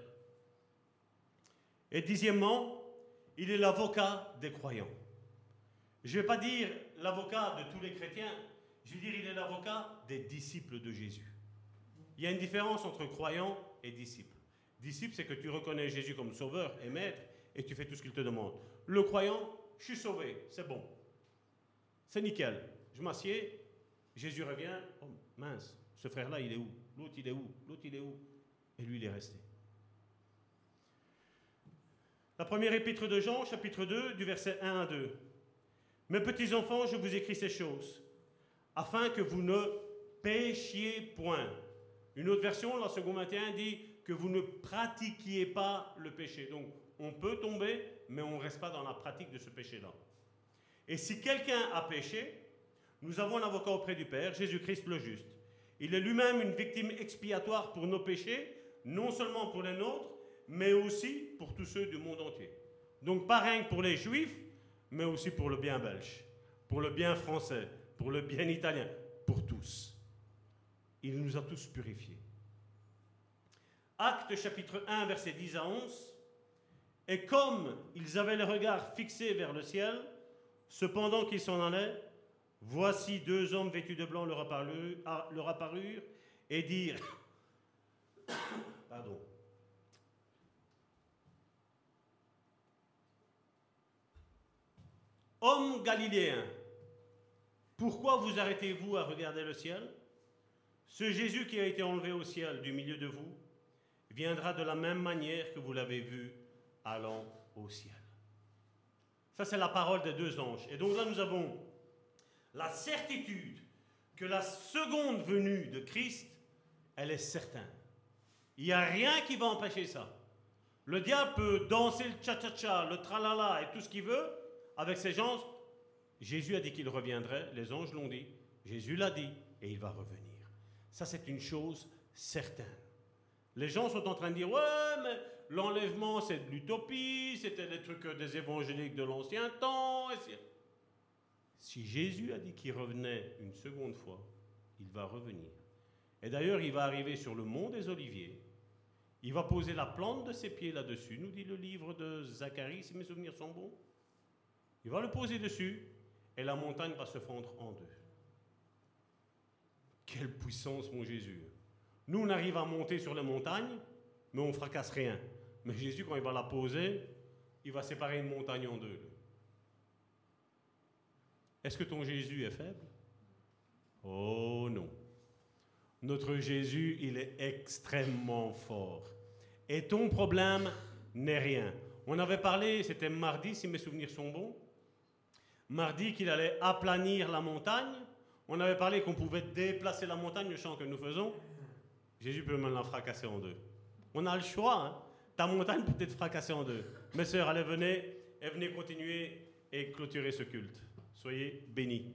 Et dixièmement, il est l'avocat des croyants. Je ne vais pas dire l'avocat de tous les chrétiens, je vais dire il est l'avocat des disciples de Jésus. Il y a une différence entre croyant et disciple. Disciple, c'est que tu reconnais Jésus comme sauveur et maître et tu fais tout ce qu'il te demande. Le croyant, je suis sauvé, c'est bon. C'est nickel. Je m'assieds, Jésus revient, oh mince, ce frère-là, il est où? L'autre, il est où? L'autre, il est où? Et lui, il est resté. La première épître de Jean, chapitre 2, du verset 1 à 2. Mes petits enfants, je vous écris ces choses, afin que vous ne péchiez point. Une autre version, la seconde 21, dit que vous ne pratiquiez pas le péché. Donc, on peut tomber, mais on ne reste pas dans la pratique de ce péché-là. Et si quelqu'un a péché, nous avons un avocat auprès du Père, Jésus-Christ le juste. Il est lui-même une victime expiatoire pour nos péchés, non seulement pour les nôtres, mais aussi pour tous ceux du monde entier. Donc pas rien que pour les juifs, mais aussi pour le bien belge, pour le bien français, pour le bien italien, pour tous. Il nous a tous purifiés. Acte chapitre 1, versets 10 à 11. Et comme ils avaient le regard fixé vers le ciel, cependant qu'ils s'en allaient, voici deux hommes vêtus de blanc leur apparurent, ah, et dirent Pardon. Hommes galiléens, pourquoi vous arrêtez-vous à regarder le ciel? Ce Jésus qui a été enlevé au ciel du milieu de vous viendra de la même manière que vous l'avez vu allant au ciel. Ça, c'est la parole des deux anges. Et donc là, nous avons la certitude que la seconde venue de Christ, elle est certaine. Il n'y a rien qui va empêcher ça. Le diable peut danser le cha-cha-cha, le tralala et tout ce qu'il veut avec ces gens. Jésus a dit qu'il reviendrait, les anges l'ont dit, Jésus l'a dit et il va revenir. Ça, c'est une chose certaine. Les gens sont en train de dire, ouais, mais l'enlèvement, c'est de l'utopie, c'était des trucs des évangéliques de l'ancien temps. Si Jésus a dit qu'il revenait une seconde fois, il va revenir. Et d'ailleurs, il va arriver sur le mont des Oliviers. Il va poser la plante de ses pieds là-dessus, nous dit le livre de Zacharie, si mes souvenirs sont bons. Il va le poser dessus et la montagne va se fondre en deux. Quelle puissance, mon Jésus. Nous, on arrive à monter sur les montagnes, mais on fracasse rien. Mais Jésus, quand il va la poser, il va séparer une montagne en deux. Est-ce que ton Jésus est faible? Oh non. Notre Jésus, il est extrêmement fort. Et ton problème n'est rien. On avait parlé, c'était mardi, si mes souvenirs sont bons. Mardi qu'il allait aplanir la montagne. On avait parlé qu'on pouvait déplacer la montagne, le chant que nous faisons. Jésus peut même la fracasser en deux. On a le choix. Hein. Ta montagne peut être fracassée en deux. Mes sœurs, allez, venez et venez continuer et clôturer ce culte. Soyez bénis.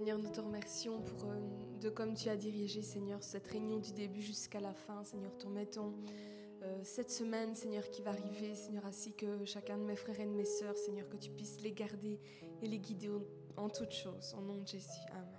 Seigneur, nous te remercions pour euh, de comme tu as dirigé, Seigneur, cette réunion du début jusqu'à la fin. Seigneur, te remettons euh, cette semaine, Seigneur, qui va arriver, Seigneur, ainsi que chacun de mes frères et de mes sœurs, Seigneur, que tu puisses les garder et les guider en toutes choses. Au nom de Jésus. Amen.